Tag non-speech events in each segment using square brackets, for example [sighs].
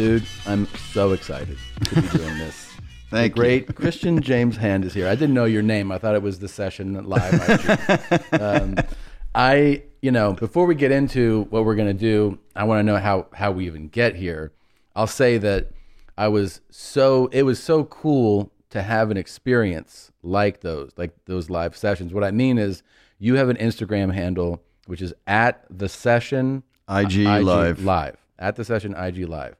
Dude, I'm so excited to be doing this. [laughs] Thank the great Christian James Hand is here. I didn't know your name. I thought it was the session live. [laughs] um, I, you know, before we get into what we're going to do, I want to know how how we even get here. I'll say that I was so it was so cool to have an experience like those, like those live sessions. What I mean is, you have an Instagram handle which is at the session IG, live. live at the session IG live.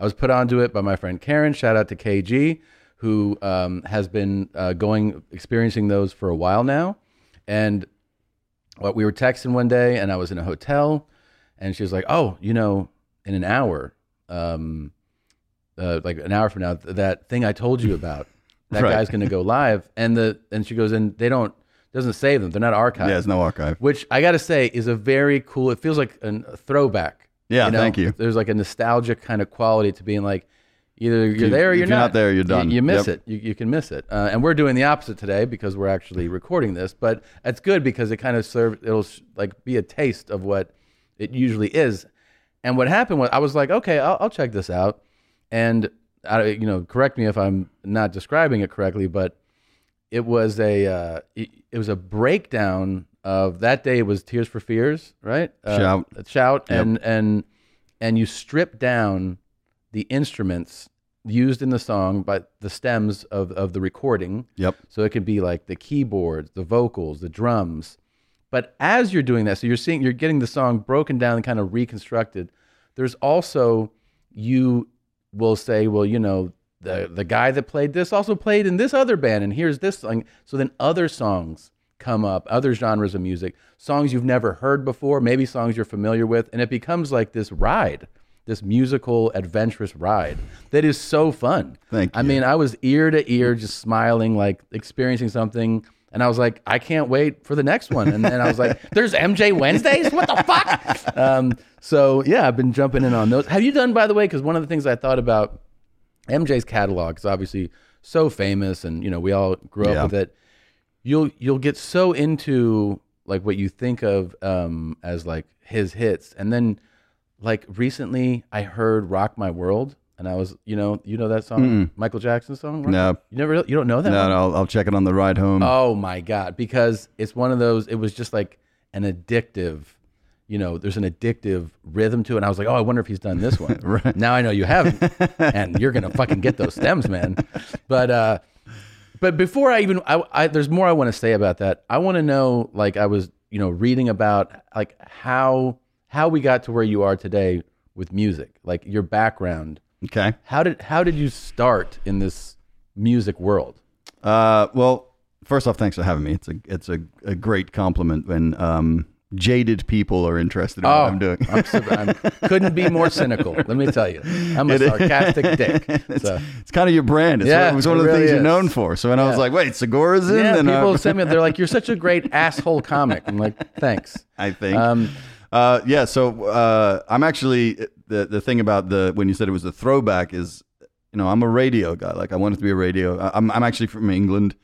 I was put onto it by my friend Karen. Shout out to KG, who um, has been uh, going experiencing those for a while now. And what we were texting one day, and I was in a hotel, and she was like, "Oh, you know, in an hour, um, uh, like an hour from now, th- that thing I told you about, [laughs] that Right. guy's going to go live." And the and she goes, "And they don't doesn't save them; they're not archived." Yeah, there's no archive. which I got to say is a very cool. It feels like an, a throwback. Yeah, thank you. There's like a nostalgic kind of quality to being like, either you're you- there or you're, not. you're not there, you're done. You, miss Yep. it. You, you can miss it. Uh, and we're doing the opposite today because we're actually [laughs] recording this. But it's good because it kind of serves. It'll sh- like be a taste of what it usually is. And what happened was I was like, okay, I'll, I'll check this out. And I, you know, correct me if I'm not describing it correctly, but it was a uh, it, it was a breakdown of that day. It was Tears for Fears, right? Uh, Shout. shout, Yep. and and and you strip down the instruments used in the song, but the stems of of the recording. Yep. So it could be like the keyboards, the vocals, the drums. But as you're doing that, so you're seeing you're getting the song broken down and kind of reconstructed. There's also you will say, well, you know, the the guy that played this also played in this other band, and here's this song. So then other songs come up, other genres of music, songs you've never heard before, maybe songs you're familiar with, and it becomes like this ride, this musical adventurous ride that is so fun. Thank you I mean, I was ear to ear, just smiling, like experiencing something. And I was like, I can't wait for the next one. And then I was like, [laughs] there's MJ Wednesdays? What the fuck? Um, so, yeah, I've been jumping in on those. Have you done, by the way, because one of the things I thought about MJ's catalog is obviously so famous and, you know, we all grew up Yeah. with it. You'll, you'll get so into like what you think of um, as like his hits. And then like recently I heard Rock My World. And I was, you know, you know that song, Michael Jackson song. Rock- No. you never, you don't know that. No, one? no, I'll, I'll check it on the ride home. Oh my god! Because it's one of those. It was just like an addictive. You know, there's an addictive rhythm to it. And I was like, oh, I wonder if he's done this one. [laughs] Right. Now I know you haven't, and you're gonna fucking get those stems, man. But uh, but before I even, I, I there's more I want to say about that. I want to know, like, I was, you know, reading about like how how we got to where you are today with music, like your background. Okay. How did how did you start in this music world? Uh, well, first off, thanks for having me. It's a it's a, a great compliment when um, jaded people are interested in what I'm doing. I'm, I'm [laughs] couldn't be more cynical. Let me tell you, I'm a sarcastic [laughs] dick. it's, So, it's kind of your brand. It's Yeah, one, it was one of the really things you're known for. So when I was like, wait, Segura's in, yeah, then people send me. They're like, "You're such a great [laughs] asshole comic." I'm like, "Thanks." I think. Um, uh, yeah. So uh, I'm actually the the thing about the when you said it was a throwback is, you know, I'm a radio guy. Like I wanted to be a radio. I'm I'm actually from England,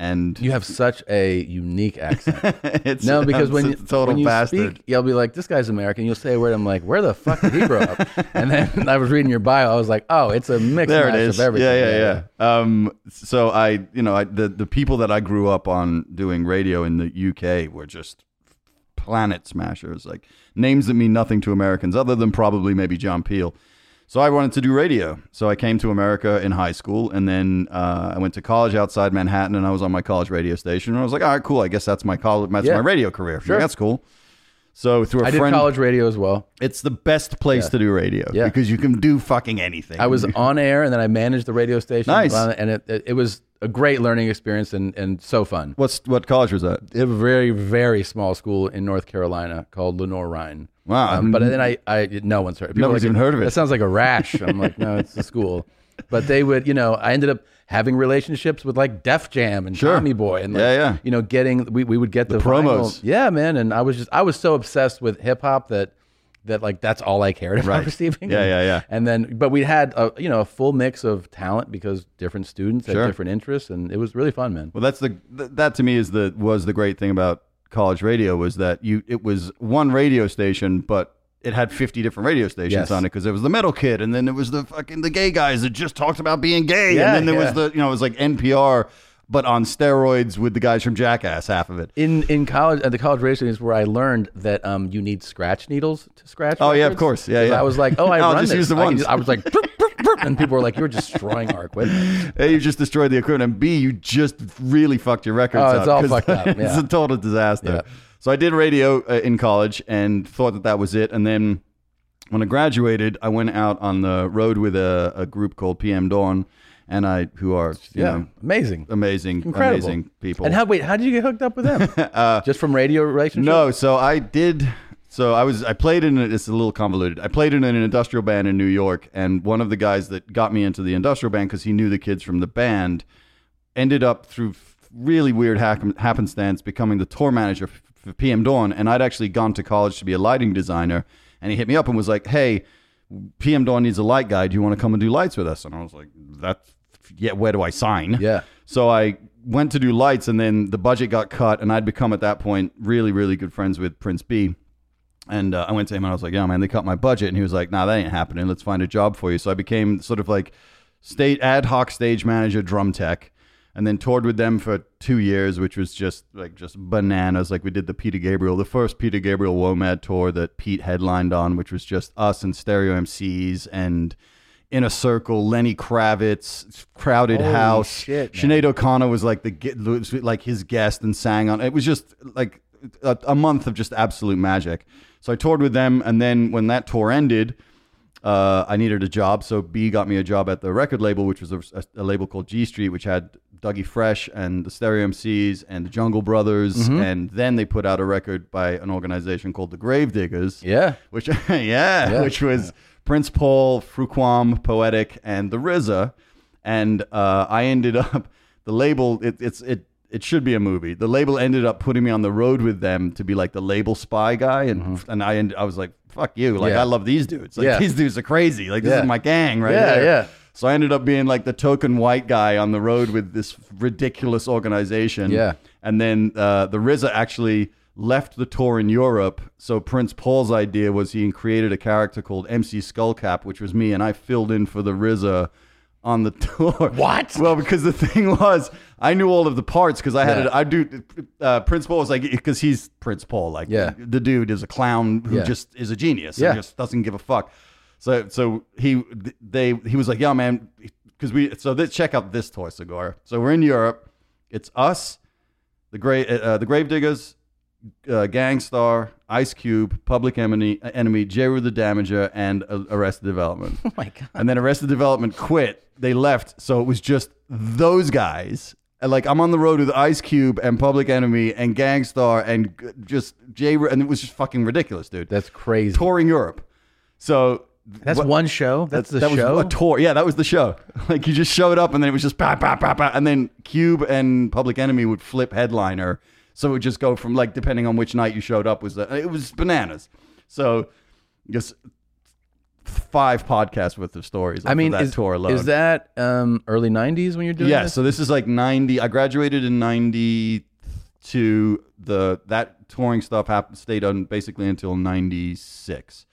and you have such a unique accent. [laughs] it's No, because when a you, total when you bastard. speak, you'll be like, "This guy's American." You'll say a word. I'm like, "Where the fuck did he grow up?" [laughs] and then I was reading your bio. I was like, "Oh, it's a mix there it is. of everything." Yeah, yeah, yeah. Um, so I, you know, I, the the people that I grew up on doing radio in the UK were just planet smashers, like names that mean nothing to Americans, other than probably maybe John Peel. So I wanted to do radio. So I came to America in high school, and then uh, I went to college outside Manhattan, and I was on my college radio station. And I was like, all right, cool. I guess that's my college, that's Yeah. my radio career. Sure. that's cool. So through a I did college radio as well. it's the best place to do radio Yeah. because you can do fucking anything. I was on air and then I managed the radio station. Nice. And it, it, it was a great learning experience and, and so fun. What's what college was that? a very very small school in North Carolina called Lenoir-Rhyne. Wow. Um, but then I, I no one's heard. People Nobody's like, even heard of it. That sounds like a rash. I'm like, no, it's a school. But they would, you know, I ended up having relationships with like Def Jam and Sure. Tommy Boy and like, Yeah, yeah. you know, getting we, we would get the, promos. vinyl. Yeah, man. And I was just I was so obsessed with hip hop that that like that's all I cared [laughs] about Right. receiving. Yeah, yeah, yeah. And then, but we had a you know a full mix of talent because different students Sure. had different interests, and it was really fun, man. Well, that's the th- that to me is the was the great thing about college radio was that you it was one radio station, but it had 50 different radio stations Yes. on it because there was the metal kid and then there was the fucking the gay guys that just talked about being gay Yeah, and then there yeah. was the you know it was like NPR but on steroids with the guys from Jackass half of it. In in college, at the college radio station is where I learned that um you need scratch needles to scratch. Oh, yeah, of course. Yeah, yeah. I was like, oh, [laughs] I run just this. use the I ones. just- I was like, and people were like, you're destroying our equipment. [laughs] A, you just destroyed the equipment. And B, you just really fucked your records Oh, up. it's all 'cause fucked up, [laughs] it's a total disaster. Yeah. So I did radio uh, in college and thought that that was it. And then when I graduated, I went out on the road with a, a group called PM Dawn, and I who are you Yeah, know amazing, amazing, incredible, amazing people. And how wait, how did you get hooked up with them? [laughs] Just from radio relationship? No, so I did. So I was I played in it. It's a little convoluted. I played in an industrial band in New York, and one of the guys that got me into the industrial band because he knew the kids from the band ended up through really weird hack- happenstance becoming the tour manager for PM Dawn. And I'd actually gone to college to be a lighting designer, and he hit me up and was like, "Hey, PM Dawn needs a light guy. Do you want to come and do lights with us?" And I was like, "That's yeah. Where do I sign?" Yeah. So I went to do lights, and then the budget got cut, and I'd become at that point really, really good friends with Prince B. And uh, I went to him and I was like, "Yeah, man, they cut my budget." And he was like, "Nah, that ain't happening. Let's find a job for you." So I became sort of like state ad hoc stage manager, drum tech, and then toured with them for two years, which was just like just bananas. Like we did the Peter Gabriel, the first Peter Gabriel WOMAD tour that Pete headlined on, which was just us and stereo MCs and. In a circle, Lenny Kravitz, crowded Holy house. shit. Sinead O'Connor was like the like his guest and sang on. It was just like a, a month of just absolute magic. So I toured with them, and then when that tour ended, uh, I needed a job. So B got me a job at the record label, which was a, a label called Gee Street, which had Dougie Fresh and the Stereo MCs and the Jungle Brothers, Mm-hmm. and then they put out a record by an organization called the Gravediggaz Yeah. which [laughs] yeah, Yeah. which was Prince Paul, Frukwan, Poetic, and the RZA, and uh, I ended [laughs] up the label. It, it's it it should be a movie. The label ended up putting me on the road with them to be like the label spy guy, and and I end, I was like, fuck you, like Mm-hmm. Yeah. I love these dudes, like Yeah. these dudes are crazy, like this Yeah. is my gang right Yeah, there. yeah. So I ended up being like the token white guy on the road with this ridiculous organization. Yeah. And then uh, the RZA actually left the tour in Europe. So Prince Paul's idea was he created a character called MC Skullcap, which was me, and I filled in for the RZA on the [laughs] tour. What? Well, because the thing was, I knew all of the parts because I had Yeah. it. I do. Uh, Prince Paul was like because he's Prince Paul. Like Yeah. the dude is a clown who Yeah. just is a genius. Yeah. And just doesn't give a fuck. So so he they he was like, yeah, man, because we so this, check out this toy cigar. So we're in Europe. It's us, the grave uh, the Gravediggaz, uh, Gang Starr, Ice Cube, Public Enemy, Enemy, Jeru the Damaja, and uh, Arrested Development. [laughs] Oh my god. and then Arrested Development quit. They left, so it was just those guys. And like I'm on the road with Ice Cube and Public Enemy and Gang Starr and g- just Jay, and it was just fucking ridiculous, dude. That's crazy. touring Europe. So That's what- one show. That's the that show. was a tour. Yeah, that was the show. [laughs] Like you just showed up and then it was just bah, bah, bah, bah, and then Cube and Public Enemy would flip headliner. So it would just go from like depending on which night you showed up was the, it was bananas. So just five podcasts worth of stories. I mean, that is, tour alone. is that um, early '90s when you're doing yeah? this? So this is like ninety. I graduated in ninety two. The that touring stuff happened stayed on basically until ninety six.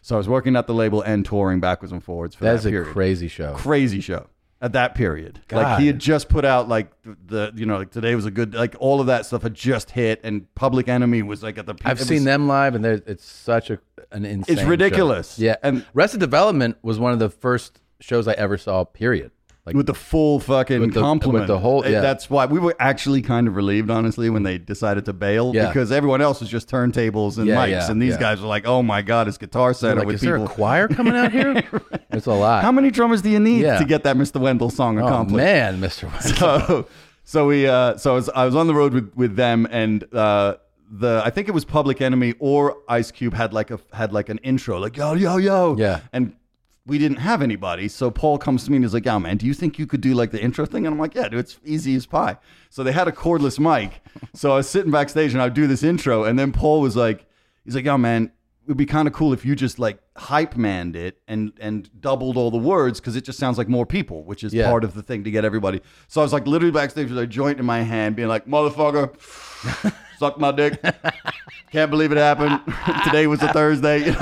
So I was working at the label and touring backwards and forwards for That's that a period. crazy show. crazy show at that period. Like he had just put out like the you know like today was a good like all of that stuff had just hit and Public Enemy was like at the. I've seen was- them live, and it's such a an insane. It's show. ridiculous. Yeah, And- Arrested Development was one of the first shows I ever saw. Period. Like with the full fucking With the- compliment. with the whole- yeah. That's why we were actually kind of relieved, honestly, when they decided to bail Yeah. because everyone else was just turntables and Yeah, mics, yeah, and these guys were like, "Oh my god, it's Guitar Center like, with is people." there a choir coming out here? [laughs] It's a lot. How many drummers do you need to get that Mr. Wendal song oh accomplished? man, Mr. West. [laughs] so so we uh so I was, I was on the road with with them and uh the I think it was Public Enemy or Ice Cube had like a had like an intro like yo yo yo. Yeah. and we didn't have anybody. So Paul comes to me and he's like yo man do you think you could do like the intro thing? And I'm like yeah dude it's easy as pie. So they had a cordless mic. [laughs] So I was sitting backstage and I'd do this intro. And then Paul was like he's like yo man it would be kind of cool if you just like hype manned it and and doubled all the words because it just sounds like more people which is Yeah. part of the thing to get everybody. So I was like literally backstage with a joint in my hand, being like, "Motherfucker, [laughs] suck my dick. [laughs] Can't believe it happened. [laughs] Today was a Thursday. [laughs]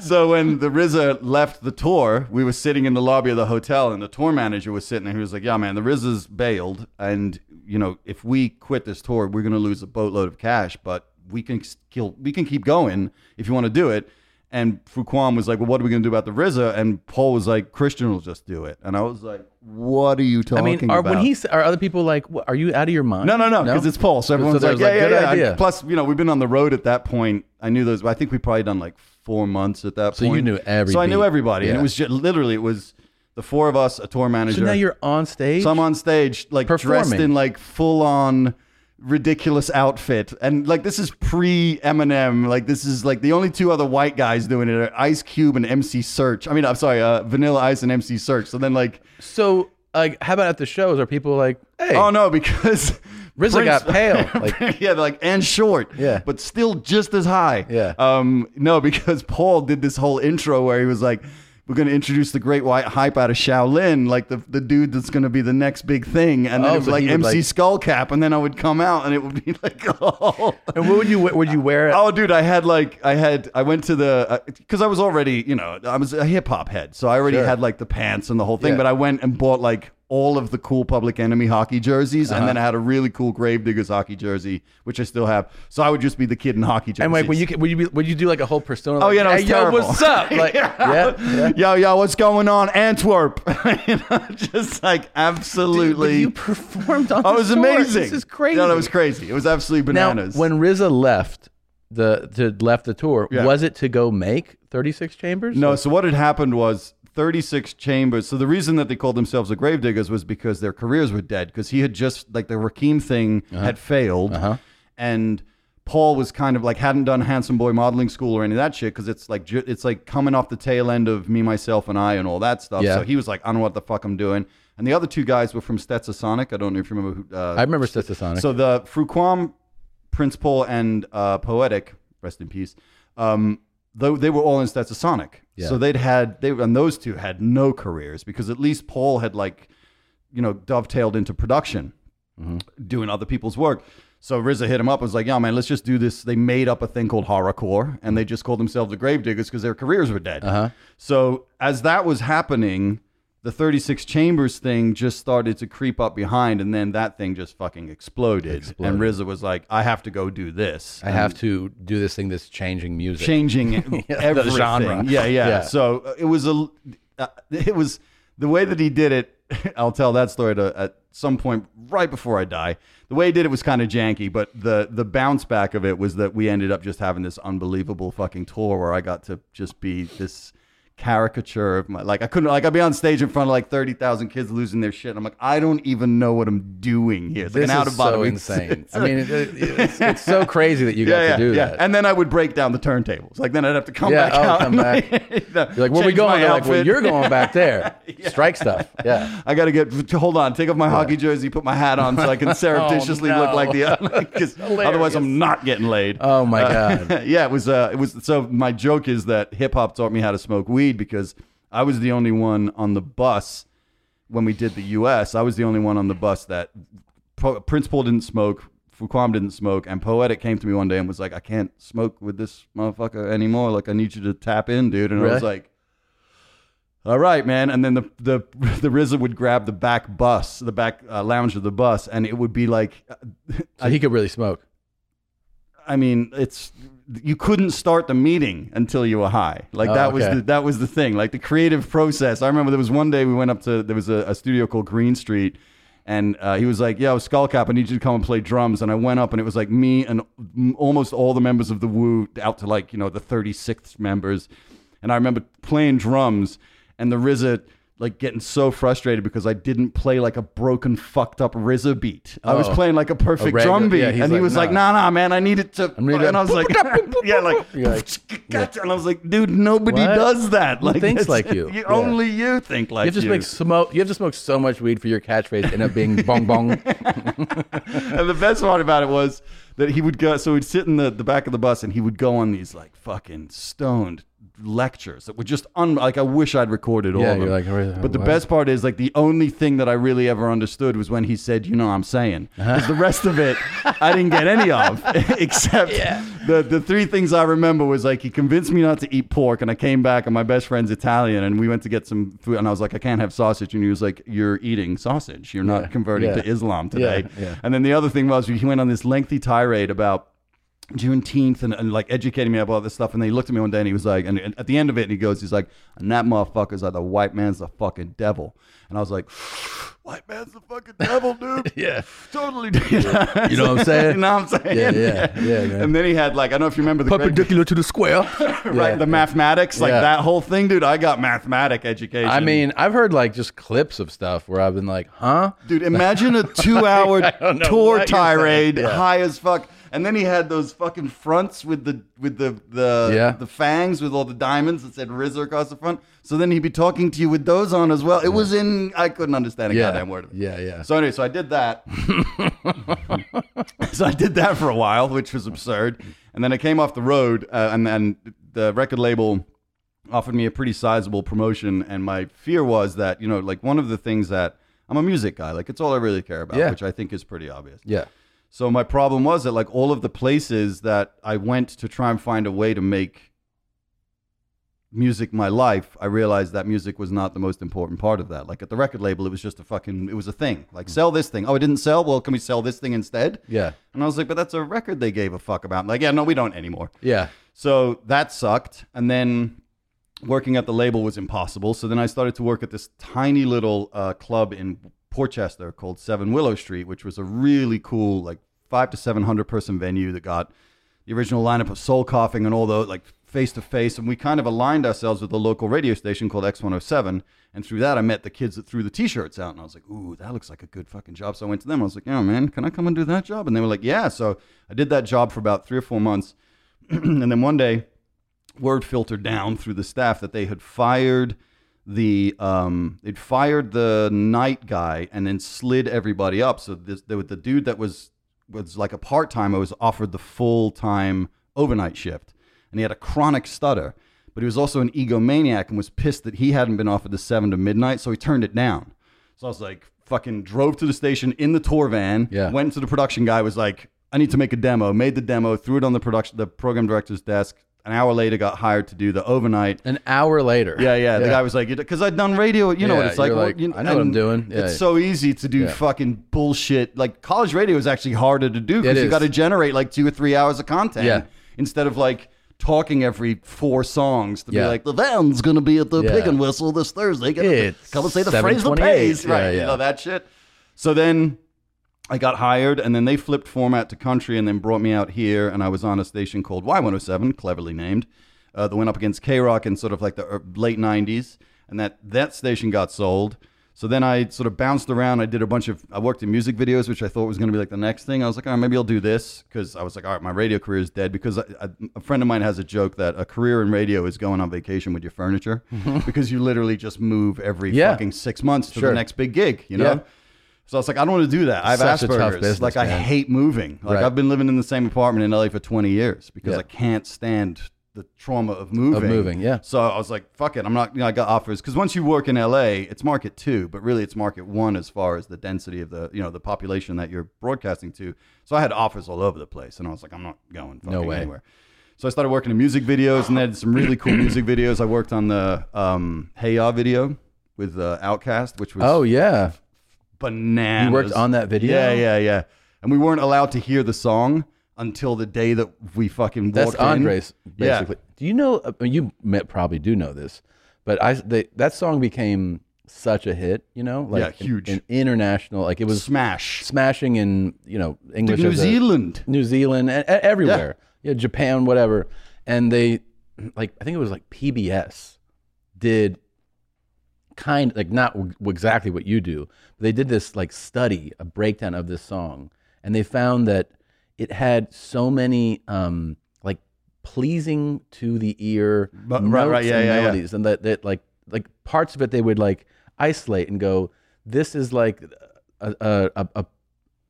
So when the RZA left the tour, we were sitting in the lobby of the hotel, and the tour manager was sitting there. He was like, "Yeah, man, the RZA's bailed, and you know, if we quit this tour, we're gonna lose a boatload of cash, but we can kill, we can keep going if you want to do it." And Fuquan was like, "Well, what are we gonna do about the RZA?" And Paul was like, "Christian will just do it." And I was like, "What are you I talking mean, are about?" when he's are other people like, what, are you out of your mind? No, no, no, because it's Paul. So everyone's like, yeah, like, yeah, good yeah. idea. Plus, you know, we've been on the road at that point. I knew those. I think we probably done like four months at that point. So point. you knew every So I knew beat. everybody, and Yeah. it was just literally it was the four of us, a tour manager. So now you're on stage. so I'm on stage, like dressed Performing. in like full on ridiculous outfit, and like this is pre Eminem. Like this is like the only two other white guys doing it are Ice Cube and MC Serch. I mean, I'm sorry, uh, Vanilla Ice and MC Serch. So then like. So, like, how about at the shows? Are people like, hey, Oh no, because [laughs] RZA got pale. [laughs] Like, yeah, like and short. Yeah. but still just as high. Yeah. Um, no, because Paul did this whole intro where he was like, "We're going to introduce the great white hype out of Shaolin, like the the dude that's going to be the next big thing," and then Oh, it was so like MC like- Skullcap, and then I would come out and it would be [laughs] like, oh. and what would you would you wear? It? Oh, dude, I had like I had I went to the uh, because I was already you know I was a hip hop head, so I already Sure. had like the pants and the whole thing. Yeah. But I went and bought like all of the cool Public Enemy hockey jerseys, Uh-huh. and then I had a really cool Gravediggaz hockey jersey, which I still have. So I would just be the kid in hockey jerseys. and like, when you would you be, would you do like a whole persona? Oh like, yeah, no, hey, yo, what's up? [laughs] Like, yeah, yeah. Yo, yo, what's going on, Antwerp? [laughs] you know, just like absolutely. you performed on. oh, it was amazing. This is crazy. No, that was crazy. It was absolutely Now, bananas. when RZA left the to left the tour, Yeah. was it to go make 36 chambers? No, so what had happened was 36 chambers. So the reason that they called themselves the Gravediggaz was because their careers were dead. Because he had just like the Rakim thing had failed, Uh-huh. and Paul was kind of like hadn't done handsome boy modeling school or any of that shit. Because it's like it's like coming off the tail end of me, myself, and I, and all that stuff. Yeah. So he was like, I don't know what the fuck I'm doing. And the other two guys were from Stetsasonic. I don't know if you remember who. Uh, I remember Stetsasonic. so the Frukwan, Prince Paul, and uh, Poetic, rest in peace. Um, though they were all in Stetsasonic, Yeah. so they'd had they and those two had no careers because at least Paul had like, you know, dovetailed into production, Mm-hmm. doing other people's work. So RZA hit him up and was like, "Yeah, man, let's just do this." They made up a thing called horrorcore, and they just called themselves the Gravediggaz because their careers were dead. Uh-huh. So as that was happening, the 36 chambers thing just started to creep up behind, and then that thing just fucking exploded. Exploded. And RZA was like, "I have to go do this. I have to do this thing that's changing music. changing [laughs] everything. genre. Yeah, yeah, Yeah. So uh, it was a, uh, it was the way that he did it. [laughs] I'll tell that story to, at some point right before I die. The way he did it was kind of janky, but the the bounce back of it was that we ended up just having this unbelievable fucking tour where I got to just be this caricature of my like I couldn't like I'd be on stage in front of like thirty thousand kids losing their shit. I'm like I don't even know what I'm doing here. It's like This an out of so body insane. [laughs] I mean, it, it- it's, it's so [laughs] crazy that you got to do that. and then I would break down the turntables. Like then I'd have to come Yeah, back oh, out. come back. [laughs] know, You're like, where we going? They're like, well, you're going back there. Strike stuff. Yeah. I got to get hold on, take off my hockey jersey, put my hat on, so I can surreptitiously Oh, look like the. no. Because otherwise, I'm not getting laid. Oh my god. yeah, it was. Uh, it was. So my joke is that hip hop taught me how to smoke weed because I was the only one on the bus when we did the U.S. I was the only one on the bus that Po- Prince didn't smoke. Fuquam didn't smoke, and Poetic came to me one day and was like, "I can't smoke with this motherfucker anymore. Like, I need you to tap in, dude." And I was like, "All right, man." And then the the [laughs] the RZA would grab the back bus, the back uh, lounge of the bus, and it would be like, [laughs] So he could really smoke. I mean, it's you couldn't start the meeting until you were high. Like Oh, that was the that was the thing. Like the creative process. I remember there was one day we went up to there was a, a studio called Greene Street, and uh, he was like, "Yo, Skullcap, I need you to come and play drums." And I went up, and it was like me and almost all the members of the Wu, out to like you know the thirty sixth members. And I remember playing drums, and the RZA. Like getting so frustrated because I didn't play like a broken, fucked up RZA beat. I was Oh. playing like a perfect regular- drum beat, yeah, he's and he like, was like, "Nah." "Nah, man, I need it to." I need and I was like, [laughs] "Yeah, like, [laughs] You're like, [laughs] gotcha. and I was like, dude, nobody What? does that. Who Like, thinks it's- like you? Yeah. Only you think like You have to make smoke. You have to smoke so much weed for your catchphrase end up being bong bong. and the best part about it was that he would go. So he'd sit in the, the back of the bus and he would go on these like fucking stoned lectures that were just un- like I wish I'd recorded all Yeah, of them. you're like, "Wait, but the what?" best part is like the only thing that I really ever understood was when he said, "You know, what I'm saying." Uh-huh. 'Cause the rest of it, I didn't get any of, [laughs] [laughs] except the the three things I remember was like he convinced me not to eat pork, and I came back and my best friend's Italian, and we went to get some food, and I was like, I can't have sausage, and he was like, You're eating sausage, you're not converting yeah. to Islam today. Yeah. And then the other thing was he went on this lengthy tirade about Juneteenth and, and like educating me about all this stuff. And then he looked at me one day and he was like, and, and at the end of it, and he goes, he's like, and that motherfucker's like the white man's the fucking devil. And I was like, [sighs] white man's the fucking devil, dude. [laughs] Yeah. Totally. you [laughs] You know what I'm [laughs] saying? you know what I'm saying? Yeah, yeah, yeah, man. And then he had like, I don't know if you remember the great- Perpendicular to the square. right, the mathematics, like Yeah. that whole thing, dude. I got mathematic education. I mean, I've heard like just clips of stuff where I've been like, huh? Dude, imagine a don't know tour what you're saying. tirade, Yeah. high as fuck, and then he had those fucking fronts with the with the the Yeah. the fangs with all the diamonds that said RZA across the front. So then he'd be talking to you with those on as well. It was in. I couldn't understand a Yeah. goddamn word of it. Yeah, yeah. So anyway, so I did that. [laughs] so I did that for a while, which was absurd. And then I came off the road, uh, and then the record label offered me a pretty sizable promotion. And my fear was that you know, like one of the things that I'm a music guy, like it's all I really care about, Yeah. which I think is pretty obvious. Yeah. So my problem was that like all of the places that I went to try and find a way to make music my life, I realized that music was not the most important part of that. Like at the record label, it was just a fucking, it was a thing. Like sell this thing. Oh, it didn't sell. Well, can we sell this thing instead? Yeah. And I was like, but that's a record they gave a fuck about. like, yeah, no, we don't anymore. Yeah. So that sucked. And then working at the label was impossible. So then I started to work at this tiny little uh, club in Portchester called Seven Willow Street, which was a really cool, like five to seven hundred person venue that got the original lineup of Soul Coughing and all those, like face to face. And we kind of aligned ourselves with a local radio station called X107. And through that, I met the kids that threw the T-shirts out, and I was like, "Ooh, that looks like a good fucking job." So I went to them. I was like, "Yeah, man, can I come and do that job?" And they were like, "Yeah." So I did that job for about three or four months, [clears throat] and then one day word filtered down through the staff that they had fired the um they'd fired the night guy and then slid everybody up so this the, the dude that was was like a part-timer was offered the full-time overnight shift and he had a chronic stutter but he was also an egomaniac and was pissed that he hadn't been offered the 7 to midnight so he turned it down so I was like fucking drove to the station in the tour van Yeah. went to the production guy was like I need to make a demo made the demo threw it on the production the program director's desk an hour later got hired to do the overnight An hour later. yeah, yeah. The guy was like, because I'd done radio, you know what it's like. you're well, like, you- I know what I'm doing. Yeah. it's so easy to do fucking bullshit. Like college radio is actually harder to do because you got to generate like two or three hours of content instead of like talking every four songs to be like, the van's going to be at the pig and whistle this Thursday. Come and say the phrase that 7:28. pays. Right. yeah. You know, that shit. So then I got hired, and then they flipped format to country and then brought me out here, and I was on a station called Y107, cleverly named, uh, that went up against K Rock in sort of like the er- late 90s, and that, that station got sold. So then I sort of bounced around. I did a bunch of, I worked in music videos, which I thought was going to be like the next thing. I was like, all right, maybe I'll do this because I was like, all right, my radio career is dead. Because I, I, a friend of mine has a joke that a career in radio is going on vacation with your furniture [laughs] because you literally just move every Yeah. fucking six months to Sure. the next big gig, you know? Yeah. So I was like, I don't want to do that. I have Such Asperger's. business, like I hate moving. Like Right. I've been living in the same apartment in LA for 20 years because Yeah. I can't stand the trauma of moving. Of moving, yeah. So I was like, fuck it. I'm not, you know, I got offers because once you work in LA, it's market two, but really it's market one as far as the density of the, you know, the population that you're broadcasting to. So I had offers all over the place and I was like, I'm not going fucking No way. anywhere. So I started working in music videos and then some really cool music videos. I worked on the um, Hey Ya video with uh, OutKast, which was Oh yeah. Bananas. You worked on that video? Yeah, yeah, yeah. And we weren't allowed to hear the song until the day that we fucking That's walked in. Andres, Yeah. Do you know? I mean, you may- probably do know this, but I they, that song became such a hit. You know, like Yeah, huge. an, international. Like it was Smash. smashing in you know English, New Zealand. New Zealand, everywhere. Yeah. Japan, whatever. And they, like, I think it was like PBS did kind like not w- exactly what you do, they did this like study, a breakdown of this song, and they found that it had so many um like pleasing to the ear But- notes right, right, yeah, and yeah, yeah. melodies, and that that like like parts of it they would like isolate and go, this is like a a a,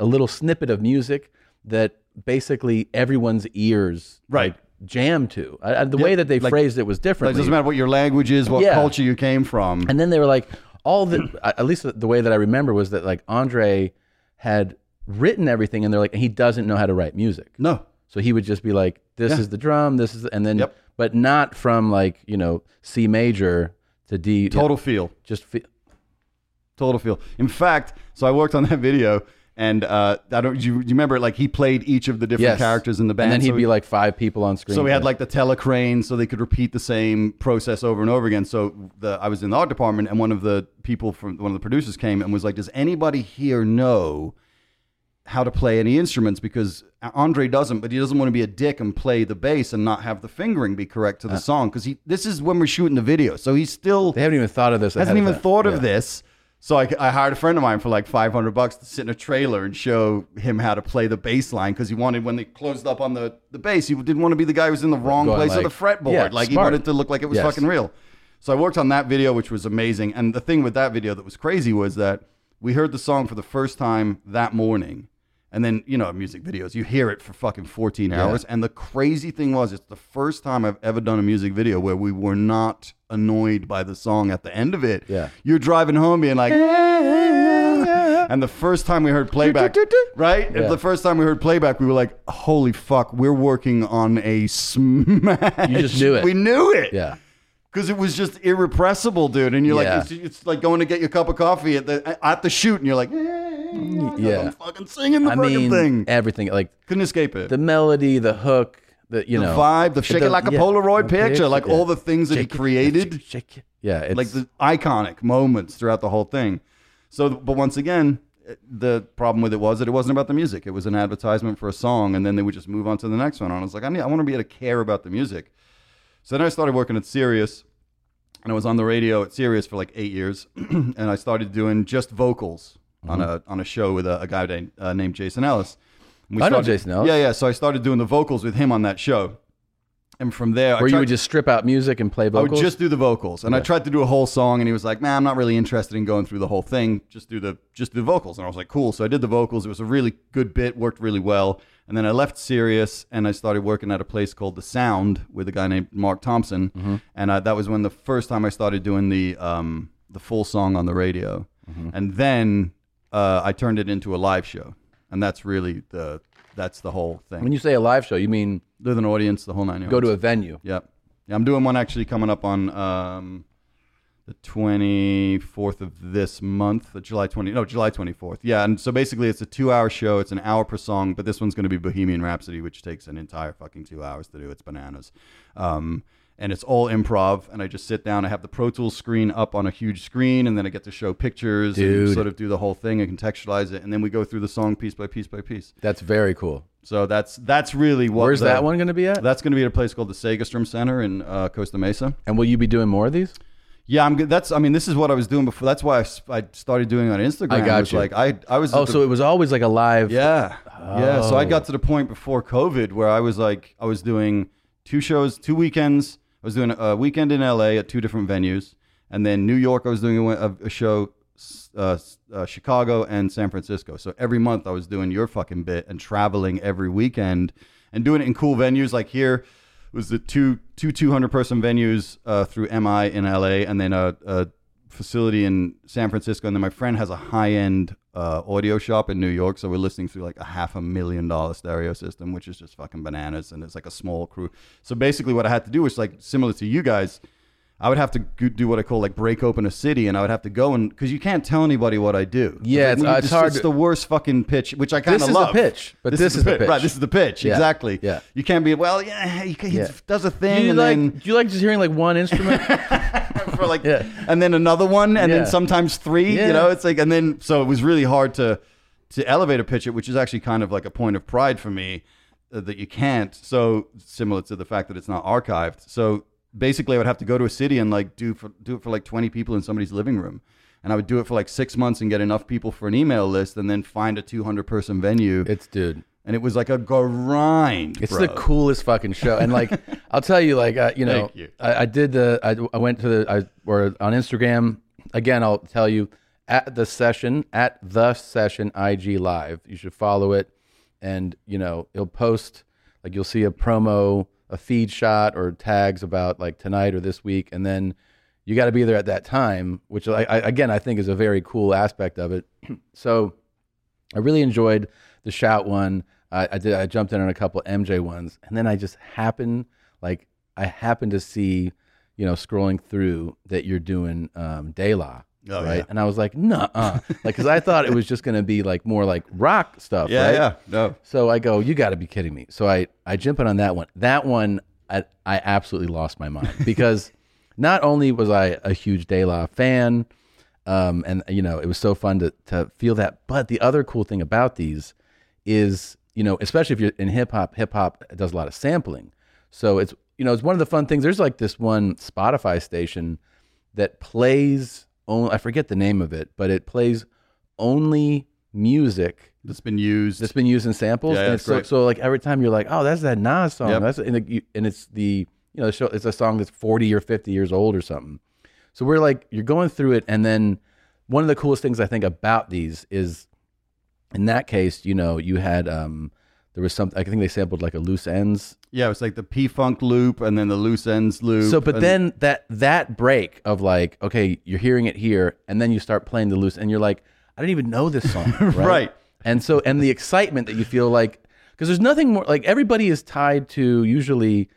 a, little snippet of music that basically everyone's ears Right. like, jam to. I- the way that they like- phrased it was Like, different. it doesn't matter what your language is, what Yeah. culture you came from. And then they were like, all the at least the way that I remember was that like Andre had written everything, and they're like, he doesn't know how to write music, no, so he would just be like, this Yeah. is the drum, this is, the, and then, Yep. but not from like you know C major to D. total feel. just feel Total feel. In fact, so I worked on that [laughs] video, and uh, I don't. You, you remember, like he played each of the different yes. characters in the band. and then he'd so be like five people on screen. So we had like the telecrane, so they could repeat the same process over and over again. So the I was in the art department, and one of the people from one of the producers came and was like, "Does anybody here know how to play any instruments?" Because Andre doesn't, but he doesn't want to be a dick and play the bass and not have the fingering be correct to the song. Because he this is when we're shooting the video, so he's still they haven't even thought of this. hasn't ahead even time. thought Yeah. of this. So I, I hired a friend of mine for like 500 bucks to sit in a trailer and show him how to play the bass line because he wanted, when they closed up on the, the bass, he didn't want to be the guy who was in the wrong Going place of the fretboard. Yeah, like he smart. wanted to look like it was Yes. fucking real. So I worked on that video, which was amazing. And the thing with that video that was crazy was that we heard the song for the first time that morning. And then, you know, music videos, you hear it for fucking 14 hours. And the crazy thing was, it's the first time I've ever done a music video where we were not annoyed by the song at the end of it. Yeah. You're driving home being like, [laughs] and the first time we heard playback, [laughs] right? Yeah. The first time we heard playback, we were like, holy fuck, we're working on a smash. You just knew it. We knew it. Yeah. Because it was just irrepressible, dude. And you're Yeah. like, it's, it's like going to get your cup of coffee at the at the shoot, and you're like, Yeah. I'm fucking singing the I mean, thing. everything like Couldn't escape it. the melody, the hook, the you The know vibe, the shake it like a Polaroid picture, like all the things that he Shake it, created. shake, shake it. Yeah, it's like the iconic moments throughout the whole thing. So, but once again, the problem with it was that it wasn't about the music. It was an advertisement for a song, and then they would just move on to the next one. And I was like, I need, I want to be able to care about the music. So then I started working at Sirius, and I was on the radio at Sirius for like eight years, [clears throat] and I started doing just vocals on a on a show with a, a guy named, uh, named Jason Ellis. And we I know Jason Ellis. Yeah, yeah. So I started doing the vocals with him on that show, and from there, I where you would just strip out music and play vocals. I would just do the vocals, and I tried to do a whole song, and he was like, "Man, I'm not really interested in going through the whole thing. Just do the just do the vocals." And I was like, "Cool." So I did the vocals. It was a really good bit, worked really well. And then I left Sirius, and I started working at a place called The Sound with a guy named Mark Thompson, Mm-hmm. and I, that was when the first time I started doing the um, the full song on the radio, Mm-hmm. and then uh, I turned it into a live show, and that's really the that's the whole thing. when you say a live show, you mean with an audience, the whole nine yards. go to a venue. Yep. Yeah, I'm doing one actually coming up on um, the 24th of this month, July 20. No, July 24th. Yeah, and so basically it's a two-hour show. It's an hour per song, but this one's going to be Bohemian Rhapsody, which takes an entire fucking two hours to do. It's bananas. Um, and it's all improv, and I just sit down. I have the Pro Tools screen up on a huge screen, and then I get to show pictures and sort of do the whole thing and contextualize it, and then we go through the song piece by piece by piece. That's very cool. So that's that's really what. Where's the- that one going to be at? That's going to be at a place called the Segerstrom Center in uh, Costa Mesa. And will you be doing more of these? Yeah, I'm good. That's. I mean, this is what I was doing before. That's why I started doing it on Instagram. I got was you. Like I, I was. Oh, the- so it was always like a live. yeah, yeah. So I Oh. got to the point before COVID where I was like, I was doing two shows, two weekends. I was doing a weekend in LA at two different venues, and then New York. I was doing a, a show, uh, uh, Chicago and San Francisco. So every month I was doing your fucking bit and traveling every weekend and doing it in cool venues. Like here was the two two two hundred person venues uh, through MI in LA, and then a, a facility in San Francisco. And then my friend has a high end uh, audio shop in New York, so we're listening through like a half a million dollar stereo system, which is just fucking bananas. And it's like a small crew. So basically, what I had to do was like similar to you guys. I would have to do what I call like break open a city, and I would have to go and because you can't tell anybody what I do. Yeah, it's- you- it's hard It's the worst fucking pitch, which I kind This of is the love. pitch, but this is the pitch. right? This is the pitch, Yeah, exactly. yeah. you can't be well. Yeah, he, he Yeah. does a Do thing, you and like? then Do you like just hearing like one instrument? [laughs] for like Yeah. and then another one and then sometimes three you know it's like and then so it was really hard to to elevate a pitch it which is actually kind of like a point of pride for me uh, that you can't so similar to the fact that it's not archived so basically i would have to go to a city and like do for, do it for like 20 people in somebody's living room and i would do it for like six months and get enough people for an email list and then find a 200 person venue it's dude. and it was like a grind It's bro. the coolest fucking show, and like [laughs] I'll tell you, like uh, you know, you. I, I did the I, I went to the I or on Instagram again. I'll tell you at the session at the session IG live. You should follow it, and you know he'll post like you'll see a promo a feed shot or tags about like tonight or this week, and then you got to be there at that time, which I, I, again I think is a very cool aspect of it. [clears throat] so I really enjoyed the shout one. I, I did. I jumped in on a couple MJ ones, and then I just happened like I happened to see, you know, scrolling through that you're doing um, De La. Oh, right, yeah. and I was like, "Nah," like because I thought it was just going to be like more like rock stuff. Yeah, right? yeah. No. So I go, you got to be kidding me. So I I jump in on that one. That one I I absolutely lost my mind [laughs] because not only was I a huge De La fan, um, and you know it was so fun to to feel that, but the other cool thing about these is you know especially if you're in hip hop, hip hop does a lot of sampling. So it's you know it's one of the fun things. There's like this one Spotify station that plays only I forget the name of it, but it plays only music That's been used. that's been used in samples. Yeah, and that's it's so, so like every time you're like, oh, that's that Nas song. Yep. That's and, it, and it's the you know the show, it's a song that's 40 or 50 years old or something. So we're like you're going through it, and then one of the coolest things I think about these is in that case, you know, you had um there was some I think they sampled like a loose ends yeah, it was like the P Funk loop and then the loose ends loop. so, but and- then that that break of like, okay, you're hearing it here, and then you start playing the loose, and you're like, I didn't even know this song, [laughs] right? Right. And so, and the excitement that you feel like, because there's nothing more like everybody is tied to usually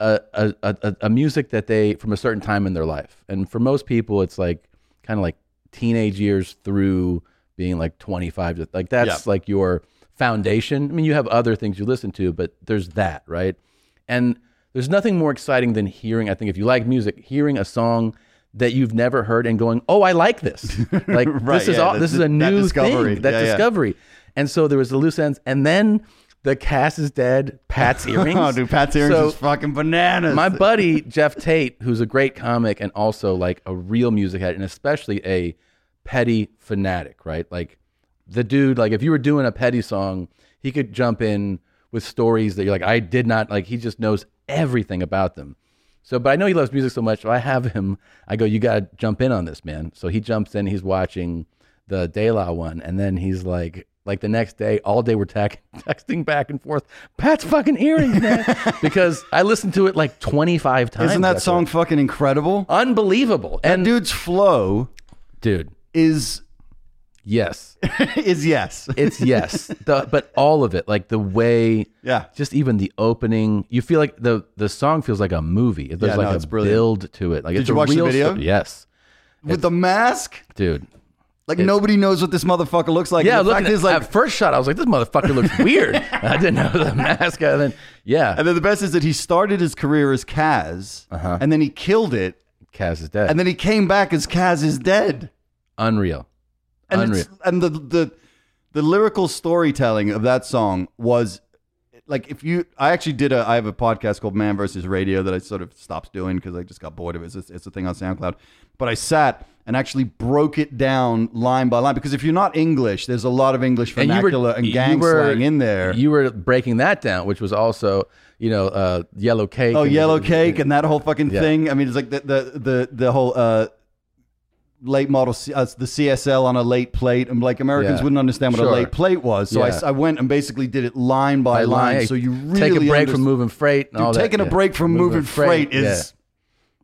a, a, a, a music that they from a certain time in their life, and for most people, it's like kind of like teenage years through being like 25 to like that's Yeah. like your foundation. I mean, you have other things you listen to, but there's that, right? And there's nothing more exciting than hearing, I think, if you like music, hearing a song that you've never heard and going, "Oh, I like this." [laughs] Like Right, this is yeah, all, that- this is a that new discovery. thing, that Yeah, yeah. discovery. And so there was the loose ends, and then the Cass is dead. Pat's [laughs] oh, earrings. oh, dude, Pat's earrings So- is fucking bananas. my buddy Jeff Tate, who's a great comic and also like a real music head, and especially a petty fanatic, right? Like the dude, like if you were doing a petty song, he could jump in with stories that you're like, I did not like. He just knows everything about them. So, but I know he loves music so much. So I have him. I go, you got to jump in on this, man. So he jumps in. He's watching the De La one, and then he's like, like the next day, all day we're [laughs] texting back and forth. Pat's fucking earrings, man, [laughs] because I listened to it like 25 times. Isn't that song fucking incredible? unbelievable? And Dude's flow dude, is yes, [laughs] is yes. it's yes, the, but all of it, like the way, Yeah. just even the opening, you feel like the the song feels like a movie. There's Yeah, like no, a it's brilliant. build to it. Like Did it's you a watch the real video? story. Yes, With the mask? dude. Like nobody knows what this motherfucker looks like. Yeah, the fact at, is like at first shot, I was like, "This motherfucker looks [laughs] weird." I didn't know the mask. And then, yeah, and then the best is that he started his career as Kaz, Uh-huh. and then he killed it, Kaz is dead. and then he came back as Kaz is dead. Unreal, And unreal. it's, and the the the lyrical storytelling of that song was like if you I actually did a I have a podcast called Man versus Radio that I sort of stopped doing because I just got bored of it. It's, it's a thing on SoundCloud. But I sat and actually broke it down line by line because if you're not English, there's a lot of English And were- vernacular and, gang were- slang in there. You were breaking that down, which was also, you know, uh, yellow cake. oh, yellow cake and that whole fucking Yeah. thing. I mean, it's like the the the, the whole uh, late model, uh, the CSL on a late plate. And like Americans Yeah. wouldn't understand what Sure. a late plate was. So I Yeah. I I, went and basically did it line by, by line. line. So you really take a break underst- from moving freight. And Dude, all that. taking a Yeah. break from moving, freight, is.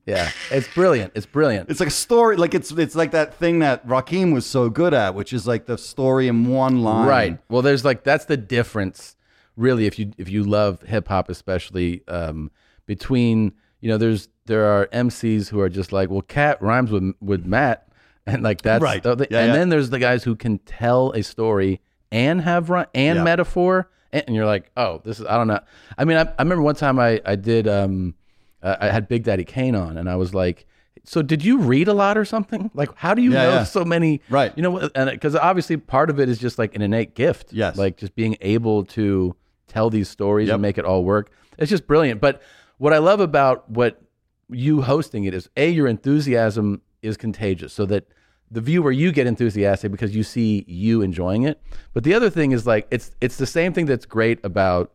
yeah. yeah, it's brilliant. It's brilliant. It's like a story, like it's it's like that thing that Rakim was so good at, which is like the story in one line. Right. Well, there's like that's the difference, really. If you if you love hip hop, especially um, between you know, there's there are MCs who are just like, well, Cat rhymes with with Matt, and like that's Right. the- Yeah, and yeah. then there's the guys who can tell a story and have run and Yeah. metaphor, and, and you're like, oh, this is I don't know. I mean, I, I remember one time I I did um, uh, I had Big Daddy Kane on, and I was like. So did you read a lot or something? Like, how do you Yeah, know yeah. so many? Right. You know, and because obviously part of it is just like an innate gift. Yes. Like just being able to tell these stories Yep. and make it all work. It's just brilliant. But what I love about what you hosting it is a your enthusiasm is contagious, so that the viewer you get enthusiastic because you see you enjoying it. But the other thing is like it's it's the same thing that's great about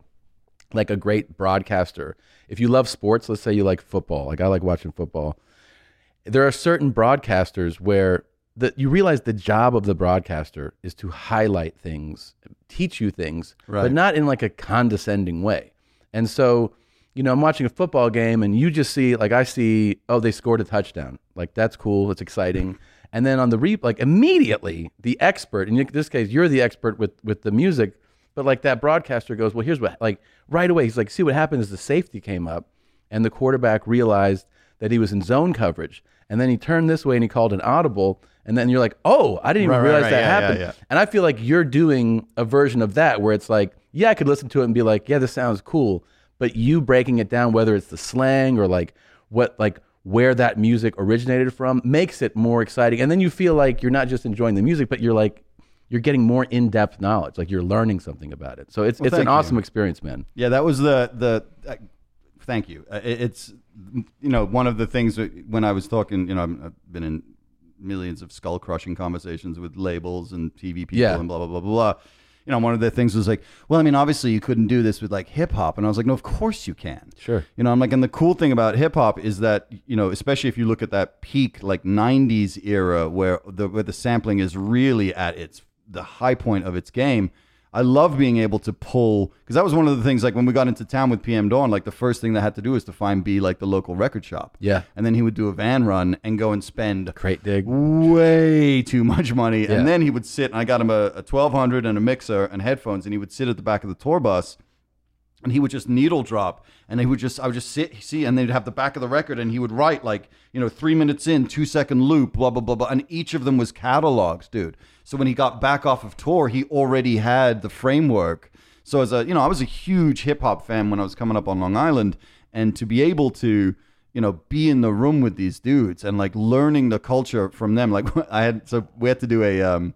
like a great broadcaster. If you love sports, let's say you like football, like I like watching football. There are certain broadcasters where that you realize the job of the broadcaster is to highlight things, teach you things, Right. but not in like a condescending way. And so you know, I'm watching a football game and you just see, like, I see, oh, they scored a touchdown. Like, that's cool. It's exciting. And then on the re, like, immediately the expert, in this case, you're the expert with, with the music, but like that broadcaster goes, well, here's what, like, right away, he's like, see what happened is the safety came up and the quarterback realized that he was in zone coverage. And then he turned this way and he called an audible. And then you're like, oh, I didn't even Right, right, realize right. that Yeah, yeah, happened. yeah. And I feel like you're doing a version of that where it's like, yeah, I could listen to it and be like, yeah, this sounds cool. But you breaking it down, whether it's the slang or like what, like where that music originated from, makes it more exciting. And then you feel like you're not just enjoying the music, but you're like, you're getting more in depth knowledge. Like you're learning something about it. So it's, it's an you. awesome experience, man. Yeah, that was the the. Uh, thank you. Uh, it, it's you know one of the things that when I was talking, you know, I'm- I've been in millions of skull crushing conversations with labels and TV people Yeah. and blah blah blah blah. blah. You know, one of the things was like, well, I mean, obviously you couldn't do this with like hip hop, and I was like, no, of course you can. Sure. You know, I'm like, and the cool thing about hip hop is that you know, especially if you look at that peak like '90s era where the where the sampling is really at its the high point of its game. I love being able to pull because that was one of the things like when we got into town with PM Dawn, like the first thing that had to do was to find B like the local record shop. Yeah. And then he would do a van run and go and spend Crate dig. way too much money. Yeah. And then he would sit and I got him a, a 1200 and a mixer and headphones and he would sit at the back of the tour bus and he would just needle drop and they would just i would just sit see and they'd have the back of the record and he would write like you know three minutes in two second loop blah blah blah blah and each of them was catalogs dude so when he got back off of tour he already had the framework so as a you know i was a huge hip-hop fan when i was coming up on long island and to be able to you know be in the room with these dudes and like learning the culture from them like [laughs] i had so we had to do a um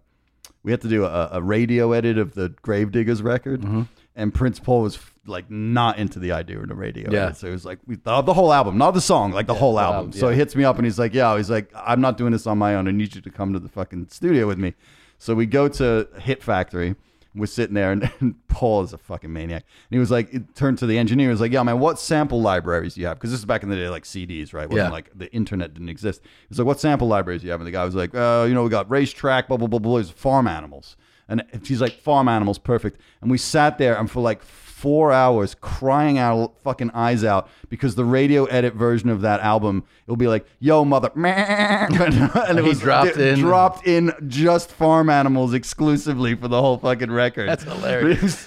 we had to do a, a radio edit of the Gravediggaz record, Mm-hmm. and Prince Paul was like not into the idea of the radio. Yeah. so it was like we, the, the whole album, not the song, like the whole the album. album, So he hits me up and he's like, "Yeah," he's like, "I'm not doing this on my own. I need you to come to the fucking studio with me." So we go to Hit Factory. We're sitting there, and, and Paul is a fucking maniac. And he was like, it turned to the engineer. He was like, "Yeah, man, what sample libraries do you have?" Because this is back in the day, like CDs, right? Wasn't Yeah. like the internet didn't exist. He was like, "What sample libraries do you have?" And the guy was like, uh, "You know, we got racetrack, blah blah blah blah. There's farm animals." And she's like, "Farm animals, perfect." And we sat there and for like four hours crying our fucking eyes out because the radio edit version of that album it'll be like, "Yo, mother," [laughs] and it He was dropped in- dropped in just farm animals exclusively for the whole fucking record. That's hilarious.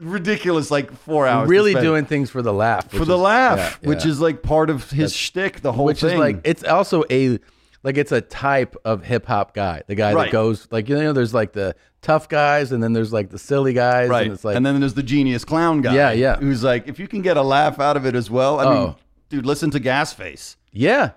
Ridiculous, like four hours. really doing things for the laugh. for the is- laugh, yeah, which yeah. is like part of his shtick. The whole which thing, is like it's also a like it's a type of hip hop guy. The guy Right. that goes like you know there's like the tough guys and then there's like the silly guys right. and it's like and then there's the genius clown guy. Yeah, yeah. Who's like, if you can get a laugh out of it as well. I mean, Oh. dude, listen to Gasface. yeah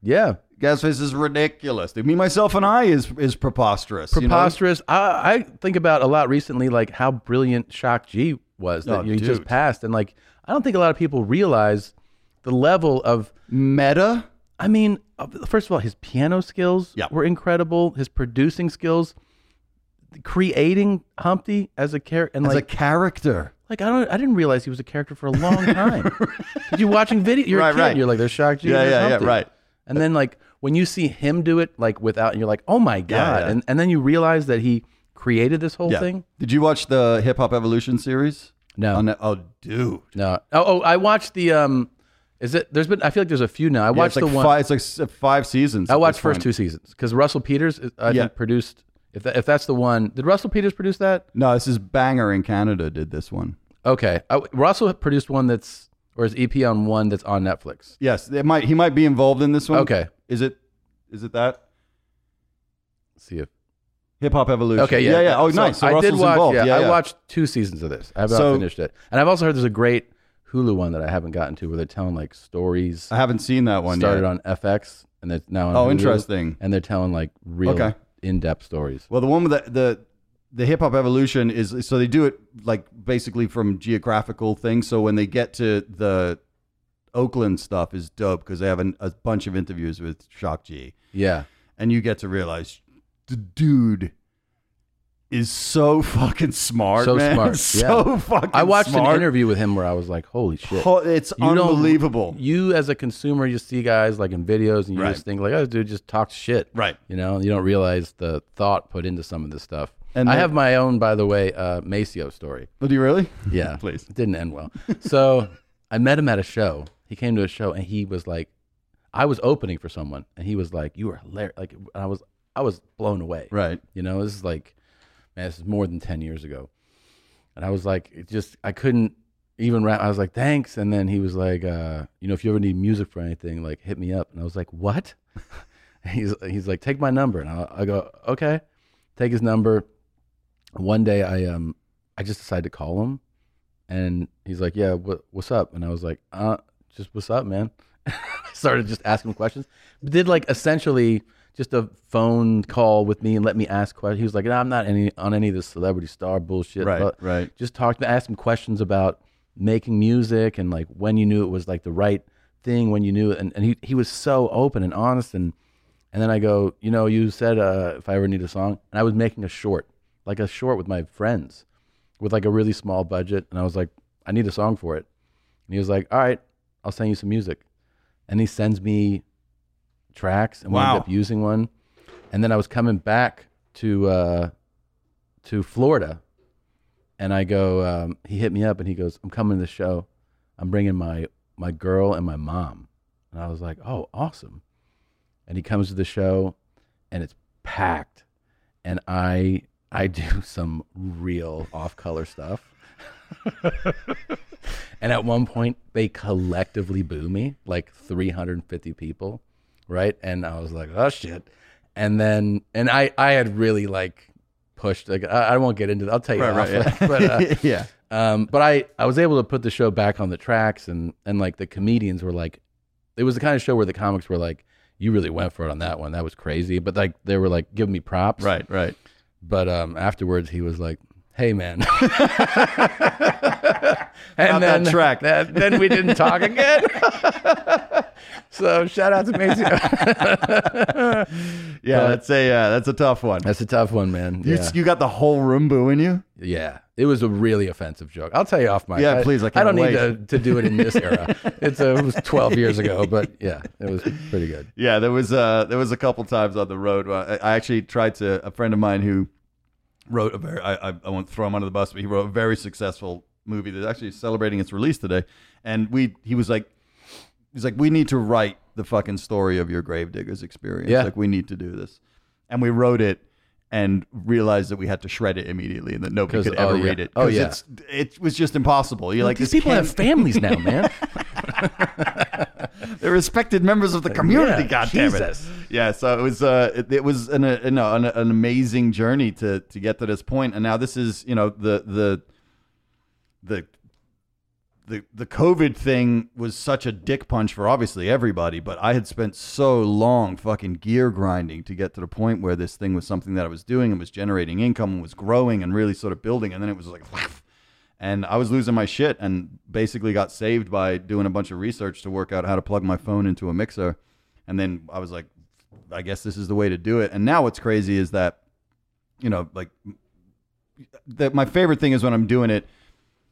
yeah Gasface is ridiculous. Dude, me, myself, and I is is preposterous. you know? preposterous. I, I think about a lot recently like how brilliant Shock G was that Oh, you just passed and like I don't think a lot of people realize the level of Meta. I mean, uh, first of all, his piano skills Yeah. were incredible. His producing skills, creating Humpty as a character, and As like a character. Like I don't, I didn't realize he was a character for a long time. [laughs] Did you watching video? You're Right, a kid. right. You're like, they're shocked. Yeah, yeah, yeah, Humpty. right. And then like when you see him do it, like without, and you're like, oh my god. yeah. And and then you realize that he created this whole Yeah. thing. Did you watch the Hip Hop Evolution series? No, On oh, dude. no. Oh, oh, I watched the. um Is it? There's been. I feel like there's a few now. I Yeah, watched it's like the one. Five, it's like five seasons. I watched first point. two seasons because Russell Peters, I Yeah. think, produced. If that, if that's the one, did Russell Peters produce that? No, this is Banger in Canada. Did this one? Okay, I, Russell produced one that's or his EP on one that's on Netflix. Yes, it might. He might be involved in this one. Okay, Is it? Is it that Let's see if Hip Hop Evolution? Okay, yeah, yeah, yeah. Oh, So nice. So I Russell's did watch. involved. Yeah, yeah, I watched two seasons of this. I have not So- finished it, and I've also heard there's a great Hulu one that I haven't gotten to where they're telling like stories. I haven't seen that one yet. started yet. on FX and it's now on Oh, Hulu, interesting. And they're telling like real Okay. In-depth stories. Well, the one with the the, the hip hop evolution is so they do it like basically from geographical things. So when they get to the Oakland stuff is dope because they have an, a bunch of interviews with Shock G, Yeah, and you get to realize the dude is so [laughs] fucking smart, So man. smart, [laughs] so yeah. fucking. I watched smart. an interview with him where I was like, "Holy shit!" Ho- It's You unbelievable. You as a consumer, you see guys like in videos, and you Right. just think like, "Oh, dude just talks shit." Right. You know, you don't realize the thought put into some of this stuff. And I have my own, by the way, uh, Maceo story. Oh, do you really? [laughs] Yeah, Please. It didn't end well. So I met him at a show. He came to a show and he was like, I was opening for someone and he was like, you were hilarious. Like I was, I was blown away. Right. You know, this is like, this is more than 10 years ago. And I was like, it just, I couldn't even rap. I was like, thanks. And then he was like, uh, you know, if you ever need music for anything, like hit me up. And I was like, what? [laughs] he's, he's like, take my number. And I, I go, okay, take his number. One day I, um, I just decided to call him and he's like, yeah, what, what's up? And I was like, uh, just what's up, man? [laughs] I started just asking questions. Did like essentially just a phone call with me and let me ask questions. He was like, nah, I'm not any on any of this celebrity star bullshit. Right, but right. Just talked to ask him questions about making music and like when you knew it was like the right thing, when you knew it. And, and he, he was so open and honest. And, and then I go, you know, you said uh, if I ever need a song, and I was making a short, like a short with my friends with like a really small budget. And I was like, I need a song for it. And he was like, all right, I'll send you some music. And he sends me tracks and we Wow. ended up using one. And then I was coming back to uh, to Florida, and I go. Um, he hit me up and he goes, "I'm coming to the show. I'm bringing my my girl and my mom." And I was like, "Oh, awesome!" And he comes to the show, and it's packed, and I I do [laughs] some real off color stuff. [laughs] and at one point, they collectively boo me, like 350 people, right? And I was like, "Oh shit!" And then, and I I had really like pushed. Like I, I won't get into. that. I'll tell you Right, right, yeah. [laughs] but uh, [laughs] yeah. um, but I, I was able to put the show back on the tracks and, and like the comedians were like, it was the kind of show where the comics were like, you really went for it on that one. That was crazy. But like, they were like, giving me props. Right, right. But, um, afterwards he was like, Hey man. [laughs] and Not that track. that- then we didn't talk again. [laughs] so shout out to Macy. [laughs] Yeah, that's a uh, that's a tough one. That's a tough one, man. You, Yeah. you got the whole room booing you. Yeah, it was a really offensive joke. I'll tell you off my. Yeah, please, I can't don't wait. need to, to do it in this era. [laughs] It's uh it was 12 years ago, but yeah, it was pretty good. Yeah, there was uh there was a couple times on the road. Where I, I actually tried to a friend of mine who wrote a very I, I I won't throw him under the bus, but he wrote a very successful movie that's actually celebrating its release today. And we he was like he's like we need to write the fucking story of your Gravediggaz experience. Yeah. Like we need to do this. And we wrote it and realized that we had to shred it immediately and that nobody could oh, ever yeah. read it. Oh, yeah. it's, it was just impossible. You're like These people can't- have families now, [laughs] man. they're respected members of the community. Yeah, God damn it! Yeah, so it was uh, it, it was an, a, no, an an amazing journey to to get to this point, and now this is you know the the the the the COVID thing was such a dick punch for obviously everybody, but I had spent so long fucking gear grinding to get to the point where this thing was something that I was doing and was generating income and was growing and really sort of building, and then it was like. And I was losing my shit and basically got saved by doing a bunch of research to work out how to plug my phone into a mixer. And then I was like, I guess this is the way to do it. And now what's crazy is that, you know, like that my favorite thing is when I'm doing it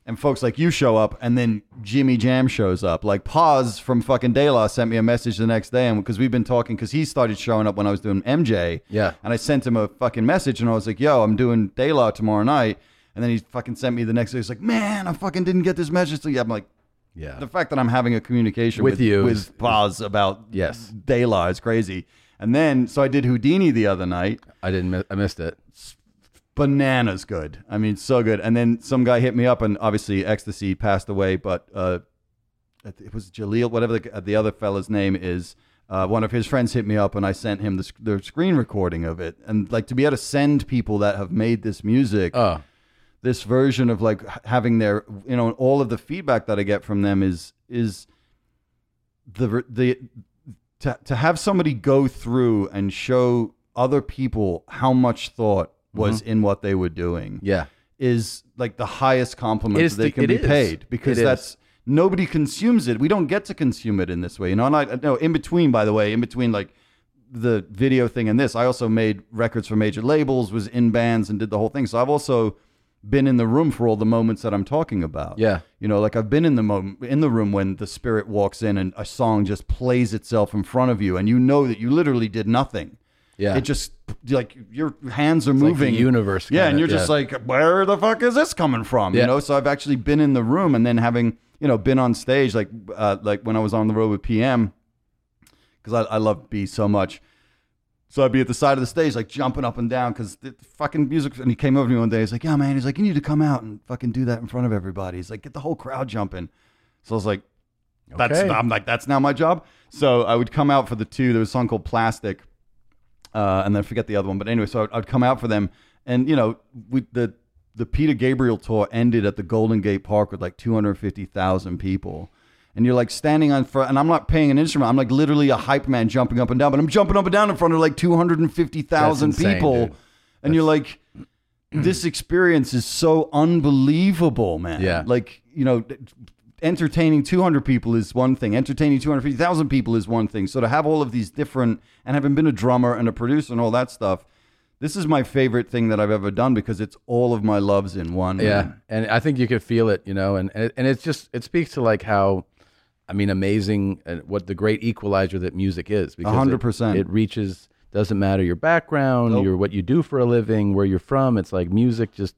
and folks like you show up and then Jimmy Jam shows up. Like Pos from fucking De La sent me a message the next day and because we've been talking because he started showing up when I was doing MJ. Yeah. And I sent him a fucking message and I was like, yo, I'm doing De La tomorrow night. And then he fucking sent me the next day. He's like, man, I fucking didn't get this message So you. I'm like, Yeah. the fact that I'm having a communication With with, you with Pos about Yes. De La is crazy. And then, so I did Whodini the other night. I didn't. I missed it. Bananas good. I mean, so good. And then some guy hit me up, and obviously Ecstasy passed away, but uh, it was Jalil, whatever the, the other fella's name is. Uh, one of his friends hit me up, and I sent him the, the screen recording of it. And like to be able to send people that have made this music Oh, this version of like having their you know all of the feedback that I get from them is is the the to to have somebody go through and show other people how much thought was mm-hmm. in what they were doing yeah. is like the highest compliment that they the- can be is. paid because It is. that's nobody consumes it. We don't get to consume it in this way, you know. And I no in between, by the way, in between like the video thing and this, I also made records for major labels, was in bands, and did the whole thing. So I've also been in the room for all the moments that I'm talking about. Yeah. You know, like I've been in the moment in the room when the spirit walks in and a song just plays itself in front of you, and you know that you literally did nothing. Yeah. It just like your hands are like the moving. universe Yeah, and you're just yeah. like, where the fuck is this coming from? Yeah. You know, so I've actually been in the room and then having you know, been on stage like uh, like when I was on the road with PM, because I, I love B so much. So I'd be at the side of the stage, like jumping up and down, because the fucking music. And he came over to me one day. He's like, "Yeah, man." He's like, "You need to come out and fucking do that in front of everybody." He's like, "Get the whole crowd jumping." So I was like, "That's." Okay. I'm like, "That's now my job." So I would come out for the two. There was a song called "Plastic," uh, and then I forget the other one. But anyway, so I'd, I'd come out for them, and you know, we the the Peter Gabriel tour ended at the Golden Gate Park with like 250,000 people. And you're like standing on front, and I'm not paying an instrument. I'm like literally a hype man jumping up and down, but I'm jumping up and down in front of like 250,000 That's people. dude. And you're like, this experience is so unbelievable, man. Yeah. Like, you know, entertaining 200 people is one thing, entertaining 250,000 people is one thing. So to have all of these different, and having been a drummer and a producer and all that stuff, this is my favorite thing that I've ever done because it's all of my loves in one. Yeah, man. and I think you could feel it, you know, and and, and it's just it speaks to like how, I mean, amazing and what the great equalizer that music is. because hundred percent. It reaches doesn't matter your background, Nope. your what you do for a living, where you're from. It's like music just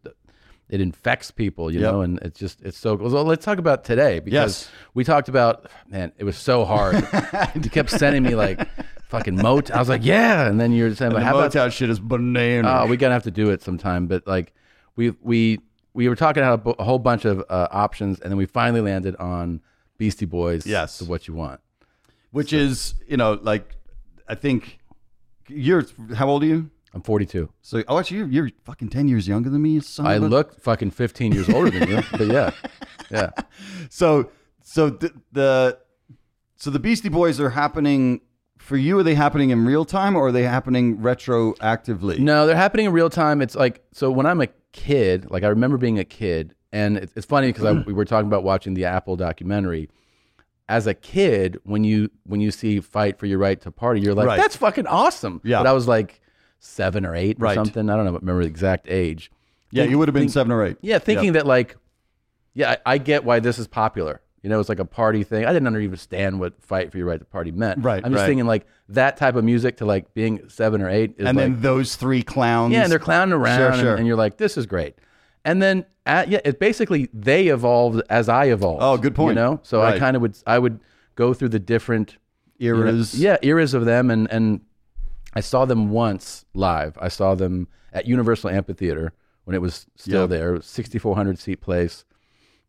it infects people, you Yep. know, and it's just it's so cool. So let's talk about today because Yes. we talked about man, it was so hard. [laughs] you kept sending me like fucking moat. I was like, yeah, and then you're saying, but how about Motown shit is banana. Oh, we're gonna have to do it sometime. But like, we we we were talking about a, whole bunch of uh, options, and then we finally landed on Beastie Boys. Yes. what you want. which is, you know, like, I think you're, how old are you? I'm 42. So, oh, actually, you're, you're fucking 10 years younger than me. Son I look fucking 15 years older than you, [laughs] but yeah, yeah. So, so the, the, so the Beastie Boys are happening for you. Are they happening in real time or are they happening retroactively? No, they're happening in real time. It's like so when I'm a kid, like I remember being a kid, and it's, it's funny because [clears throat] we were talking about watching the Apple documentary. As a kid, when you when you see "Fight for Your Right to Party," you're like, Right. "That's fucking awesome." Yeah. but I was like seven or eight or Right. something. I don't know, remember the exact age. Yeah, Think- you would have been think- seven or eight. Yeah, thinking that like, yeah, I, I get why this is popular. You know, it's like a party thing. I didn't understand what "Fight for Your Right to Party" meant. Right, I'm just right. thinking like that type of music to like being seven or eight is And like, then those three clowns. yeah, and they're clowning around, Sure, and- sure. And, you're like, this is great. And then, at, yeah, it basically they evolved as I evolved. Oh, good point. You know, so I kind of would I would go through the different you know- eras. yeah, eras of them, and and I saw them once live. I saw them at Universal Amphitheater when it was still Yep. there, 6,400 seat place,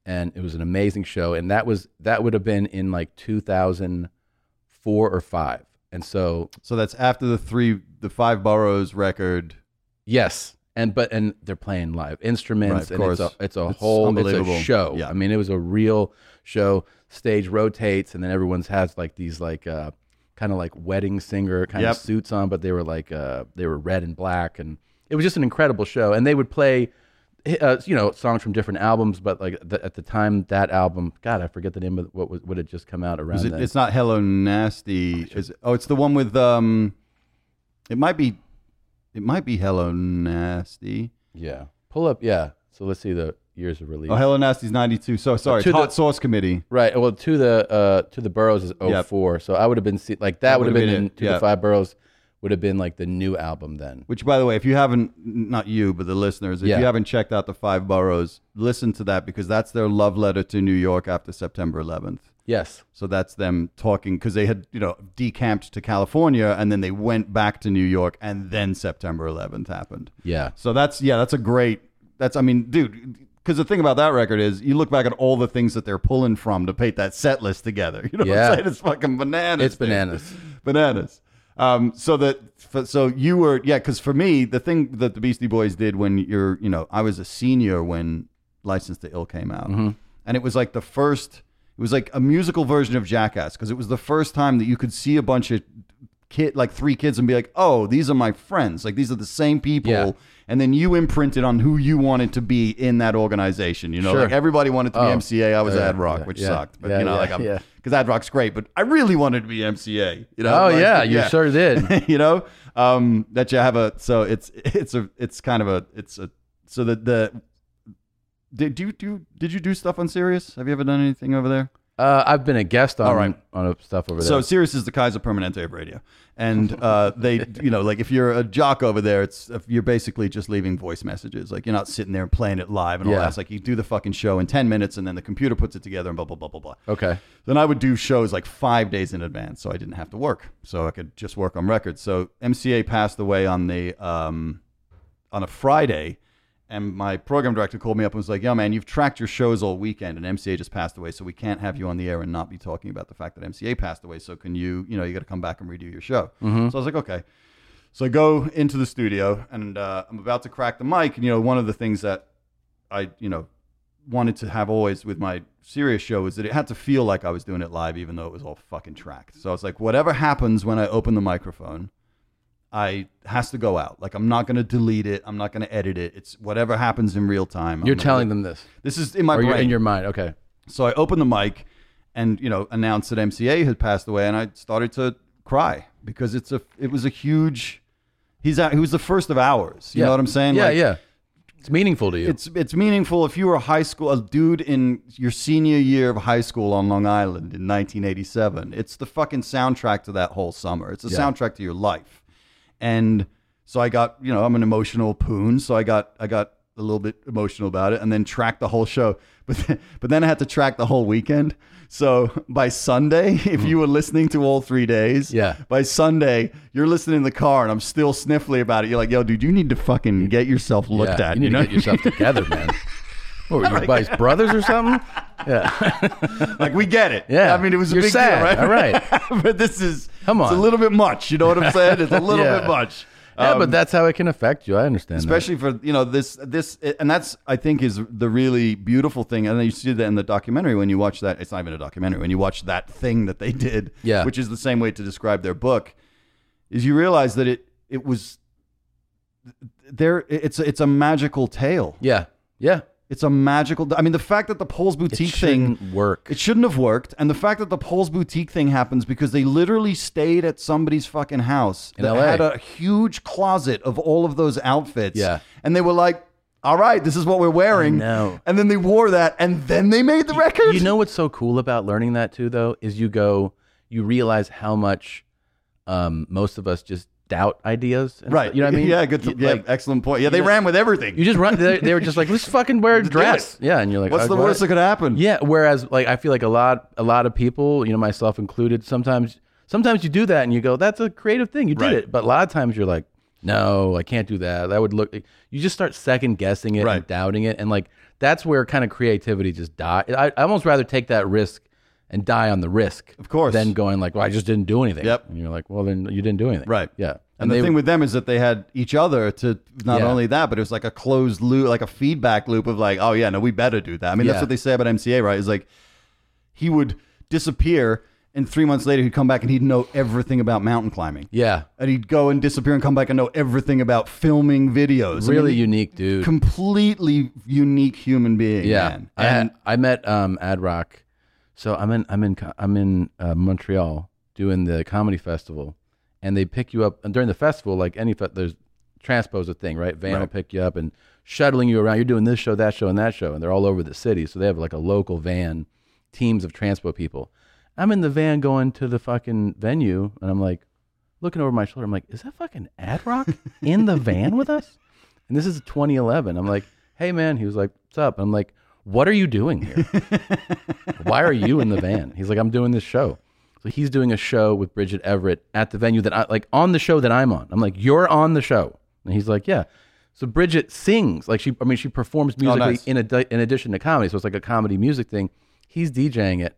and it was an amazing show. And that was that would have been in like 2004 or five. And so So that's after the three, the five boroughs record. Yes, and but and they're playing live instruments, Right, of and it's a course. it's a It's whole it's a show. Yeah. I mean, it was a real show. Stage rotates, and then everyone's has like these like uh, kind of like wedding singer kind Yep. of suits on, but they were like uh, they were red and black, and it was just an incredible show. And they would play. Uh, you know songs from different albums, but like the, at the time that album, God, I forget the name of what was what had just come out around. It, it's not Hello Nasty. Is it, oh, it's the one with um. It might be, it might be Hello Nasty. yeah, pull up. Yeah, so let's see the years of release. Oh, Hello Nasty's ninety two. So sorry, to it's the- Hot Sauce Committee. Right. Well, to the uh, to the boroughs is Yep. 04. So I would have been see- like that, would have been, been in it, to yeah. the five boroughs would have been like the new album then. Which, by the way, if you haven't, not you, but the listeners, if Yeah. you haven't checked out the Five Boroughs, listen to that because that's their love letter to New York after September 11th. Yes. So that's them talking because they had, you know, decamped to California and then they went back to New York and then September 11th happened. Yeah. So that's yeah, that's a great. That's I mean, dude. Because the thing about that record is, you look back at all the things that they're pulling from to paint that set list together. [laughs] You know what Yeah. I'm saying? It's fucking bananas. It's dude. bananas. bananas. Um, so that so you were yeah. Because for me, the thing that the Beastie Boys did when you're you know I was a senior when License to Ill came out, Mm-hmm. and it was like the first. It was like a musical version of Jackass because it was the first time that you could see a bunch of kid like three kids and be like, oh, these are my friends. Like these are the same people. Yeah. And then you imprinted on who you wanted to be in that organization. You know, Sure. like everybody wanted to be Oh. MCA. I was Ad Rock, yeah, which yeah. sucked. But Yeah, you know, like I'm yeah. because Ad Rock's great. But I really wanted to be MCA. You know? Oh Like, yeah, [laughs] you sure did. [laughs] you know, um, that you have a so it's it's a it's kind of a it's a so the the did you do did you do stuff on Sirius? Have you ever done anything over there? Uh, I've been a guest on All right. on stuff over there. So Sirius is the Kaiser Permanente of radio, and uh, they, [laughs] you know, like if you're a jock over there, it's if you're basically just leaving voice messages. Like you're not sitting there and playing it live and all Yeah. that. It's like you do the fucking show in ten minutes, and then the computer puts it together and blah blah blah blah blah. okay. Then I would do shows like five days in advance, so I didn't have to work, so I could just work on records. So MCA passed away on the um, on a Friday, and my program director called me up and was like, "Yo, man, you've tracked your shows all weekend, and MCA just passed away, so we can't have you on the air and not be talking about the fact that MCA passed away. So can you, you know, you got to come back and redo your show." So I was like, "Okay." So I go into the studio and uh, I'm about to crack the mic, and you know, one of the things that I, you know, wanted to have always with my Sirius show is that it had to feel like I was doing it live, even though it was all fucking tracked. So I was like, whatever happens when I open the microphone, I has to go out. Like I'm not going to delete it. I'm not going to edit it. It's whatever happens in real time. I'm You're gonna telling them this, this is in my or brain. in your mind. Okay. So I opened the mic and you know announced that MCA had passed away, and I started to cry because it's a it was a huge. He's out, he was the first of ours. You Yeah. know what I'm saying? Yeah, Like, yeah. It's meaningful to you. It's it's meaningful if you were a high school a dude in your senior year of high school on Long Island in 1987. It's the fucking soundtrack to that whole summer. It's a Yeah. soundtrack to your life. And so I got, you know, I'm an emotional poon, so I got I got a little bit emotional about it and then tracked the whole show. [laughs] But then, but then I had to track the whole weekend. So by Sunday, [laughs] if you were listening to all 3 days. Yeah. by Sunday, you're listening in the car and I'm still sniffly about it. You're like, "Yo, dude, you need to fucking get yourself looked yeah, at." You need know? to get yourself together, [laughs] man. What were you, Vice brothers or something? [laughs] Yeah. Like we get it. Yeah. I mean, it was a You're big sad. deal, right? All right. [laughs] but this is Come on. It's a little bit much. You know what I'm [laughs] saying? It's a little Yeah. bit much. yeah, Um, but that's how it can affect you. I understand. that. especially for you know this this and that's I think is the really beautiful thing. And then you see that in the documentary when you watch that. It's not even a documentary. When you watch that thing that they did, Yeah. which is the same way to describe their book, is you realize that it it was there. It's it's a magical tale. Yeah. Yeah. It's a magical. I mean, the fact that the Paul's It Boutique thing work. It shouldn't have worked. And the fact that the Paul's Boutique thing happens because they literally stayed at somebody's fucking house In that LA. had a huge closet of all of those outfits. Yeah. And they were like, all right, this is what we're wearing. know. And then they wore that and then they made the record. You know what's so cool about learning that too, though, is you go, you realize how much um, most of us just doubt ideas. and Right. stuff. You know what I mean? [laughs] Yeah, good. You- yeah, like, excellent point. Yeah, they know- ran with everything. you just run. They, they were just like, let's fucking wear [laughs] a dress. Yeah, and you're like, What's uh, the what? worst that could happen? Yeah. Whereas, like, I feel like a lot, a lot of people, you know, myself included, sometimes, sometimes you do that and you go, that's a creative thing. You did Right. it. But a lot of times you're like, no, I can't do that. That would look. You just start second guessing it Right. and doubting it, and like that's where kind of creativity just die. I, I almost rather take that risk and die on the risk, Of course. Then going like, well, I just didn't do anything. Yep. And you're like, well, then you didn't do anything. Right. Yeah. And, the they- thing with them is that they had each other to not Yeah. only that, but it was like a closed loop, like a feedback loop of like, oh yeah, no, we better do that. I mean, Yeah. that's what they say about MCA, right? Is like he would disappear, and three months later he'd come back and he'd know everything about mountain climbing, yeah, and he'd go and disappear and come back and know everything about filming videos. I really mean, unique dude. completely unique human being. Yeah, man. I, and I met um, Ad Rock. So I'm in I'm in I'm in uh, Montreal doing the comedy festival, and they pick you up and during the festival. Like any fe- there's transpose a thing, right? Van will pick you up and shuttling you around. You're doing this show, that show, and that show, and they're all over the city. So they have like a local van, teams of transpo people. I'm in the van going to the fucking venue, and I'm like looking over my shoulder. I'm like, is that fucking Ad Rock in the van with us? [laughs] And this is 2011. I'm like, hey man. He was like, what's up? I'm like, what are you doing here? Why are you in the van? He's like, I'm doing this show. So he's doing a show with Bridget Everett at the venue that I like on the show that I'm on. I'm like, you're on the show, and he's like, yeah. So Bridget sings like she. I mean, she performs musically nice. in a, in addition to comedy. So it's like a comedy music thing. He's DJing it.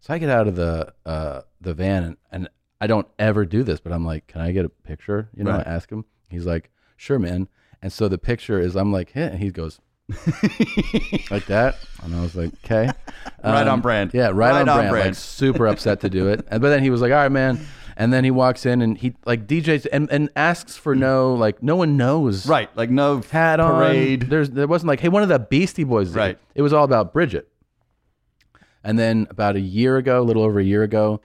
So I get out of the uh, the van and, and I don't ever do this, but I'm like, can I get a picture? You know, Right. I ask him. He's like, sure, man. And so the picture is, I'm like, hey, and he goes [laughs] like that, and I was like, okay, [laughs] Right on um, brand. Yeah, right, Right on, on brand. Like [laughs] super upset to do it, and but then he was like, all right, man. And then he walks in and he like DJs and, and asks for no like no one knows right, like no hat on. parade. There's there wasn't like, hey, one of the Beastie Boys. here. Right. It was all about Bridget. And then about a year ago, a little over a year ago,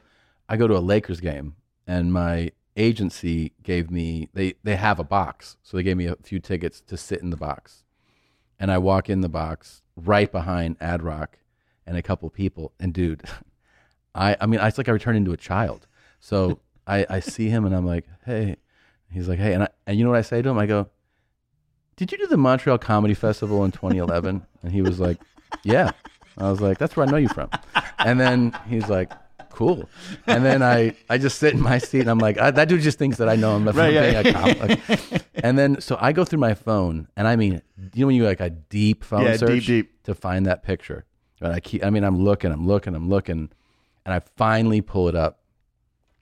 I go to a Lakers game, and my agency gave me they they have a box, so they gave me a few tickets to sit in the box. And I walk in the box right behind Ad Rock and a couple people, and dude, [laughs] I I mean, it's like I returned into a child. So [laughs] I I see him and I'm like, hey. He's like, hey, and I, and you know what I say to him? I go, did you do the Montreal Comedy Festival in 2011? and he was like, yeah. I was like, that's where I know you from. And then he's like, cool. And then I, I just sit in my seat and I'm like, I, that dude just thinks that I know him. If Right, I'm yeah. being a com- and then, so I go through my phone and I mean, you know, when you like a deep phone Yeah, deep, search deep. to find that picture. And I keep, I mean, I'm looking, I'm looking, I'm looking, and I finally pull it up.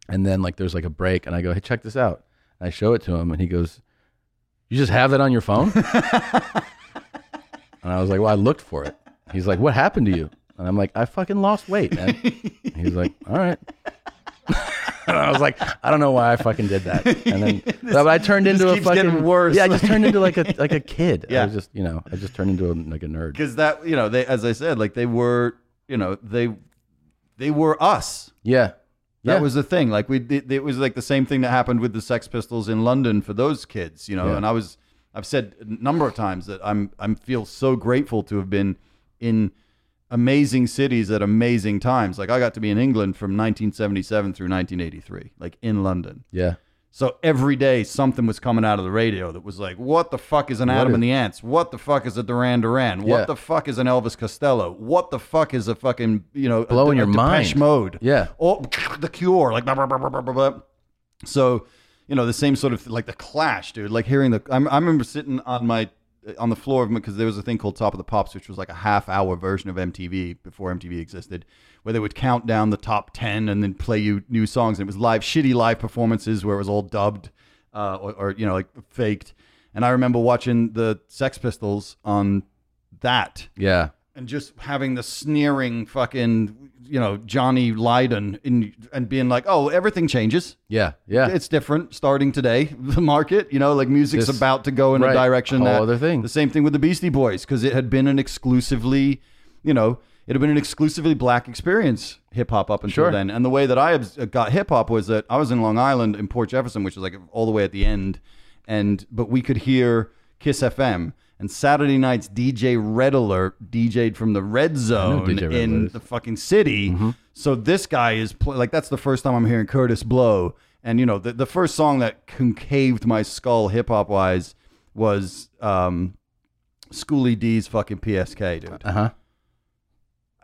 And then like there's like a break and I go, hey, check this out. And I show it to him and he goes, you just have that on your phone? [laughs] and I was like, well, I looked for it. He's like, what happened to you? And I'm like, I fucking lost weight, man. [laughs] He's like, all right. [laughs] and I was like, I don't know why I fucking did that. And then, [laughs] but I turned into a fucking worse. Yeah, I just turned into like a like a kid. Yeah. I was just, you know, I just turned into a, like a nerd. because that you know they as I said like they were you know they they were us. Yeah, That yeah. was the thing. Like we, it, it was like the same thing that happened with the Sex Pistols in London for those kids, you know. Yeah. And I was, I've said a number of times that I'm, I'm feel so grateful to have been in amazing cities at amazing times. Like I got to be in England from 1977 through 1983, like in London. yeah. So every day something was coming out of the radio that was like, what the fuck is an Adam is- and the Ants? What the fuck is a Duran Duran? Yeah. What the fuck is an Elvis Costello? What the fuck is a fucking, you know, Blowing a, your Depeche mind. Mode? Yeah. Or oh, [laughs] The Cure, like blah, blah, blah, blah, blah, blah. So, you know, the same sort of like the Clash, dude. Like hearing the, I'm, I remember sitting on my, on the floor of because there was a thing called Top of the Pops, which was like a half hour version of MTV before MTV existed, where they would count down the top ten and then play you new songs. And it was live, shitty live performances where it was all dubbed uh, or, or you know like faked. And I remember watching the Sex Pistols on that Yeah. And just having the sneering fucking you know Johnny Lydon in and being like, oh, everything changes. Yeah. Yeah. It's different starting today. [laughs] The market, you know, like music's This- about to go in right, a direction whole that other thing. The same thing with the Beastie Boys because it had been an exclusively, you know, it had been an exclusively black experience hip hop up until Sure. then. And the way that I got hip hop was that I was in Long Island in Port Jefferson, which is like all the way at the end, and but we could hear Kiss FM. And Saturday nights, DJ Red Alert DJ'd from the Red Zone DJ Red in Alert the fucking city. Mm-hmm. So this guy is pl- like that's the first time I'm hearing Kurtis Blow, and you know the the first song that concaved my skull hip hop wise was um, Schoolly D's fucking PSK, dude. Uh huh.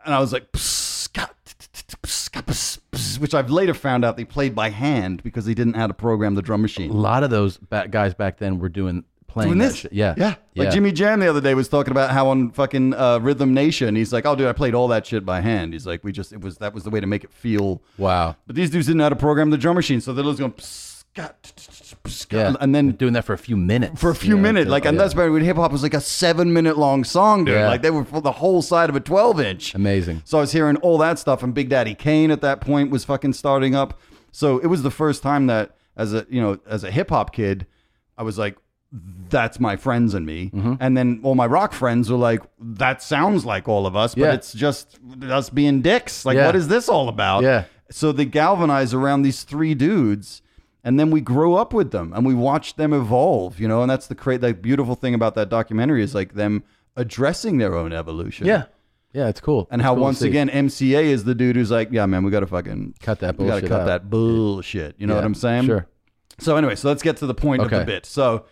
And I was like, "Psska, psska, ps- ps," which I've later found out they played by hand because they didn't know how to program the drum machine. A lot of those guys back then were doing playing Doing this? shit. Yeah. Yeah. Like Jimmy Jam the other day was talking about how on fucking uh, Rhythm Nation, he's like, oh, dude, I played all that shit by hand. He's like, we just, it was, that was the way to make it feel Wow. But these dudes didn't know how to program the drum machine, so they're just going psska, Yeah. and then doing that for a few minutes. for a few you know, minutes, like, and yeah. that's why when hip hop was like a seven minute long song, dude. Yeah. Like they were for the whole side of a twelve inch. amazing. So I was hearing all that stuff, and Big Daddy Kane at that point was fucking starting up. So it was the first time that, as a you know, as a hip hop kid, I was like, "That's my friends and me." Mm-hmm. And then all my rock friends were like, "That sounds like all of us, but Yeah. it's just us being dicks. Like, Yeah. what is this all about?" Yeah. So they galvanize around these three dudes. And then we grow up with them and we watch them evolve, you know, and that's the great, the beautiful thing about that documentary is like them addressing their own evolution Yeah. Yeah. It's cool. and It's how cool once again MCA is the dude who's like, yeah, man, we got to fucking Cut that we got to bullshit cut out." that bullshit. You know Yeah, what I'm saying? Sure. So anyway, so let's get to the point of the bit. So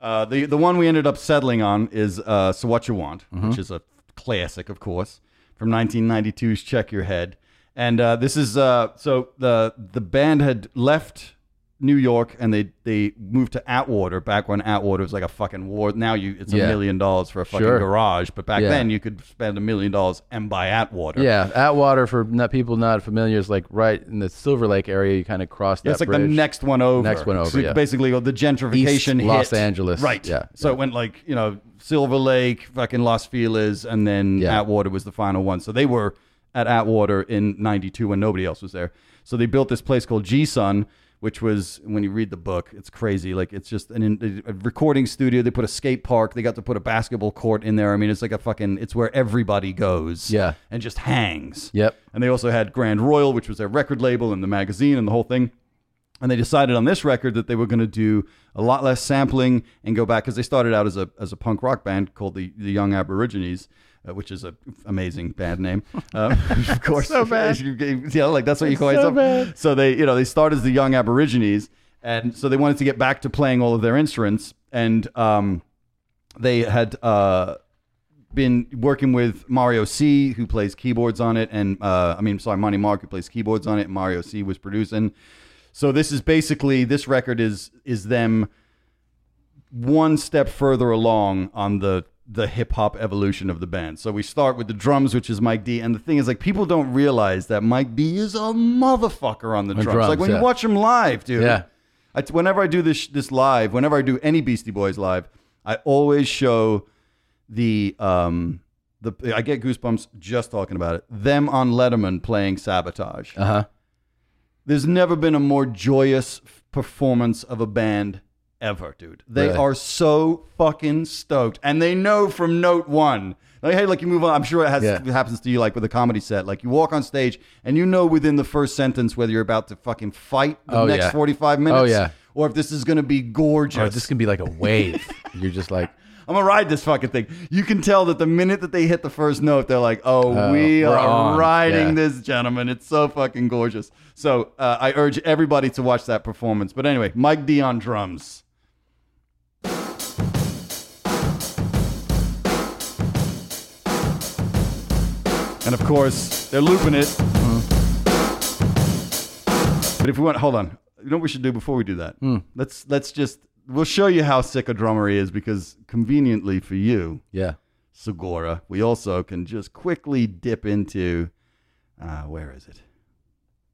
uh, the the one we ended up settling on is uh, "So What'cha Want," Mm-hmm. which is a classic, of course, from 1992's "Check Your Head." And uh, this is uh, so the the band had left New York and they they moved to Atwater back when Atwater was like a fucking war. Now you it's a Yeah. million dollars for a fucking Sure. garage, but back Yeah. then you could spend a million dollars and buy Atwater. Yeah, Atwater for not people not familiar is like right in the Silver Lake area. You kind of cross that it's like bridge. the next one over. Next one over, So yeah. Basically, the gentrification East Los. Angeles, Right. yeah, So it went like, you know, Silver Lake, fucking Los Feliz, and then Yeah. Atwater was the final one. So they were at Atwater in 92 when nobody else was there. So they built this place called G-Son, which was, when you read the book, it's crazy. Like, it's just an, a recording studio. They put a skate park. They got to put a basketball court in there. I mean, it's like a fucking, it's where everybody goes. Yeah. And just hangs. Yep. And they also had Grand Royal, which was their record label and the magazine and the whole thing. And they decided on this record that they were going to do a lot less sampling and go back because they started out as a as a punk rock band called the the Young Aborigines, uh, which is an amazing bad name. Um, [laughs] [laughs] of course, so bad. You know, like that's what you call so yourself. bad. So they, you know, they start as the Young Aborigines, and so they wanted to get back to playing all of their instruments, and um, they had uh, been working with Mario C, who plays keyboards on it, and uh, I mean, sorry, Money Mark, who plays keyboards on it. And Mario C was producing. So this is basically this record is is them one step further along on the the hip hop evolution of the band. So we start with the drums, which is Mike D, and the thing is, like, people don't realize that Mike D is a motherfucker on the drums. drums, like when yeah. you watch him live, dude. Yeah. I, whenever I do this this live, whenever I do any Beastie Boys live, I always show the um the I get goosebumps just talking about it. Them on Letterman playing Sabotage. Uh huh. There's never been a more joyous performance of a band ever, dude. They Really? are so fucking stoked, and they know from note one. Like, hey, like you move on. I'm sure it has Yeah. it happens to you, like with a comedy set. Like you walk on stage, and you know within the first sentence whether you're about to fucking fight the Oh, next yeah. 45 minutes, yeah. or if this is going to be gorgeous. Or this can be like a wave. [laughs] You're just like, I'm gonna ride this fucking thing. You can tell that the minute that they hit the first note, they're like, "Oh, Oh, we we're are on. riding Yeah. this, gentlemen. It's so fucking gorgeous." So uh, I urge everybody to watch that performance. But anyway, Mike D on drums. And of course, they're looping it. But if we want, hold on. You know what we should do before we do that? Let's let's just we'll show you how sick a drummer he is because conveniently for you, yeah. Segura, we also can just quickly dip into uh, where is it?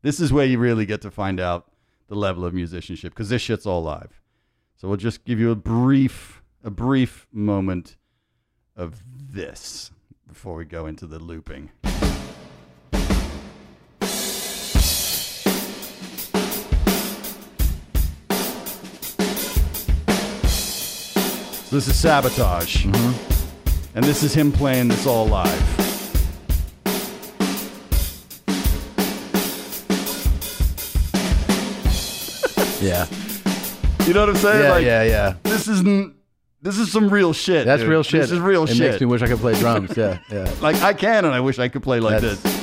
This is where you really get to find out the level of musicianship because this shit's all live. So we'll just give you a brief a brief moment of this before we go into the looping. This is Sabotage. Mm-hmm. And this is him playing this all live. [laughs] Yeah. You know what I'm saying? Yeah. like, yeah. Yeah. This is n- this is some real shit. That's dude. real shit. This is real it shit. It makes me wish I could play drums. Yeah. [laughs] Yeah. like I can, and I wish I could play like That's- this.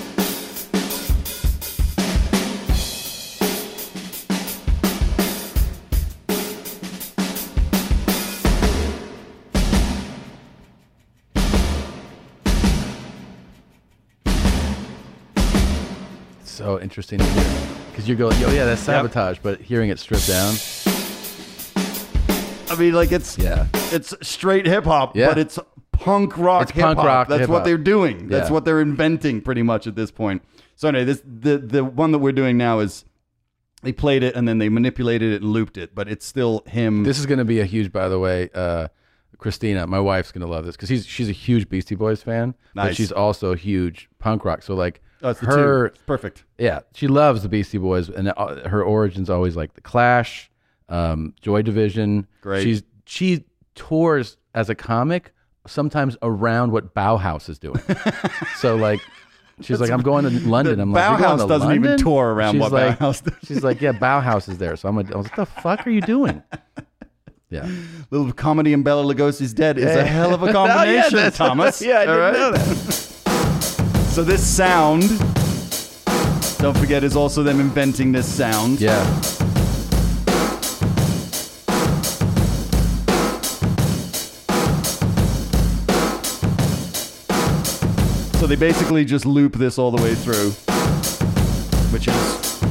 So interesting to hear. Because you're going, oh, yeah, that's sabotage, but hearing it stripped down. I mean, like it's Yeah. it's straight hip hop, Yeah. but it's punk rock It's hip punk hop. rock That's what hip-hop. they're doing. That's Yeah. what they're inventing pretty much at this point. So anyway, this the the one that we're doing now is they played it and then they manipulated it and looped it, but it's still him. This is going to be a huge, by the way. Uh, Christina, my wife's going to love this because she's she's a huge Beastie Boys fan, but she's also a huge punk rock. So like Oh, her, perfect. yeah, she loves the Beastie Boys, and uh, her origins always like the Clash, um, Joy Division. Great. She's she tours as a comic sometimes around what Bauhaus is doing. [laughs] so like. She's like, I'm going to London. I'm like, Bauhaus doesn't even tour around She's what like, Bauhaus does. She's like, yeah, Bauhaus is there. So I'm like, what the fuck are you doing? [laughs] Yeah. Little comedy and Bela Lugosi's dead is a hell of a [laughs] Oh, yeah, combination, Thomas. yeah, I didn't know that. so this sound, don't forget, is also them inventing this sound. Yeah. So they basically just loop this all the way through, which is.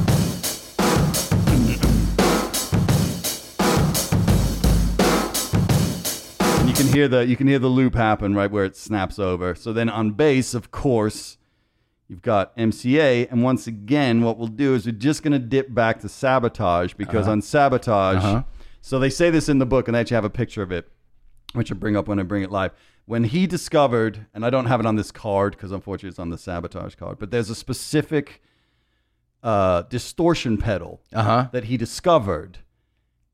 And you can hear the you can hear the loop happen right where it snaps over. So then on bass, of course, you've got MCA, and once again, what we'll do is we're just gonna dip back to sabotage because on sabotage. Uh-huh. So they say this in the book, and they actually have a picture of it which I bring up when I bring it live. When he discovered, and I don't have it on this card because unfortunately it's on the sabotage card, but there's a specific uh, distortion pedal Uh huh. that he discovered.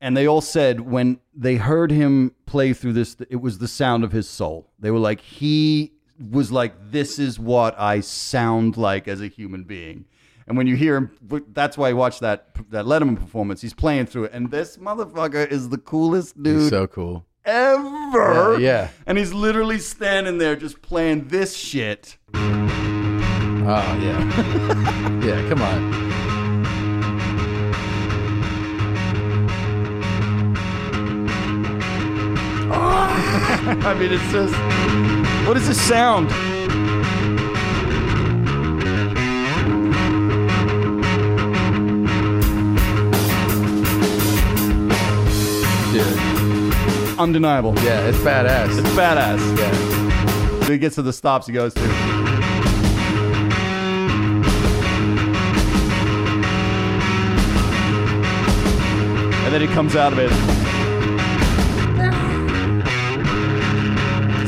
And they all said when they heard him play through this, it was the sound of his soul. They were like, he was like, this is what I sound like as a human being. And when you hear him, that's why I watched that that Letterman performance. He's playing through it, and this motherfucker is the coolest dude He's so cool. Ever. Yeah, yeah. And he's literally standing there just playing this shit. Oh yeah, [laughs] yeah. Come on. [laughs] I mean, it's just. What is this sound? Undeniable. Yeah, it's badass. It's badass. Yeah. So he gets to the stops he goes to. And then he comes out of it.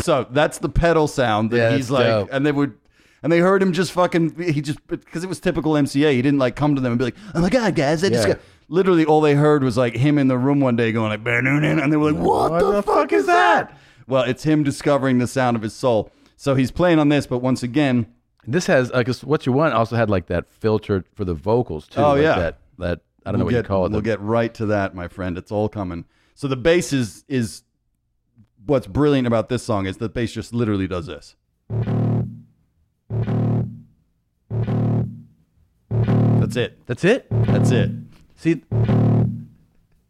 So that's the pedal sound that Yeah, he's that's like, dope. and they would, and they heard him just fucking. He just because it was typical MCA. He didn't like come to them and be like, "Oh my god, guys!" I just Yeah. got. Literally, all they heard was like him in the room one day going like, "Ba-doo-doo," and they were like, "What, the, fuck is that?" Well, it's him discovering the sound of his soul. So he's playing on this, but once again, This has like what you want also had like that filter for the vocals too. Oh, like yeah. That that I don't know we'll what get, you call it. We'll the- get right to that, my friend. It's all coming. So the bass is is what's brilliant about this song is the bass just literally does this. That's it. That's it. That's it. See,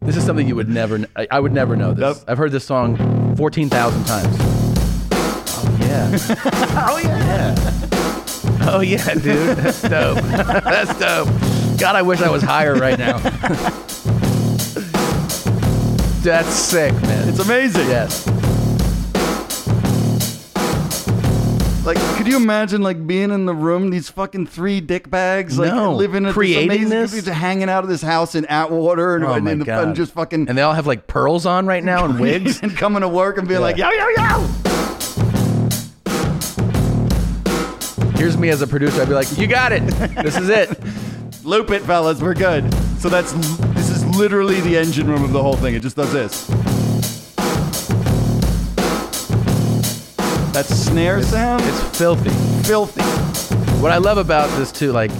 this is something you would never. kn- I, I would never know this. Nope. I've heard this song fourteen thousand times. Oh yeah. [laughs] oh yeah. Oh yeah, dude. That's dope. [laughs] That's dope. God, I wish I was higher right now. [laughs] That's sick, man. It's amazing. yes. Like, could you imagine like being in the room, these fucking three dick bags, like No. living at Creating this, amazing, this? just hanging out of this house in Atwater and, Oh and, my and, God. and just fucking And they all have like pearls on right now and [laughs] wigs. and coming to work and being like, yo yo yo. Here's me as a producer. I'd be like, "You got it. This is it." [laughs] Loop it, fellas. We're good. So that's this is literally the engine room of the whole thing. It just does this. That snare sound. It's filthy. filthy. What I love about this too, like,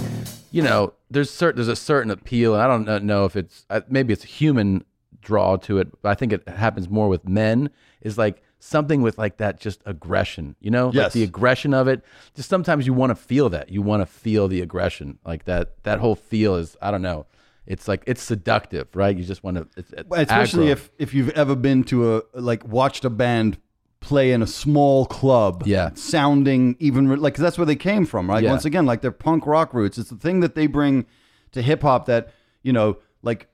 you know, there's certain there's a certain appeal, and I don't know if it's uh, maybe it's a human draw to it, but I think it happens more with men. Is like something with like that just aggression, you know, like the aggression of it. Just sometimes you want to feel that. You want to feel the aggression, like that. That whole feel is I don't know. It's like it's seductive, right? You just want to, it's, it's Especially aggro. if if you've ever been to a like watched a band play in a small club, Yeah. sounding even like 'cause that's where they came from, right? Yeah. Once again, like their punk rock roots. It's the thing that they bring to hip hop that you know, like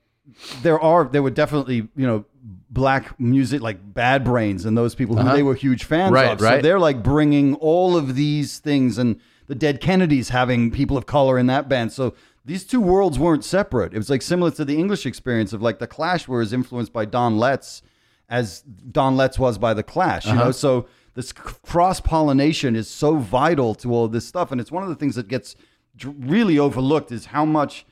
there are there were definitely you know black music like Bad Brains and those people who they were huge fans Uh-huh. Right, of. So right. they're like bringing all of these things and the Dead Kennedys having people of color in that band. So these two worlds weren't separate. It was like similar to the English experience of like the Clash was influenced by Don Letts as Don Letts was by the Clash, you know? Uh-huh. So this cross pollination is so vital to all of this stuff. And it's one of the things that gets dr- really overlooked is how much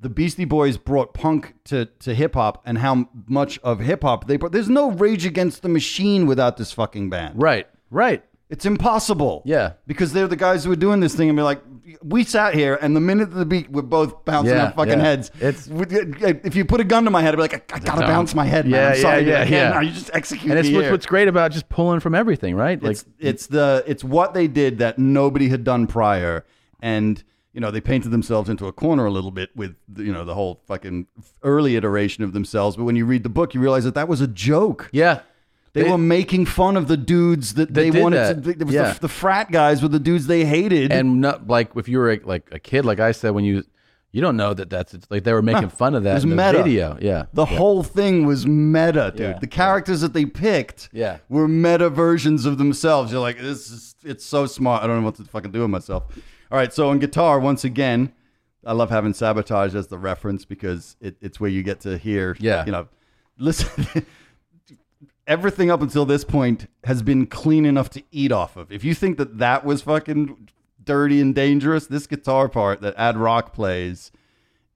the Beastie Boys brought punk to, to hip hop and how much of hip hop they brought. There's no Rage Against the Machine without this fucking band. right, right. It's impossible. Yeah. Because they're the guys who are doing this thing and be like, we sat here and the minute the beat, we're both bouncing Yeah, our fucking yeah. heads. It's- if you put a gun to my head, I'd be like, I, I gotta bounce my head. Man. Yeah, I'm sorry, yeah. Yeah, yeah. now. You just execute And it's what's, what's great about just pulling from everything, right? Like it's it's the it's what they did that nobody had done prior, and you know they painted themselves into a corner a little bit with you know the whole fucking early iteration of themselves. But when you read the book, you realize that that was a joke. yeah. They, were making fun of the dudes that they did wanted that. to. It was Yeah. the, the frat guys were the dudes they hated. and not like if you were a, like a kid, like I said, when you you don't know that that's it's like they were making fun of that was in the meta. video. Yeah, the whole thing was meta, dude. Yeah. The characters that they picked Yeah. were meta versions of themselves. You're like, this is it's so smart. I don't know what to fucking do with myself. All right, so on guitar, once again, I love having sabotage as the reference because it, it's where you get to hear, Yeah. you know, listen. [laughs] Everything up until this point has been clean enough to eat off of. If you think that that was fucking dirty and dangerous, this guitar part that Ad Rock plays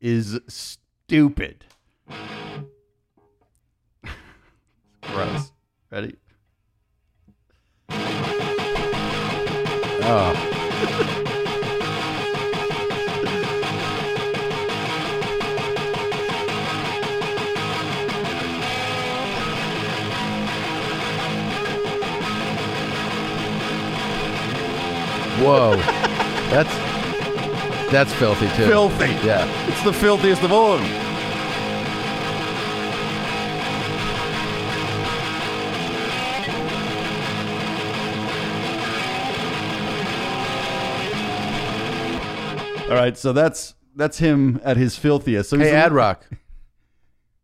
is stupid. [laughs] Gross. Ready? oh, [laughs] Whoa, that's that's filthy too. Filthy. Yeah. It's the filthiest of all of them. All right, so that's that's him at his filthiest. So he's Hey, Ad Rock,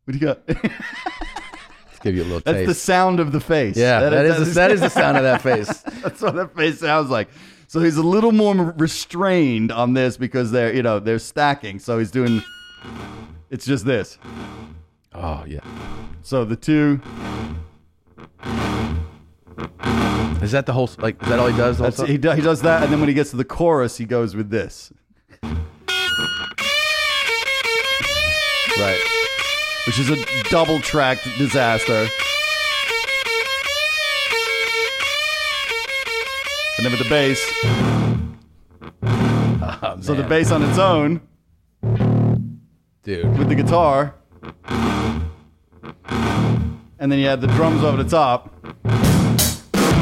What do you got? let's give you a little That's taste. the sound of the face. yeah, that is, the, that is the sound of that face. [laughs] That's what that face sounds like. So he's a little more restrained on this because they're you know they're stacking. So he's doing. It's just this. Oh yeah. So the two. Is that the whole like? Is that all he does? the whole That's, he, do, he does that, and then when he gets to the chorus, he goes with this, right. which is a double tracked disaster. Then with the bass, Oh, so the man. bass on its own dude. with the guitar, and then you add the drums over the top.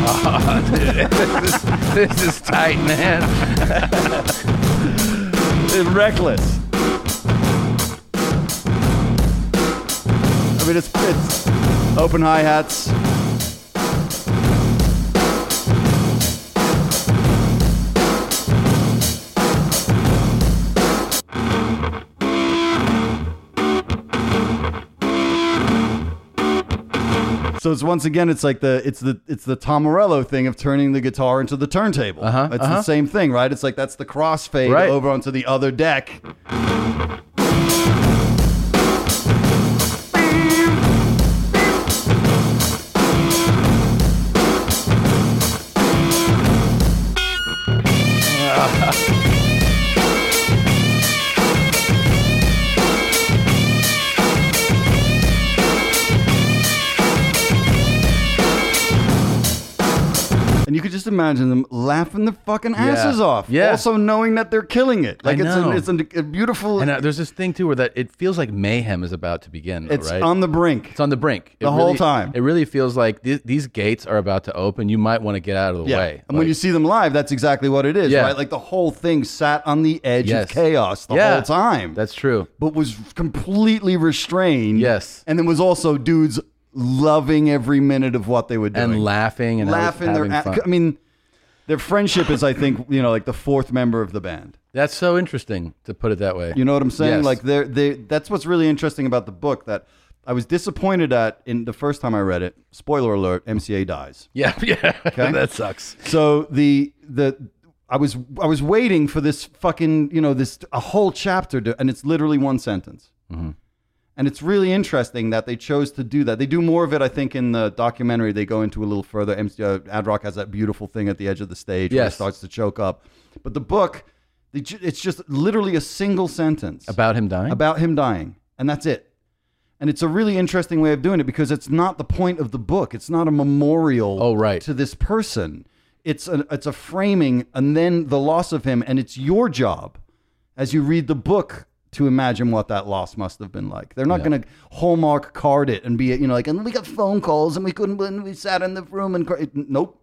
Oh, [laughs] this is tight, man. [laughs] It's reckless. I mean, it's it's open hi hats. So it's once again, it's like the it's the it's the Tom Morello thing of turning the guitar into the turntable. Uh-huh, It's uh-huh. the same thing, right? It's like that's the crossfade Right. over onto the other deck. Just imagine them laughing their fucking asses off. Yeah. Also knowing that they're killing it. Like it's know. a, it's a, a beautiful. And uh, there's this thing too where that it feels like mayhem is about to begin. Though, it's right? on the brink. It's on the brink It The whole really- time. It really feels like th- these gates are about to open. You might want to get out of the yeah. way. And when Like, you see them live, that's exactly what it is, Yeah. right? Like the whole thing sat on the edge Yes. of chaos the Yeah. whole time. that's true. but was completely restrained. Yes. And then was also dudes loving every minute of what they were doing. And laughing and laughing their fun. I mean their friendship is I think, you know, like the fourth member of the band. That's so interesting to put it that way. You know what I'm saying? Yes. Like they're they that's what's really interesting about the book that I was disappointed at in the first time I read it. Spoiler alert, MCA dies. yeah, [laughs] yeah. that sucks. So the the I was I was waiting for this fucking you know this a whole chapter to, and it's literally one sentence. Mm-hmm. And it's really interesting that they chose to do that. They do more of it, I think, in the documentary. They go into a little further. MC, uh, Ad Rock has that beautiful thing at the edge of the stage where it Yes. starts to choke up. But the book, they, ju- it's just literally a single sentence About him dying? about him dying, and that's it. And it's a really interesting way of doing it because it's not the point of the book. It's not a memorial Oh, right. to this person. It's a, it's a framing and then the loss of him. And it's your job as you read the book to imagine what that loss must have been like. They're not going to hallmark card it and be, you know, like, and we got phone calls and we couldn't, and we sat in the room and, cr-" nope.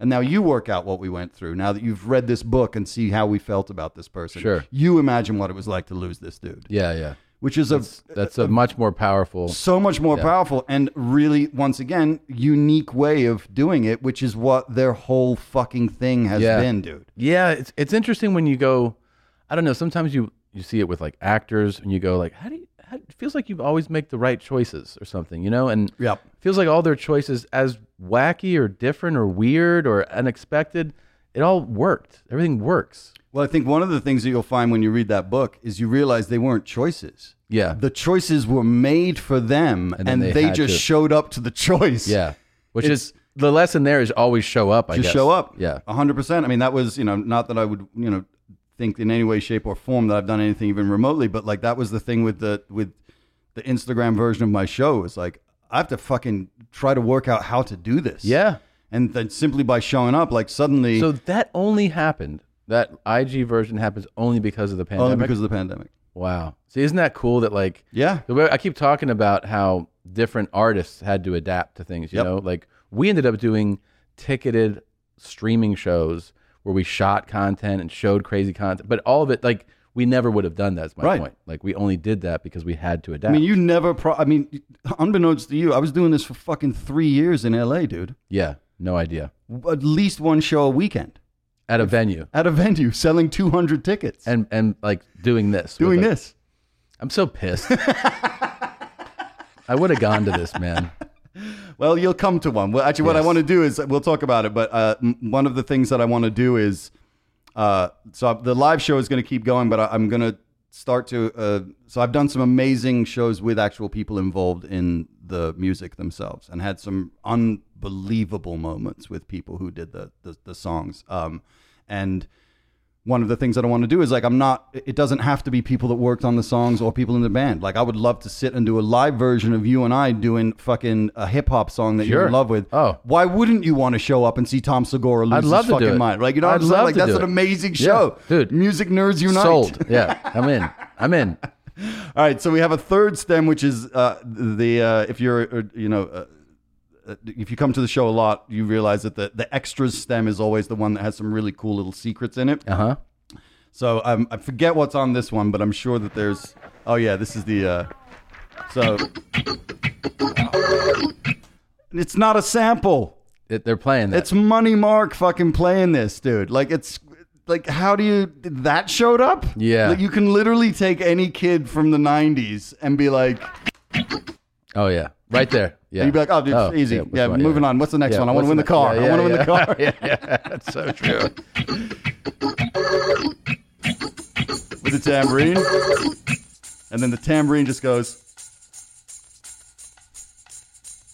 And now you work out what we went through. Now that you've read this book and see how we felt about this person, Sure. you imagine what it was like to lose this dude yeah, yeah. which is a That's a much more powerful. so much more powerful and really once again unique way of doing it which is what their whole fucking thing has Yeah. been dude Yeah, it's it's interesting when you go. I don't know. Sometimes you you see it with like actors, and you go like, how do you? How, it feels like you always make the right choices or something, you know? And Yep. feels like all their choices, as wacky or different or weird or unexpected, it all worked. Everything works. well i think one of the things that you'll find when you read that book is you realize they weren't choices Yeah, the choices were made for them And and, they they, just to- showed up to the choice yeah. Which It's- is the lesson there is always show up. I just guess. show up Yeah. 100% i mean that was you know not that i would you know think in any way shape or form that i've done anything even remotely but like that was the thing with the with the instagram version of my show is like i have to fucking try to work out how to do this Yeah. and then simply by showing up like suddenly So that only happened. That IG version happens only because of the pandemic. only because of the pandemic wow. See, isn't that cool that like yeah I keep talking about how different artists had to adapt to things, you Yep. know? Like we ended up doing ticketed streaming shows where we shot content and showed crazy content, but all of it like we never would have done that. Is my Right. point. Like we only did that because we had to adapt. I mean, you never. Pro- I mean, unbeknownst to you, I was doing this for fucking three years in LA, dude. yeah, no idea. At least one show a weekend At a venue at a venue, selling two hundred tickets, and and like doing this, doing like- this. I'm so pissed. [laughs] I would have gone to this, man. Well, you'll come to one. Well, actually, what I want to do is we'll talk about it. But uh, m- one of the things that I want to do is, uh, so the live show is going to keep going, but I, I'm going to start to. Uh, so I've done some amazing shows with actual people involved in the music themselves, and had some unbelievable moments with people who did the the, the songs. Um, and one of the things that I want to do is like I'm not it doesn't have to be people that worked on the songs or people in the band. Like I would love to sit and do a live version of you and I doing fucking a hip hop song that you're in love with. Oh. Why wouldn't you want to show up and see Tom Segura lose I'd love his to do fucking it. mind? Like you know what I'd I'm saying? Like that's do an it. amazing Yeah, show. dude. Music nerds unite. Sold. Yeah, I'm in. I'm in. [laughs] All right, so we have a third stem, which is uh, the uh, if you're uh, you know uh, if you come to the show a lot, you realize that the the extras stem is always the one that has some really cool little secrets in it. Uh huh. So um, I forget what's on this one, but I'm sure that there's. Oh yeah, this is the. Uh, so it's not a sample. It, they're playing that. It's Money Mark fucking playing this, dude. Like it's like how do you that showed up? Yeah. Like you can literally take any kid from the '90s and be like, oh yeah, right there. Yeah. [laughs] you'd be like, oh, dude, oh, it's easy. Yeah, one? moving on. What's the next Yeah, one? I want to win the car. I want to win the car. Yeah, [laughs] yeah, that's so true. with the tambourine. And then the tambourine just goes.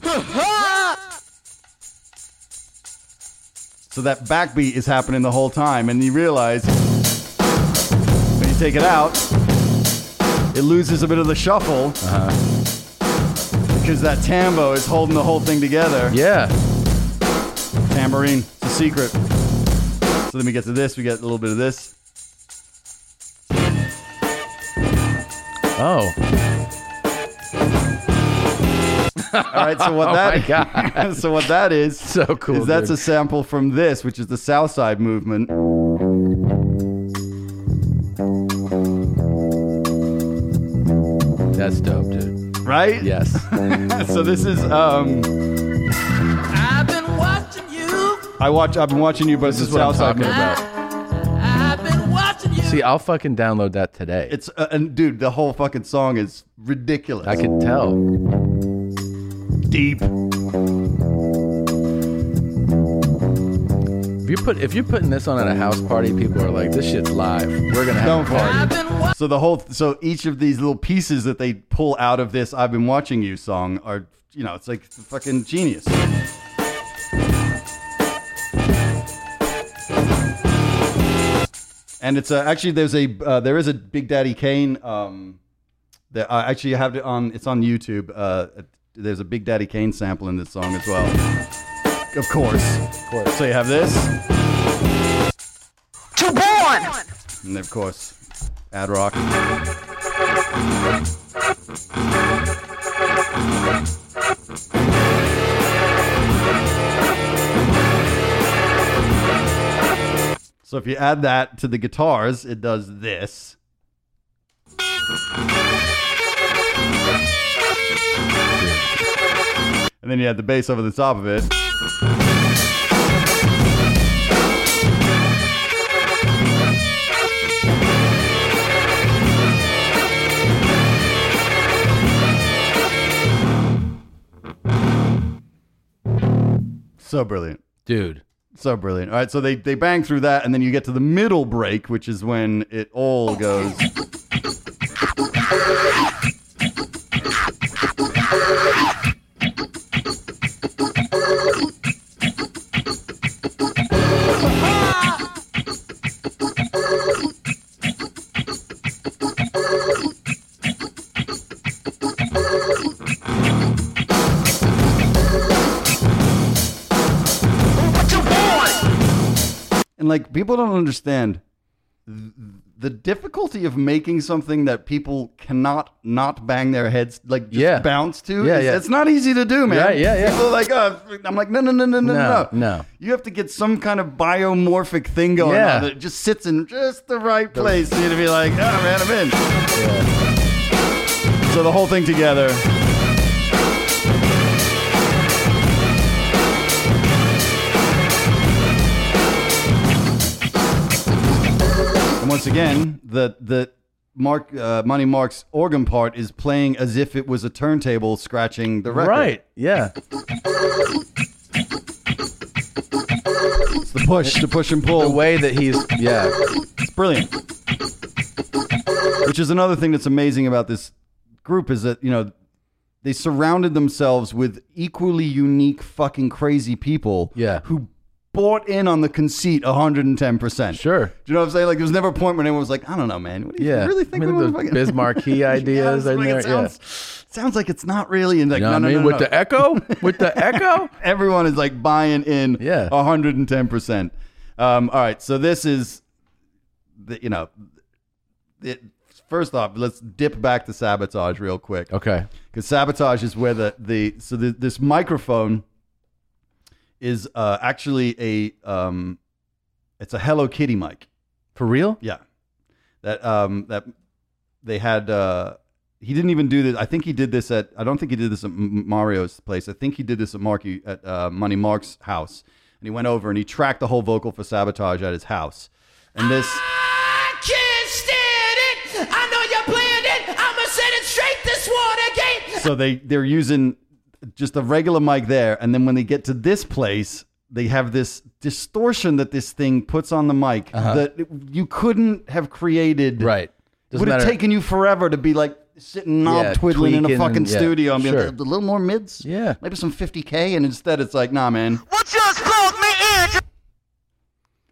[laughs] so that backbeat is happening the whole time, and you realize when you take it out, it loses a bit of the shuffle uh-huh. Because that tambo is holding the whole thing together. Yeah. Tambourine, it's a secret. So then we get to this, we get a little bit of this. Oh. [laughs] All right, so what [laughs] Oh that [laughs] so what that is So cool, is that's dude. a sample from this, which is the South Side movement. That's dope. Right? Yes. [laughs] so this is um I've been watching you. I watch I've been watching you, but This is what I'm South Side talking about. I've been watching you. See, I'll fucking download that today. It's uh, and dude, the whole fucking song is ridiculous. I can tell. deep. If you put if you're putting this on at a house party, people are like, "This shit's live. We're gonna have Don't a party." I've been wa- So the whole so each of these little pieces that they pull out of this I've been watching you song are you know, it's like fucking genius. And it's uh, actually there's a uh, there is a Big Daddy Kane um that I actually have it on it's on YouTube. Uh there's a Big Daddy Kane sample in this song as well. Of course. Of course. So you have this to born. and of course Ad Rock. So if you add that to the guitars, it does this. And then you add the bass over the top of it. So brilliant. Dude. So brilliant. All right, so they, they bang through that, and then you get to the middle break, which is when it all goes. Like people don't understand th- the difficulty of making something that people cannot not bang their heads like just Yeah. bounce to. Yeah, is- yeah. It's not easy to do, man. Right, yeah, yeah. People are like, oh, I'm like, no, no, no, no, no, No, no, no. You have to get some kind of biomorphic thing going Yeah. on that just sits in just the right place for you to be like, oh man, I'm in. So the whole thing together. Once again, the the Mark uh, Money Mark's organ part is playing as if it was a turntable scratching the record. Right. Yeah. It's the push, the push and The pull. way that he's yeah. It's brilliant. Which is another thing that's amazing about this group is that, you know, they surrounded themselves with equally unique fucking crazy people Yeah. who bought in on the conceit 110%. Sure. Do you know what I'm saying? Like, there was never a point when anyone was like, I don't know, man. What do you Yeah. really think [laughs] I mean, the fucking- Biz Markie ideas Yeah, in it's there, like, it yeah. sounds, sounds like it's not really. And like, You know no, no, I mean? no, With no. the echo? With the [laughs] echo? Everyone is like buying in Yeah. 110%. Um, all right. So this is, the, you know, it, first off, let's dip back to sabotage real quick. Okay. Because sabotage is where the, the so the, this microphone is uh, actually a, um, it's a Hello Kitty mic. For real? Yeah. That um that they had uh he didn't even do this. I think he did this at I don't think he did this at M- Mario's place. I think he did this at Marky at uh, Money Mark's house. And he went over and he tracked the whole vocal for sabotage at his house. And this I can't stand it. I know you're playing it. I'ma send it straight this Watergate. so they they're using just a regular mic there and then when they get to this place they have this distortion that this thing puts on the mic that you couldn't have created Uh-huh. Right. Doesn't would have matter. taken you forever to be like sitting knob Yeah, twiddling in a fucking and- yeah, studio and be sure. like, a little more mids, Yeah. maybe some 50k, and instead it's like, nah, man, What just called me in?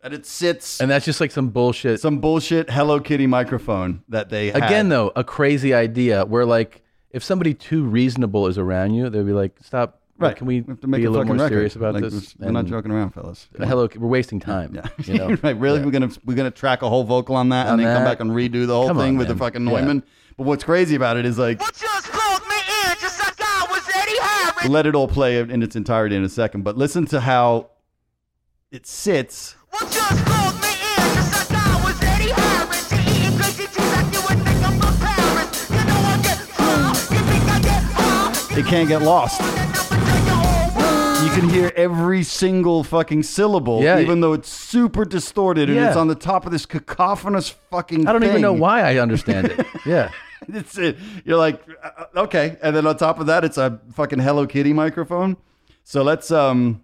and it sits And that's just like some bullshit. some bullshit Hello Kitty microphone that they had. Again, though, a crazy idea where like if somebody too reasonable is around you, they'll be like, "Stop! right? Can we, have to make be a little more record. serious about Like, this?" We're not joking around, fellas. Come [laughs] on. Hello, we're wasting time. Yeah. [laughs] You know? right. Really, Yeah. we're gonna we're gonna track a whole vocal on that, On and then come back and redo the whole Come thing on, with the man. fucking Yeah. Neumann. But what's crazy about it is like What just called me in? Just like I was Eddie Harris. we'll let it all play in its entirety in a second. But listen to how it sits. It can't get lost. You can hear every single fucking syllable, Yeah. even though it's super distorted and Yeah. it's on the top of this cacophonous fucking. I don't even know why I understand it. [laughs] Yeah. It's it. You're like, uh, okay, and then on top of that, it's a fucking Hello Kitty microphone. So let's um,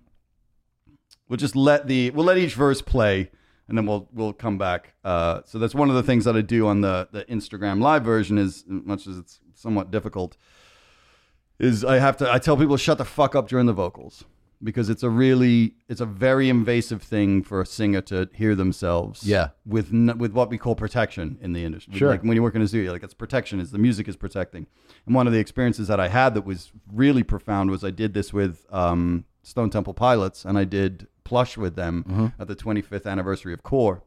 we'll just let the we'll let each verse play, and then we'll we'll come back. Uh, so that's one of the things that I do on the the Instagram live version is much as it's somewhat difficult. Is I have to I tell people to shut the fuck up during the vocals because it's a really it's a very invasive thing for a singer to hear themselves. Yeah. With n- with what we call protection in the industry. Sure. Like when you work in a studio, like it's protection is the music is protecting. And one of the experiences that I had that was really profound was I did this with um, Stone Temple Pilots and I did Plush with them at the 25th anniversary of Core.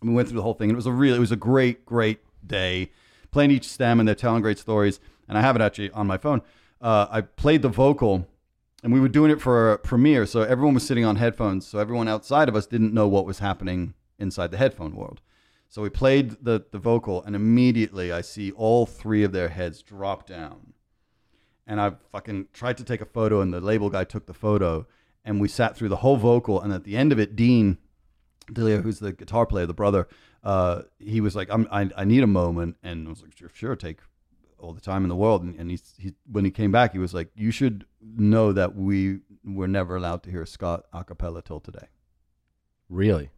And we went through the whole thing and it was a really it was a great great day playing each stem and they're telling great stories and i have it actually on my phone uh, i played the vocal and we were doing it for a premiere so everyone was sitting on headphones so everyone outside of us didn't know what was happening inside the headphone world. So we played the, the vocal and immediately i see all three of their heads drop down. And I fucking tried to take a photo, and the label guy took the photo, and we sat through the whole vocal, and at the end of it, Dean DeLeo, who's the guitar player, the brother, uh, he was like, I'm, I, I need a moment, and I was like, sure, sure, take all the time in the world, and, and he's, he, when he came back, he was like, you should know that we were never allowed to hear Scott a cappella till today Really?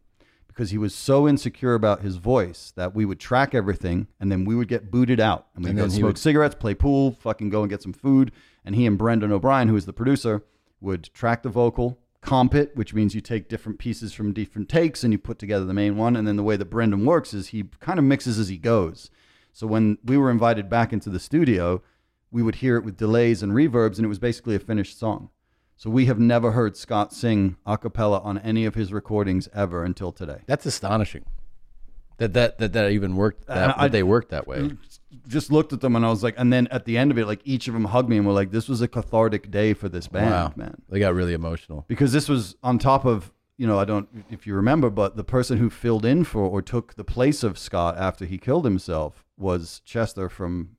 because he was so insecure about his voice that we would track everything and then we would get booted out and we'd And go smoke would- cigarettes, play pool, fucking go and get some food. And he and Brendan O'Brien, who is the producer, would track the vocal, comp it, which means you take different pieces from different takes and you put together the main one. And then the way that Brendan works is he kind of mixes as he goes. So when we were invited back into the studio, we would hear it with delays and reverbs, and it was basically a finished song. So we have never heard Scott sing a cappella on any of his recordings ever until today. That's astonishing. That that that, that even worked. That, And I- that they worked that way. Just looked at them and I was like, and then at the end of it, like each of them hugged me and were like, "This was a cathartic day for this band, wow, man." They got really emotional. because this was on top of you know I don't if you remember, but the person who filled in for or took the place of Scott after he killed himself was Chester from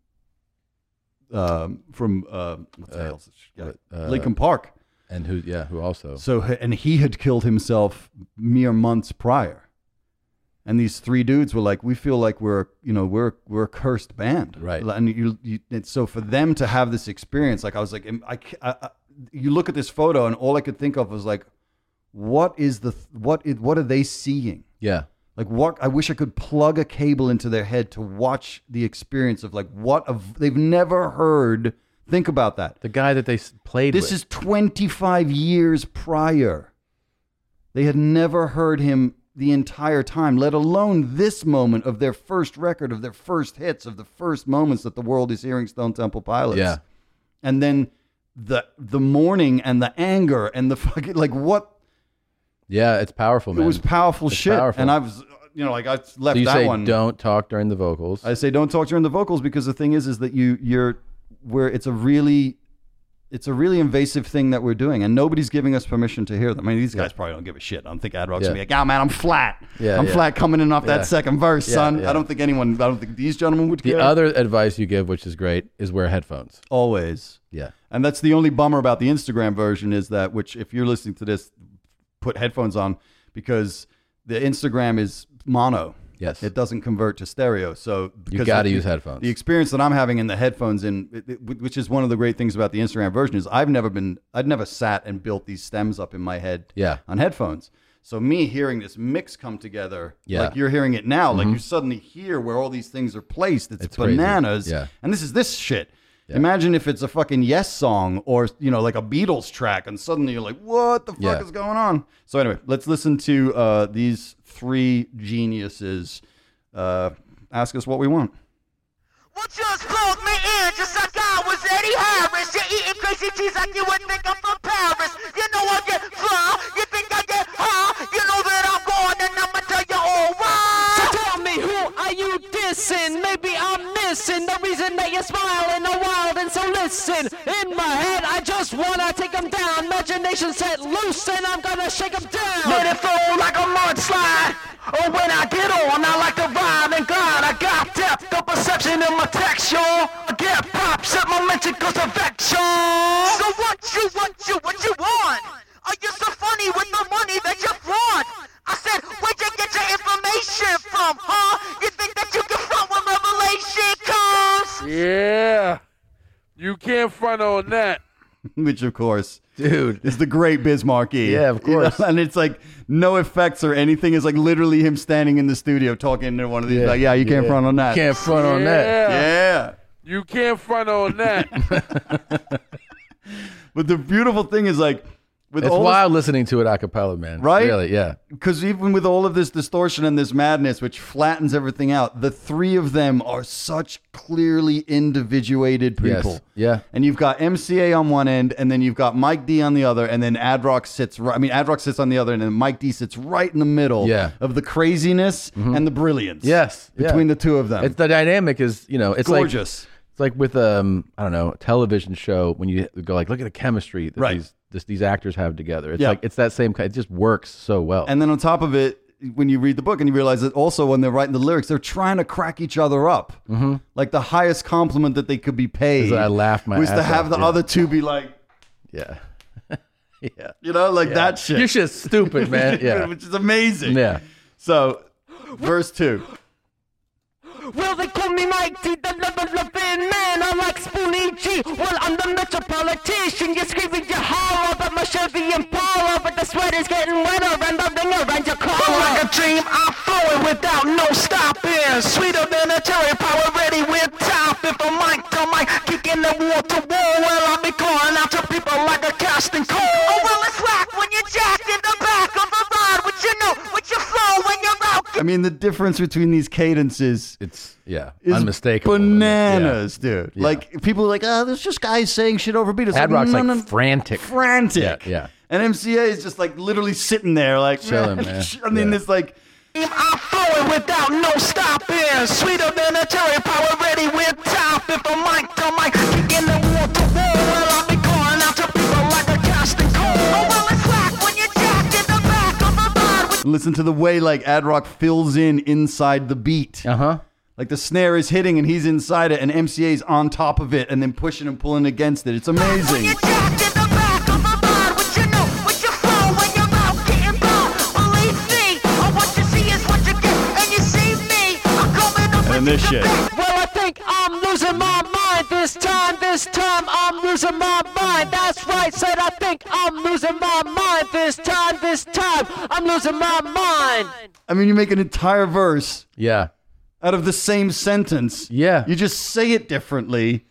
um, from uh, Uh, this uh, Linkin Park. And who? Yeah, who also? So and he had killed himself mere months prior. And these three dudes were like, we feel like we're, you know, we're we're a cursed band, Right. And you, you and so for them to have this experience, like I was like, I, I, I, you look at this photo, and all I could think of was like, what is the what is what are they seeing? Yeah, Like what? I wish I could plug a cable into their head to watch the experience of like what of, they've never heard. Think about that. the guy that they s- played. This with. is 25 years prior. They had never heard him the entire time, let alone this moment of their first record, of their first hits, of the first moments that the world is hearing Stone Temple Pilots. Yeah. And then the the mourning and the anger and the [laughs] fucking like what yeah, it's powerful, man. it was powerful It's shit. powerful. And I was you know like I left so you that say one. don't talk during the vocals. I say don't talk during the vocals because the thing is is that you you're where it's a really it's a really invasive thing that we're doing and nobody's giving us permission to hear them. I mean these guys probably don't give a shit. I don't think Ad Rock's Yeah. gonna be like, oh man, I'm flat. Yeah, I'm yeah. flat coming in off Yeah. that second verse, son. I don't think anyone I don't think these gentlemen would care. the care. other advice you give, which is great, is wear headphones. always. Yeah, And that's the only bummer about the Instagram version is that, which if you're listening to this, put headphones on because the Instagram is mono. Yes. It doesn't convert to stereo. So you gotta use headphones. The experience that I'm having in the headphones, in it- it- which is one of the great things about the Instagram version, is I've never been, I'd never sat and built these stems up in my head Yeah. on headphones. So me hearing this mix come together, Yeah. like you're hearing it now, like mm-hmm. you suddenly hear where all these things are placed. It's, It's crazy. bananas. Yeah. And this is this shit. Imagine if it's a fucking Yes song or you know like a Beatles track, and suddenly you're like, "What the fuck Yeah. is going on?" So anyway, let's listen to uh, these three geniuses uh, ask us what we want. Well, just plug me in, just like I was Eddie Harris. You're eating crazy cheese like you would think I'm from Paris. You know I get fly, you think I get high. You know that I'm going and I'ma tell you all why. So tell me, who are you dissing? Maybe I'm missing the reason that you're smiling a wild. And so listen, in my head, I just wanna take 'em down. Imagination set loose, and I'm gonna shake 'em down. Let it flow like a mudslide. Oh, when I get on, I like to ride and glide. I got depth of perception in my texture. I get pops set my mental goes to vex, y'all. So what you, what you, what you want? Are you so funny with the money that you flaunt? I said, where'd you get your information from, huh? You think that you can front when comes? Yeah. You can't front on that. [laughs] Which of course, dude. is the great Biz Markie. Yeah, of [laughs] You know, course. and it's like no effects or anything. It's like literally him standing in the studio talking to one of these. Yeah, like, yeah, you can't yeah. front on that. You can't front on that. Yeah. Yeah. You can't front on that. [laughs] But the beautiful thing is like with It's wild listening to it a cappella, man. Right? Really, yeah. because even with all of this distortion and this madness, which flattens everything out, the three of them are such clearly individuated people. Yes. Yeah. And you've got MCA on one end, and then you've got Mike D on the other, and then Adrock sits right. I mean, Adrock sits on the other, and then Mike D sits right in the middle Yeah. Mm-hmm. of the craziness and the brilliance. Yes. yeah. between the two of them. It's the dynamic is, you know, it's gorgeous. like it's like with um, I don't know, a television show when you go like, look at the chemistry that Right. these this, these actors have together. It's Yeah. like it's that same kind. It just works so well. And then on top of it, when you read the book and you realize that also when they're writing the lyrics, they're trying to crack each other up. Mm-hmm. Like the highest compliment that they could be paid that I laughed my was to ass have off, the yeah. other two be like, [laughs] yeah. [laughs] yeah. you know, like that shit. You're just stupid, man. [laughs] Yeah. Which is amazing. yeah. So, verse two. Well, they call me Mike D, the level loving man. I'm like Spoonie G. Well, I'm the metropolitan. You're screaming your horror about my Chevy Impala, but the sweat is getting wetter and the ring around your collar. Like a dream, I'm flowing without no stopping. Sweeter than a cherry power, ready with top, topping. From mic to mic, kicking the wall to wall. Well, I'll be calling out to people like a casting call. Oh, well, it's whack when you're jacked in the back of the ride. What you know, what you flow when you're out. I mean, the difference between these cadences It's yeah. is unmistakable. Bananas, dude. Yeah. Like people are like, oh, there's just guys saying shit over beat. It's Yeah. Ad Rock's no, like no, frantic. frantic. Yeah, yeah. And MCA is just like literally sitting there, like [laughs] Chilling, man. [laughs] I mean, Yeah. it's like I'm flowing without no stopping. Sweeter than a cherry power, ready with topping. From mic to mic, kicking the wall to wall. Well, Listen to the way like Ad Rock fills in inside the beat. Uh huh. Like the snare is hitting and he's inside it, and MCA's on top of it, and then pushing and pulling against it. It's amazing. you're jacked in the back of the line. What you know, what you flow when you're out getting blown. Believe me, what you see is what you get. And you see this time. This time I'm losing my mind. That's right, said I think I'm losing my mind this time. This time I'm losing my mind. I mean, you make an entire verse Yeah. out of the same sentence. Yeah. You just say it differently,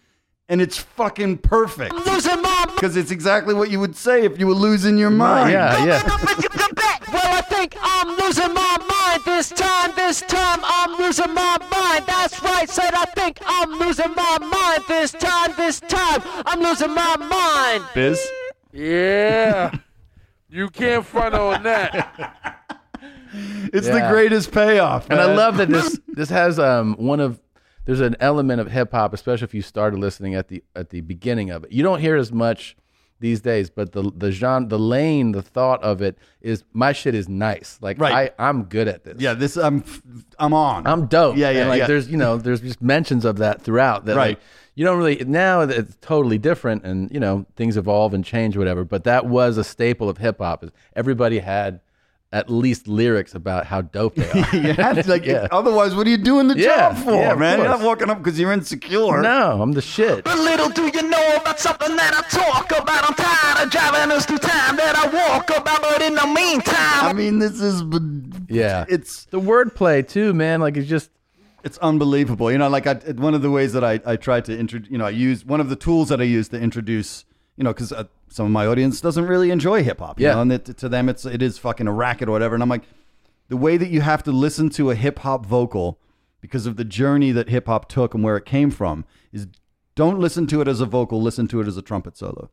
and it's fucking perfect. I'm losing my mind. Because it's exactly what you would say if you were losing your mind. Yeah. Yeah. Coming up with the best. Well, I think I'm losing my mind this time. This time I'm losing my mind. That's right, said I think I'm losing my mind this time. This time I'm losing my mind. Biz? Yeah. [laughs] you can't front on that. [laughs] It's the greatest payoff. And I love that this [laughs] this has um one of there's an element of hip hop, especially if you started listening at the at the beginning of it. You don't hear as much these days, but the the genre, the lane, the thought of it is my shit is nice. Like Right. I I'm good at this. Yeah, this I'm I'm on. I'm dope. Yeah, yeah, And like yeah. there's you know there's just mentions of that throughout that Right. like you don't really now it's totally different and you know things evolve and change whatever. But that was a staple of hip hop. Is everybody had at least lyrics about how dope they [laughs] are. you have to, like, Yeah. otherwise, what are you doing the Yeah, job for, yeah, of man? You're not course. walking up because you're insecure. no, I'm the shit. But little do you know about something that I talk about. I'm tired of driving us through time that I walk about. But in the meantime, I mean, this is Yeah, it's the wordplay too, man. Like it's just it's unbelievable. You know, like I, one of the ways that I, I try to introduce, you know, I use one of the tools that I use to introduce, you know, because uh, some of my audience doesn't really enjoy hip hop. Yeah. know, and it, to them it's it is fucking a racket or whatever. And I'm like, the way that you have to listen to a hip hop vocal because of the journey that hip hop took and where it came from is don't listen to it as a vocal, listen to it as a trumpet solo.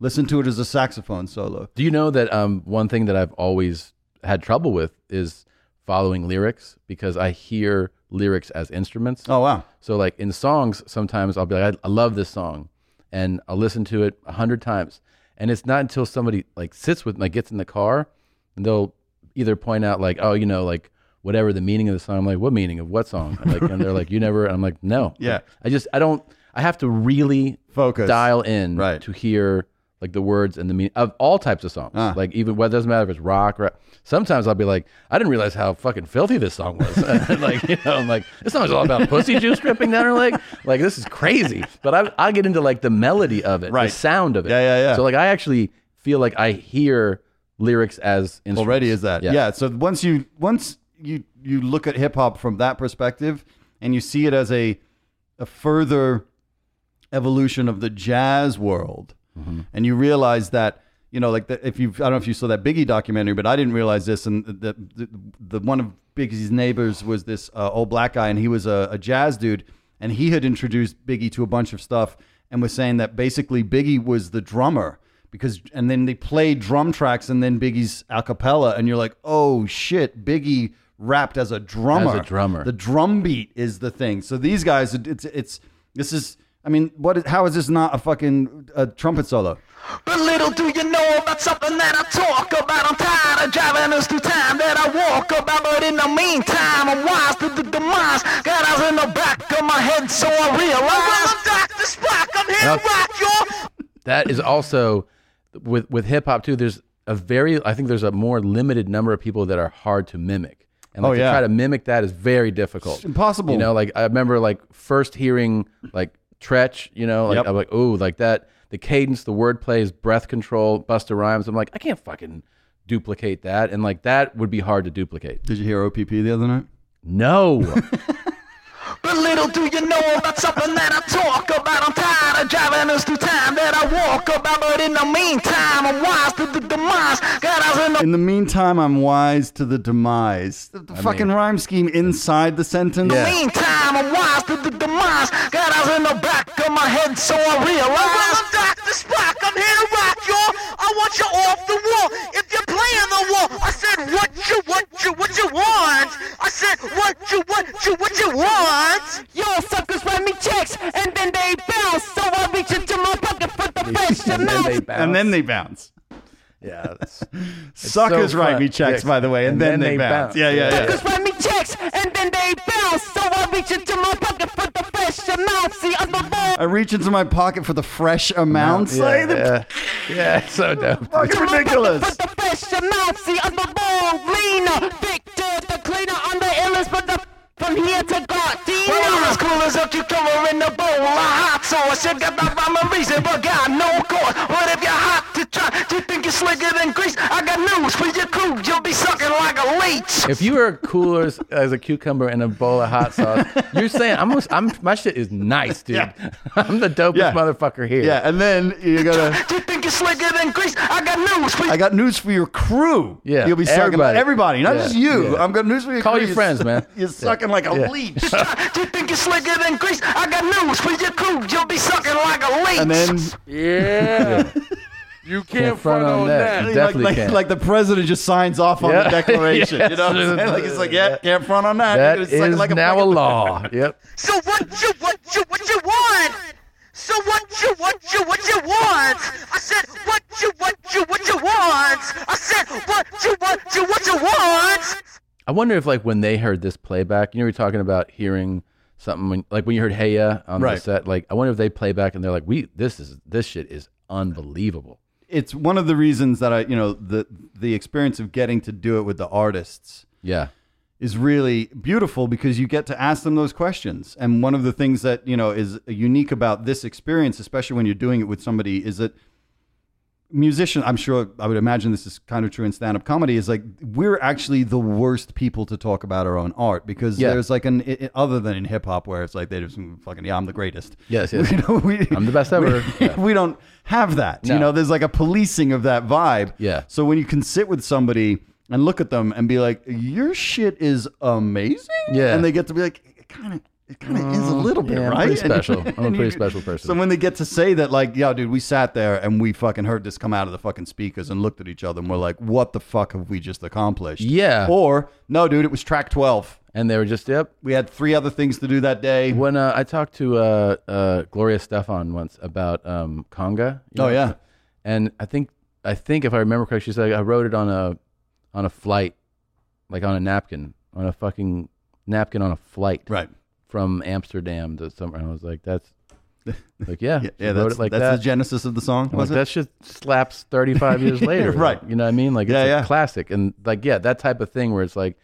Listen to it as a saxophone solo. Do you know that um, one thing that I've always had trouble with is following lyrics because I hear lyrics as instruments. Oh wow. So like in songs, sometimes I'll be like, I, I love this song, and I'll listen to it a hundred times, and it's not until somebody like sits with, like gets in the car, and they'll either point out like, oh, you know, like whatever the meaning of the song. I'm like, what meaning of what song? And, like, and they're like, you never. I'm like, no. Yeah. I just I don't. I have to really Focus. dial in Right. to hear like the words and the meaning of all types of songs. Ah. Like even whether it doesn't matter if it's rock, rap. Sometimes I'll be like, I didn't realize how fucking filthy this song was. [laughs] like you know, I'm like, this song's all about pussy juice dripping down her leg. Like this is crazy. But I I get into like the melody of it, Right. the sound of it. Yeah, yeah, yeah. So like I actually feel like I hear lyrics as already is that yeah. yeah. so once you once you you look at hip hop from that perspective and you see it as a a further evolution of the jazz world and you realize that you know like the, if you I don't know if you saw that Biggie documentary but I didn't realize this and the the, the one of Biggie's neighbors was this uh, old black guy and he was a, a jazz dude and he had introduced Biggie to a bunch of stuff and was saying that basically Biggie was the drummer because and then they played drum tracks and then Biggie's a cappella and you're like oh shit Biggie rapped as a drummer. As a drummer. the drum beat is the thing. So these guys it's it's this is I mean what is, how is this not a fucking a trumpet solo But little do you know about something that I talk about. I'm tired of driving us through time that I walk about. But in the meantime, I'm wise to the demise. Got eyes in the back of my head, so I realize. I'm Dr. Spock. I'm here Now- to rock y'all. that is also with with hip hop too. There's a very I think there's a more limited number of people that are hard to mimic. And like Oh, to try to mimic that is very difficult. It's impossible. You know, like I remember like first hearing like Treach, you know, like Yep. I'm like, oh, like that the cadence, the wordplay is breath control, Busta Rhymes. I'm like, I can't fucking duplicate that. And like that would be hard to duplicate. did you hear OPP the other night No. [laughs] But little do you know about something that I talk about. I'm tired of driving us through time that I walk about. But in the meantime, I'm wise to the demise. Got eyes in the in the meantime I'm wise to the demise the, the fucking rhyme scheme inside the sentence Yeah. The meantime, I'm wise to the demise. Got eyes in the back of my head, so I realize. well, I'm Dr. Spock. I'm here to rock y'all. I want you off the wall. If you're playing I said, what you, what you, what you want? I said, what you, what you, what you want? Yo, suckers write me checks and then they bounce. So I reach into my pocket for the fresh amount. And then they bounce. Yeah, [laughs] suckers so write me checks, by the way, and, and then, then, they, bounce. bounce. Yeah, yeah, yeah. Suckers write me checks and then they bounce. So I reach into my pocket for fresh amount. See, I'm the ball. I reach into my pocket for the fresh amounts. yeah, like, the- yeah, yeah, so dope. Fucking ridiculous. For the fresh amount. See, I'm the ball leaner. Victor, the cleaner. I'm the illest, but the from here to Well, I'm as Gardena. cool as a cucumber in the bowl of hot sauce. You got the rhyme and reason, but got no cause. But if you're hot to try, you think you're slicker than grease? I got news for your crew. You'll be sucking like a leech. If you were cool as, as a cucumber in a bowl of hot sauce, you're saying I'm, I'm my shit is nice, dude. Yeah. [laughs] I'm the dopest Yeah. motherfucker here. yeah, and then you gotta. You think you're slicker than grease? I got news for you. I got news for your crew. Yeah, you'll be sucking everybody. everybody, not Yeah, just you. yeah. I'm got news for your Call crew. your friends, man. [laughs] You're Yeah. sucking like a Yeah. leech. You think you're slicker than grease? I got news for your crew. You'll be sucking like a leech. And then [laughs] Yeah. You can't, front, on that. You like, definitely like, can. like the president just signs off on Yeah. the [laughs] declaration. you know what I'm saying? Like it's like, yeah, can't front on that. that You're gonna suck it is like now a fucking- law. [laughs] Yep. So what you what you what you want? So what you what you what you want? I said what you what you what you want? I said what you what you what you want? I wonder if like when they heard this playback, you know, we are talking about hearing something when, like when you heard Hey Ya on the set. Like, I wonder if they play back and they're like, "We this is this shit is unbelievable." It's one of the reasons that I, you know, the the experience of getting to do it with the artists Yeah. is really beautiful because you get to ask them those questions. And one of the things that, you know, is unique about this experience, especially when you're doing it with somebody, is that musician, I'm sure I would imagine this is kind of true in stand-up comedy, is like we're actually the worst people to talk about our own art because Yeah. there's like an i i- other than in hip hop where it's like they just fucking yeah, I'm the greatest. Yes, yes. [laughs] You know, we, I'm the best ever. We, Yeah. we don't have that. You know, there's like a policing of that vibe. Yeah. So when you can sit with somebody and look at them and be like, "Your shit is amazing," Yeah. and they get to be like, kind of, it kind of is a little bit, yeah, I'm right?" pretty special. [laughs] I'm a pretty special person. So when they get to say that, like, "Yo, dude, we sat there and we fucking heard this come out of the fucking speakers and looked at each other and we're like, what the fuck have we just accomplished?" Yeah. Or no, dude, it was track twelve. And they were just, "Yep." We had three other things to do that day. When uh, I talked to uh, uh, Gloria Estefan once about um, conga. Oh know, yeah. and I think I think if I remember correctly, she said I wrote it on a on a flight, like on a napkin, on a fucking napkin on a flight Right. From Amsterdam to somewhere. And I was like, that's like yeah, [laughs] Yeah, yeah that's, it like that's that. the genesis of the song, was like, it? that shit slaps 35 years [laughs] later. Right. Like, you know what I mean? Like, it's Yeah, a yeah. classic. And, like, yeah, that type of thing where it's like,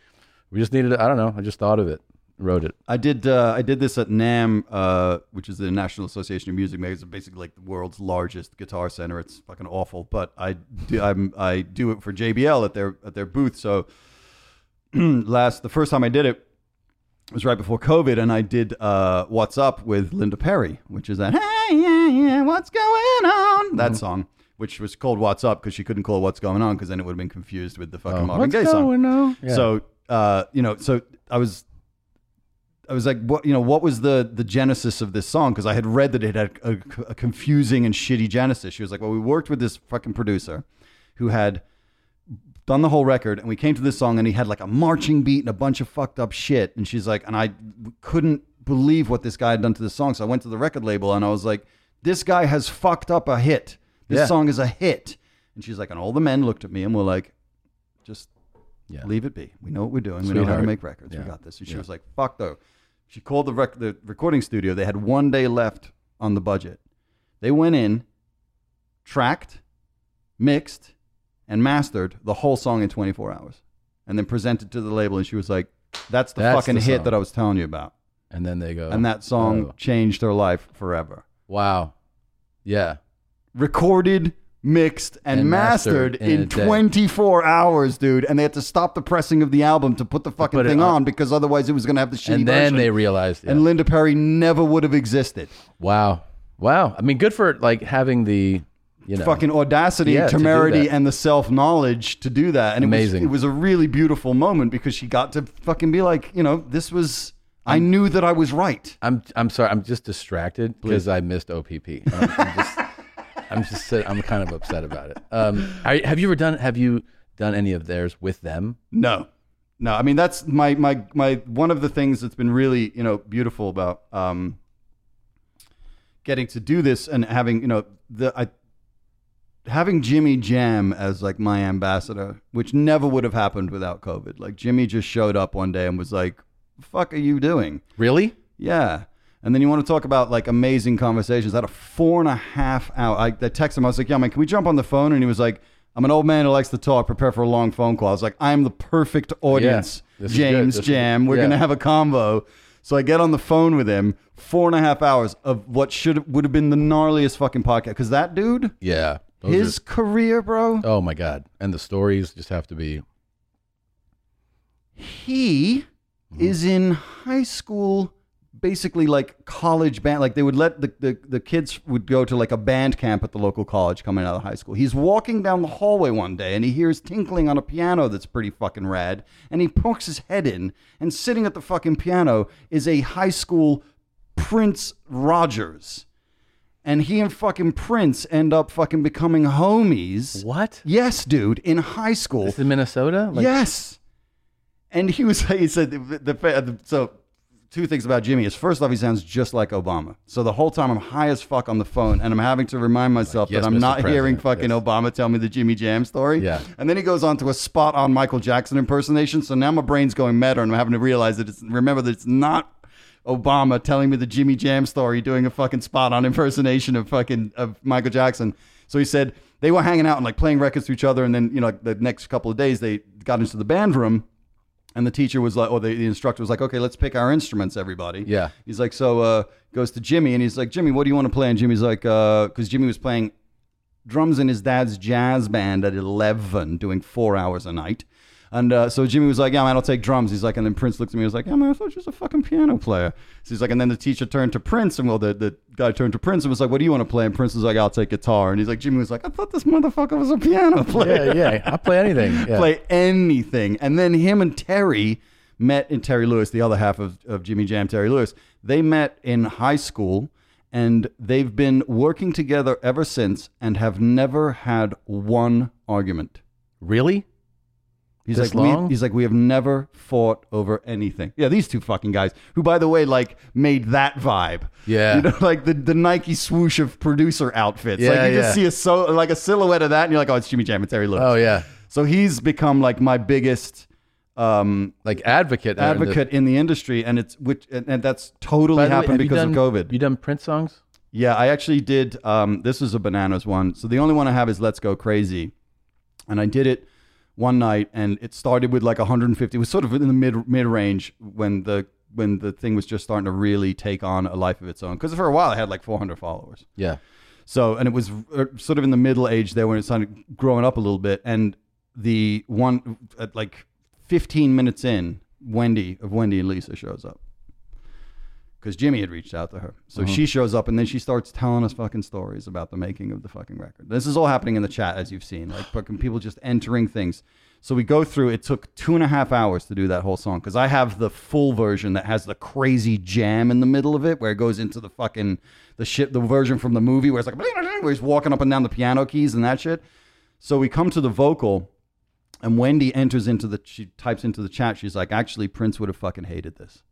we just needed, I don't know, I just thought of it, wrote it. I did. Uh, I did this at NAMM, uh, which is the National Association of Music Makers. Basically like the world's largest guitar center. It's fucking awful, but I do. I'm, I do it for JBL at their at their booth. So [clears throat] last the first time I did it was right before COVID, and I did uh, "What's Up" with Linda Perry, which is that "Hey yeah yeah, what's going on?" That song, which was called "What's Up" because she couldn't call it "What's Going On" because then it would have been confused with the fucking Oh, Marvin what's Gaye song. going on? Yeah. So uh, you know, so I was I was like, what you know, what was the the genesis of this song? Because I had read that it had a, a confusing and shitty genesis. She was like, well, we worked with this fucking producer who had done the whole record, and we came to this song, and he had like a marching beat and a bunch of fucked up shit. And she's like, and I couldn't believe what this guy had done to this song. So I went to the record label, and I was like, this guy has fucked up a hit. This Yeah. song is a hit. And she's like, and all the men looked at me and were like, just Yeah. leave it be. We know what we're doing. We know how to Sweetheart. make records. We Yeah. got this. And she Yeah. was like, fuck though. She called the, rec- the recording studio. They had one day left on the budget. They went in, tracked, mixed, and mastered the whole song in 24 hours and then presented to the label. And she was like, that's the That's fucking the hit song. that I was telling you about. and then they go, And that song oh, changed her life forever. wow. Yeah. recorded, mixed, and, And mastered, mastered in day. 24 hours, dude. And they had to stop the pressing of the album to put the fucking put it thing on. on. because otherwise it was going to have the shitty and then version. they realized, yeah. and Linda Perry never would have existed. wow. Wow. I mean, good for like having the, you know, Fucking audacity, Yeah, temerity, and the self knowledge to do that. And Amazing. It was, it was a really beautiful moment because she got to fucking be like, you know, this was. I knew that I was right. I'm I'm sorry. I'm just distracted because I missed OPP. I'm, I'm just I'm just I'm kind of upset about it. Um, are, have you ever done Have you done any of theirs with them? No, no. I mean, that's my my my one of the things that's been really you know beautiful about um, getting to do this and having you know the I having Jimmy Jam as like my ambassador, which never would have happened without COVID. Like Jimmy just showed up one day and was like, "Fuck, are you doing?" Really? Yeah. And then you want to talk about like amazing conversations. I had a four and a half hour. I, I texted him. I was like, "Yeah, man, can we jump on the phone?" And he was like, "I'm an old man who likes to talk. Prepare for a long phone call." I was like, "I am the perfect audience, is James. This is- Jam. We're yeah. gonna have a convo." So I get on the phone with him. Four and a half hours of what should would have been the gnarliest fucking podcast. Because that dude, Yeah. Those his career, bro, oh my god. And the stories just have to be. he mm-hmm. is in high school basically like college band like they would let the, the, the kids would go to like a band camp at the local college coming out of high school he's walking down the hallway one day and he hears tinkling on a piano that's pretty fucking rad and he pokes his head in and sitting at the fucking piano is a high school prince rogers and he and fucking prince end up fucking becoming homies What? yes dude in high school This is Minnesota? Like, yes. And he was, [laughs] he said, the, the, the, so two things about Jimmy is first off, he sounds just like Obama. So the whole time I'm high as fuck on the phone and I'm having to remind myself Like, yes, that I'm Mr. not hearing fucking yes. Obama tell me the Jimmy Jam story. Yeah. And then he goes on to a spot on Michael Jackson impersonation. So now my brain's going meta and I'm having to realize that it's, remember that it's not Obama telling me the Jimmy Jam story, doing a fucking spot on impersonation of fucking of Michael Jackson. So he said they were hanging out and like playing records to each other, and then you know like, the next couple of days they got into the band room, and the teacher was like, or the, the instructor was like, okay, let's pick our instruments, everybody. Yeah. He's like, so uh, goes to Jimmy, and he's like, Jimmy, what do you want to play? And Jimmy's like, because Jimmy was playing drums in his dad's jazz band at 11, doing four hours a night. And uh, so Jimmy was like, yeah, man, I'll take drums. He's like, and then Prince looked at me and was like, yeah, man, I thought you was a fucking piano player. So he's like, and then the teacher turned to Prince, and well, the, the guy turned to Prince and was like, what do you want to play? And Prince was like, I'll take guitar. And he's like, Jimmy was like, I thought this motherfucker was a piano player. Yeah, yeah. I play anything. [laughs] Yeah. Play anything. And then him and Terry met in Terry Lewis, the other half of, of Jimmy Jam, Terry Lewis. They met in high school and they've been working together ever since and have never had one argument. Really? He's This like, we, long? he's like, we have never fought over anything. Yeah, these two fucking guys, who by the way, like made that vibe. Yeah. you know, [laughs] like the, the Nike swoosh of producer outfits. Yeah, like you yeah. just see a so like a silhouette of that, and you're like, oh, it's Jimmy Jam and Terry Lewis. Oh yeah. So he's become like my biggest um, Like advocate. uh, the- advocate in the industry, and it's which and, and that's totally the way, happened because done- of COVID. You done Prince songs? Yeah, I actually did. Um, this is a bananas one. So the only one I have is "Let's Go Crazy," and I did it one night, and it started with like 150. It was sort of in the mid mid range when the when the thing was just starting to really take on a life of its own. Because for a while I had like 400 followers. Yeah. So, and it was uh, sort of in the middle age there when it started growing up a little bit. And the one at like 15 minutes in, Wendy of Wendy and Lisa shows up because Jimmy had reached out to her. So uh-huh. she shows up and then she starts telling us fucking stories about the making of the fucking record. This is all happening in the chat as you've seen, like fucking people just entering things. So we go through. It took two and a half hours to do that whole song because I have the full version that has the crazy jam in the middle of it, where it goes into the fucking the shit, the version from the movie where it's like where he's walking up and down the piano keys and that shit. So we come to the vocal, and Wendy enters into the. She types into the chat. She's like, "Actually, Prince would have fucking hated this."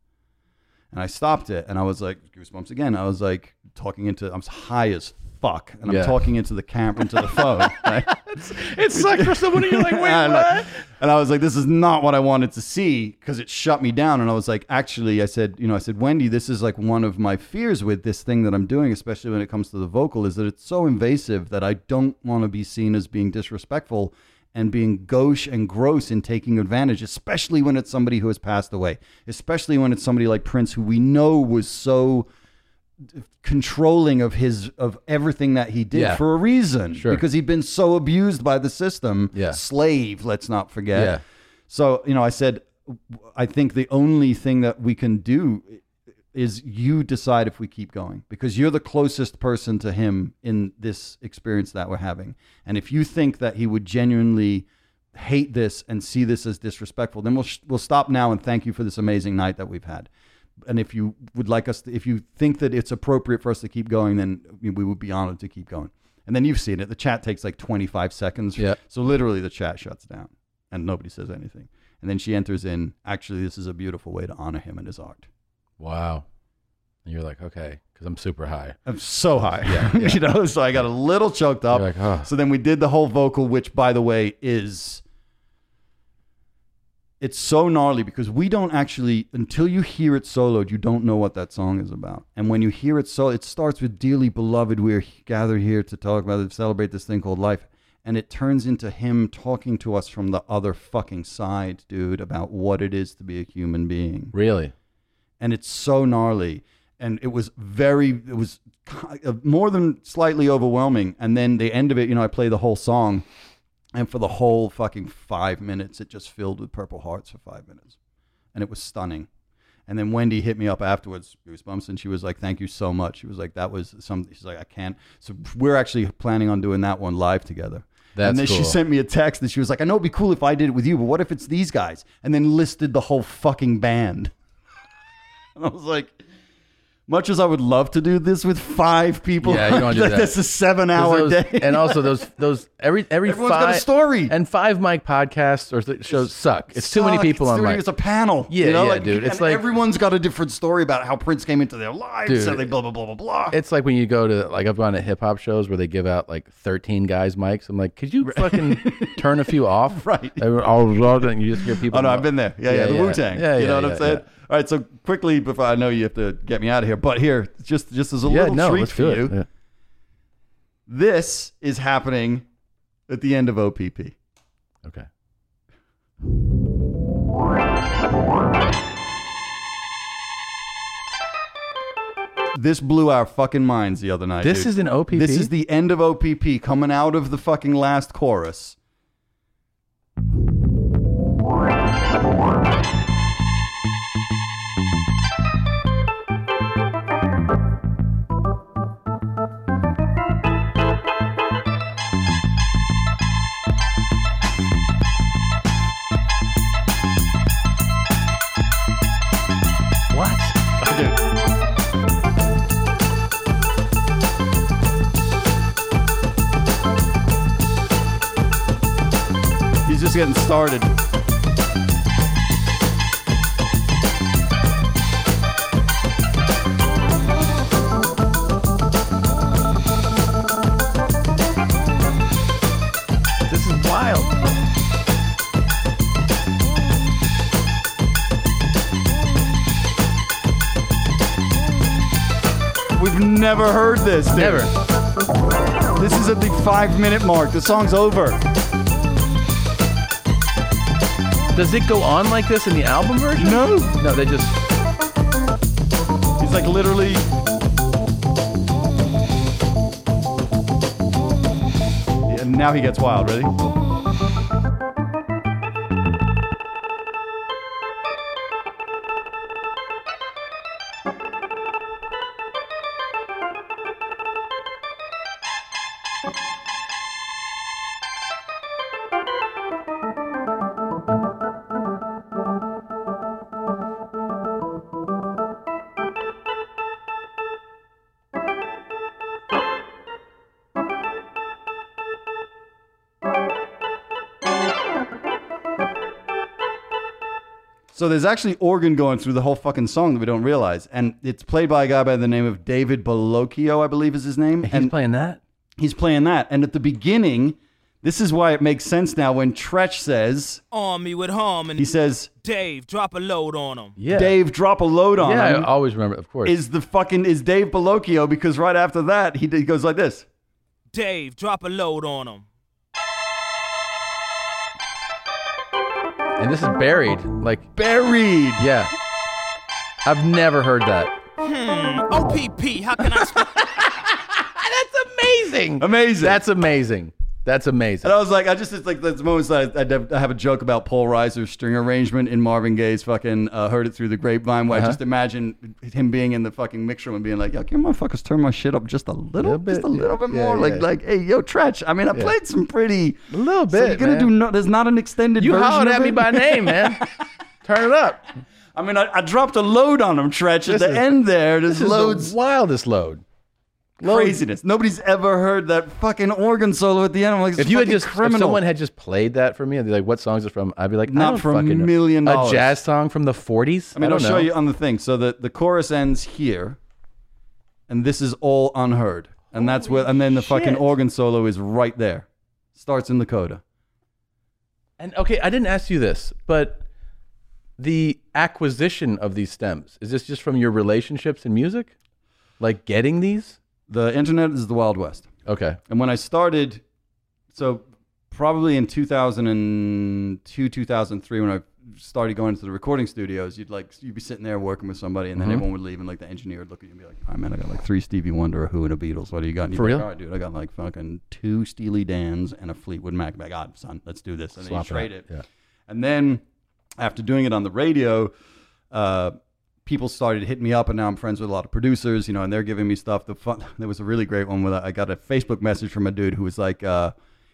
And I stopped it, and I was like, goosebumps again. I was like talking into. I'm high as fuck, and I'm talking into the camera, into the phone. [laughs] right? It sucks for someone you're like, [laughs] wait, and, what? and I was like, this is not what I wanted to see because it shut me down. And I was like, actually, I said, you know, I said, Wendy, this is like one of my fears with this thing that I'm doing, especially when it comes to the vocal, is that it's so invasive that I don't want to be seen as being disrespectful and being gauche and gross in taking advantage, especially when it's somebody who has passed away, especially when it's somebody like Prince, who we know was so controlling of his of everything that he did Yeah. for a reason Sure. because he'd been so abused by the system Yeah. slave let's not forget Yeah. so you know i said i think the only thing that we can do is you decide if we keep going because you're the closest person to him in this experience that we're having. And if you think that he would genuinely hate this and see this as disrespectful then we'll sh- we'll stop now and thank you for this amazing night that we've had. And if you would like us to, if you think that it's appropriate for us to keep going then we would be honored to keep going. And then you've seen it. The chat takes like 25 seconds. Yeah. so literally the chat shuts down and nobody says anything. And then she enters in actually this is a beautiful way to honor him and his art Wow. And you're like, okay, because I'm super high. I'm so high. Yeah, [laughs] yeah. you know, so I got a little choked up. Like, "Oh." So then we did the whole vocal, which by the way is it's so gnarly because we don't actually until you hear it soloed, you don't know what that song is about. And when you hear it so it starts with Dearly Beloved, we're gathered here to talk about it, celebrate this thing called life. And it turns into him talking to us from the other fucking side, dude, about what it is to be a human being Really? And it's so gnarly. And it was very it was uh, more than slightly overwhelming. And then the end of it you know i play the whole song and for the whole fucking five minutes it just filled with purple hearts for five minutes. And it was stunning. And then wendy hit me up afterwards goosebumps and she was like thank you so much. She was like that was something she's like i can't. So we're actually planning on doing that one live together. That's and then she sent me a text and she was like, I know it'd be cool if I did it with you, but what if it's these guys? And then listed the whole fucking band. And [laughs] I was like, much as I would love to do this with five people, Yeah, you don't do [laughs] that. That's a seven 'Cause hour those- day. and also those [laughs] those every every Everyone's got a story. and five mic podcasts or th- shows suck. It's too many Suck. people it's on too many- mic. It's a panel. Yeah, you know? yeah, like, dude. It's and like- everyone's got a different story about how Prince came into their lives. Dude. and they blah blah blah blah blah. It's like when you go to like I've gone to hip hop shows where they give out like 13 guys mics. I'm like, could you fucking turn a few off? Right. They were all and you just hear oh, people. Oh no, I've been there. Yeah, yeah, the. Wu Tang. Yeah, you know what I'm saying? yeah. All right, so quickly before I know you have to get me out of here, but here, just just as a Yeah, little no, treat for you. Yeah. this is happening at the end of OPP. Okay. This blew our fucking minds the other night. This dude. is an OPP? This is the end of OPP coming out of the fucking last chorus. Getting started. This is wild. We've never heard this. dude. Never. This is at the five minute mark. The song's over. Does it go on like this in the album version? No. No, they just. He's like literally. And now he gets wild. Ready? So there's actually organ going through the whole fucking song that we don't realize, and it's played by a guy by the name of David Bellocchio, I believe is his name. He's and playing that. he's playing that. And at the beginning, this is why it makes sense now when Treach says, on me with harmony. he says, Dave, drop a load on him. Yeah. Dave, drop a load on him. Yeah, I always remember. Of course. Is the fucking is Dave Bellocchio because right after that he, he goes like this. Dave, drop a load on him. And this is buried. Like, Buried. yeah. I've never heard that. Hmm. OPP, how can I spell? [laughs] That's amazing. Amazing. That's amazing. That's amazing. And I was like, I just, it's like, there's moments that I, I, I have a joke about Paul Riser's string arrangement in Marvin Gaye's fucking uh, Heard It Through the Grapevine, where I Uh-huh. just imagine him being in the fucking mix room and being like, yo, can you motherfuckers turn my shit up just a little, bit, just a little yeah. bit Yeah, more? Like, yeah. like, hey, yo, Treach, I mean, I played some pretty. A little So you're gonna do no, there's not an extended You version hollered of at me by name, man. [laughs] Turn it up. I mean, I, I dropped a load on him, Treach. At This the is- end there, there's This is loads. the wildest load. Craziness. Nobody's ever heard that fucking organ solo at the end. I'm like, If you had just, criminal. if someone had just played that for me, and they're like, "What songs is it from?" I'd be like, Not I for a know. million A jazz song from the '40s. I mean, don't I'll show you on the thing. So the, the chorus ends here, and this is all unheard. And that's where, and then the fucking organ solo is right there. Starts in the coda. And okay, I didn't ask you this, but the acquisition of these stems is this just from your relationships in music, like getting these? The internet is the Wild West. Okay. And when I started, so probably in 2002, 2003, when I started going to the recording studios, you'd like you'd be sitting there working with somebody, and then Mhm. everyone would leave, and like the engineer would look at you and be like, "All right, man, I got like three Stevie Wonder, a Who, and a Beatles. What do you got?" And For real? Like, All right, dude, I got like fucking two Steely Dans and a Fleetwood Mac. My God, son, let's do this. And then you Swap it trade it. yeah. And then after doing it on the radio, uh, people started hitting me up, and now I'm friends with a lot of producers, you know, and they're giving me stuff. The fun, [laughs] there was a really great one where I got a Facebook message from a dude who was like, uh,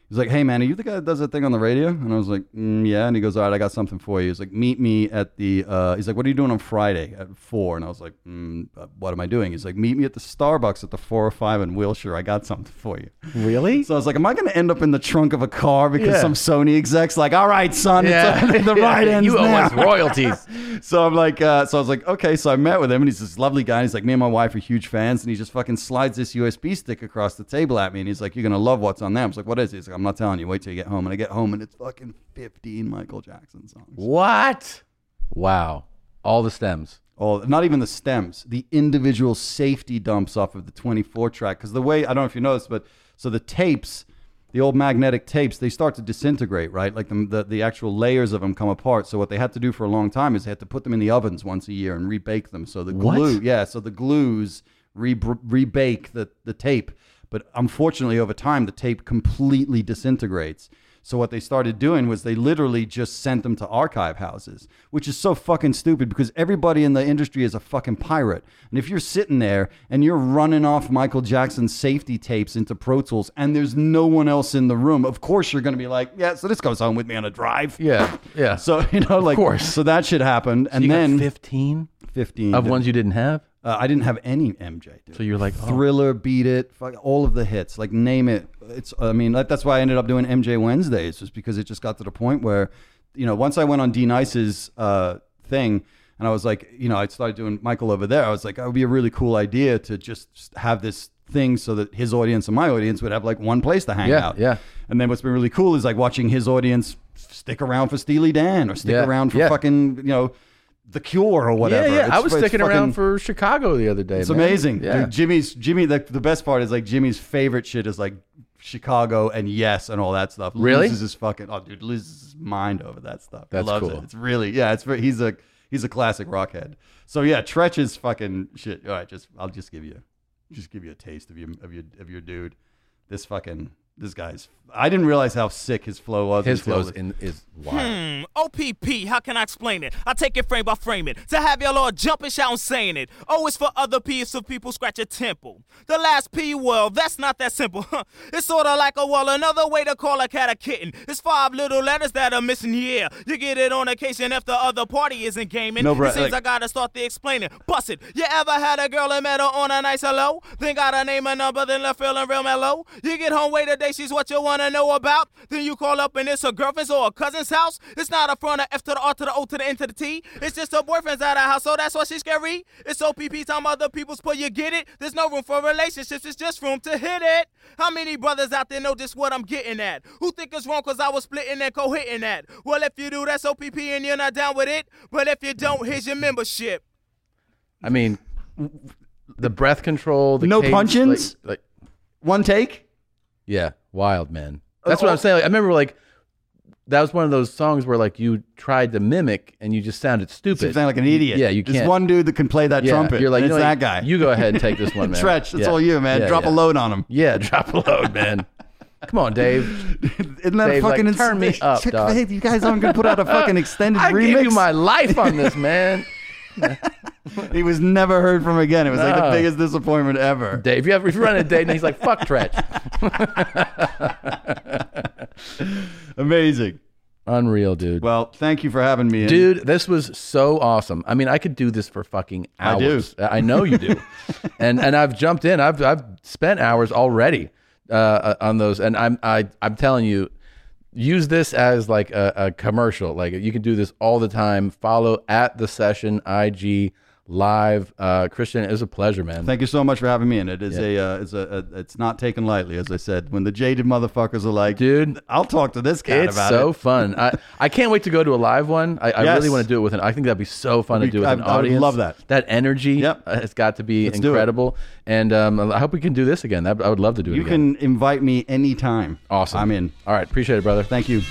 he's like, "Hey man, are you the guy that does that thing on the radio?" And I was like, mm, "Yeah." And he goes, "All right, I got something for you." He's like, "Meet me at the." Uh, he's like, "What are you doing on Friday at 4? And I was like, mm, uh, "What am I doing?" He's like, "Meet me at the Starbucks at the 405 in Wilshire. I got something for you." Really? So I was like, "Am I going to end up in the trunk of a car because Yeah. some Sony execs like, all right, son, Yeah. it's [laughs] the [laughs] right ends You owe now." us royalties. [laughs] So I'm like, uh, so I was like, okay. So I met with him, and he's this lovely guy. And he's like, me and my wife are huge fans, and he just fucking slides this USB stick across the table at me, and he's like, you're gonna love what's on there. I was like, what is it? I'm not telling you. Wait till you get home. And I get home, and it's fucking 15 Michael Jackson songs. What? Wow. All the stems. All, not even the stems, the individual safety dumps off of the 24 track. Because the way I don't know if you noticed, but so the tapes, the old magnetic tapes, they start to disintegrate, right? Like the, the the actual layers of them come apart. So what they had to do for a long time is they had to put them in the ovens once a year and rebake them. So the What? glue, yeah, so the glues re- rebake the the tape. But unfortunately, over time, the tape completely disintegrates. So what they started doing was they literally just sent them to archive houses, which is so fucking stupid because everybody in the industry is a fucking pirate. And if you're sitting there and you're running off Michael Jackson's safety tapes into Pro Tools and there's no one else in the room, of course you're going to be like, yeah, so this goes home with me on a drive. Yeah. Yeah. [laughs] So, you know, like, course. so that shit happened. And then got 15 15 of ones you didn't have? Uh, I didn't have any MJ. Dude. So you're like, oh. Thriller, Beat It, fuck, all of the hits, like name it. It's, I mean, that, that's why I ended up doing MJ Wednesdays, just because it just got to the point where, you know, once I went on D-Nice's uh, thing, and I was like, you know, I started doing Michael over there. I was like, that would be a really cool idea to just have this thing so that his audience and my audience would have like one place to hang Yeah, out. yeah. And then what's been really cool is like watching his audience stick around for Steely Dan or stick Yeah, around for yeah. fucking, you know, The Cure or whatever. Yeah, yeah. I was sticking fucking- around for Chicago the other day. it's man. amazing. Yeah. Dude, Jimmy's Jimmy the, the best part is like Jimmy's favorite shit is like Chicago and yes and all that stuff. Really? Loses his fucking oh dude, loses his mind over that stuff. That's he loves cool. it. It's really yeah, it's very, he's a he's a classic rockhead. So yeah, Treach is fucking shit. All right, just I'll just give you just give you a taste of your of your of your dude. This fucking this guy's I didn't realize how sick his flow was. His until flow this- is wild. Hmm, OPP, how can I explain it? I take it frame by frame it. To have y'all all jumping, shouting, saying it. O is for other P is for people scratch a temple. The last P, well, that's not that simple. it's sorta like a wall, another way to call a cat a kitten. It's five little letters that are missing here. You get it on occasion if the other party isn't gaming. No, bruh, it seems like- I gotta start the explaining. Bust it. You ever had a girl and met her on a nice hello? Then got her name and number, then left feeling real mellow? You get home, wait a day, she's what you wanna know about. Then you call up and it's her girlfriend's or a cousin's house. It's not a front of F to the R to the O to the N to the T. It's just her boyfriend's at her house, so that's why she's scary. It's OPP time other people's put you get it. There's no room for relationships, it's just room to hit it. How many brothers out there know just what I'm getting at? Who think it's wrong cause I was splitting and co-hitting that? Well, if you do, that's OPP and you're not down with it. But if you don't, here's your membership. I mean, the breath control, the No cadence, punch-ins? like, like one take. Yeah, wild man. That's what I'm oh. saying. Like, I remember like that was one of those songs where like you tried to mimic and you just sounded stupid. You sound like an idiot. Yeah, you There's can't. one dude that can play that yeah, trumpet. You're like you it's know that guy. You go ahead and take this one, [laughs] man. Treach, that's Yeah. all you, man. Yeah, Drop a load on him. Yeah, [laughs] drop a load, man. Come on, Dave. [laughs] Isn't that fucking like, "Turn me up, Chick- dog." Hey, you guys aren't gonna put out a fucking extended I remix. gave you my life on this, man. He was never heard from again. It was like the No. biggest disappointment ever. Dave, you ever if you run a date and he's like, "Fuck Treach." [laughs] Amazing. Unreal, dude. Well, thank you for having me. in. Dude, this was so awesome. I mean, I could do this for fucking I do. hours. I know you do. [laughs] and and I've jumped in. I've I've spent hours already uh, on those. And I'm I I'm telling you, use this as like a, a commercial. Like you can do this all the time. Follow at the session IG live. Uh, Christian, it was a pleasure, man. Thank you so much for having me. And it is a, uh, it's a, a, it's not taken lightly, as I said. When the jaded motherfuckers are like, Dude, I'll talk to this cat it's about so it. fun. I, [laughs] I can't wait to go to a live one. I, I Yes. really want to do it with an. I think that'd be so fun It'd to do with I- an I would audience. love that. That energy Yep. uh, has got to be Let's incredible. And um, I hope we can do this again. That, I would love to do it You again. can invite me anytime. Awesome. I'm in. All right, appreciate it, brother. Thank you.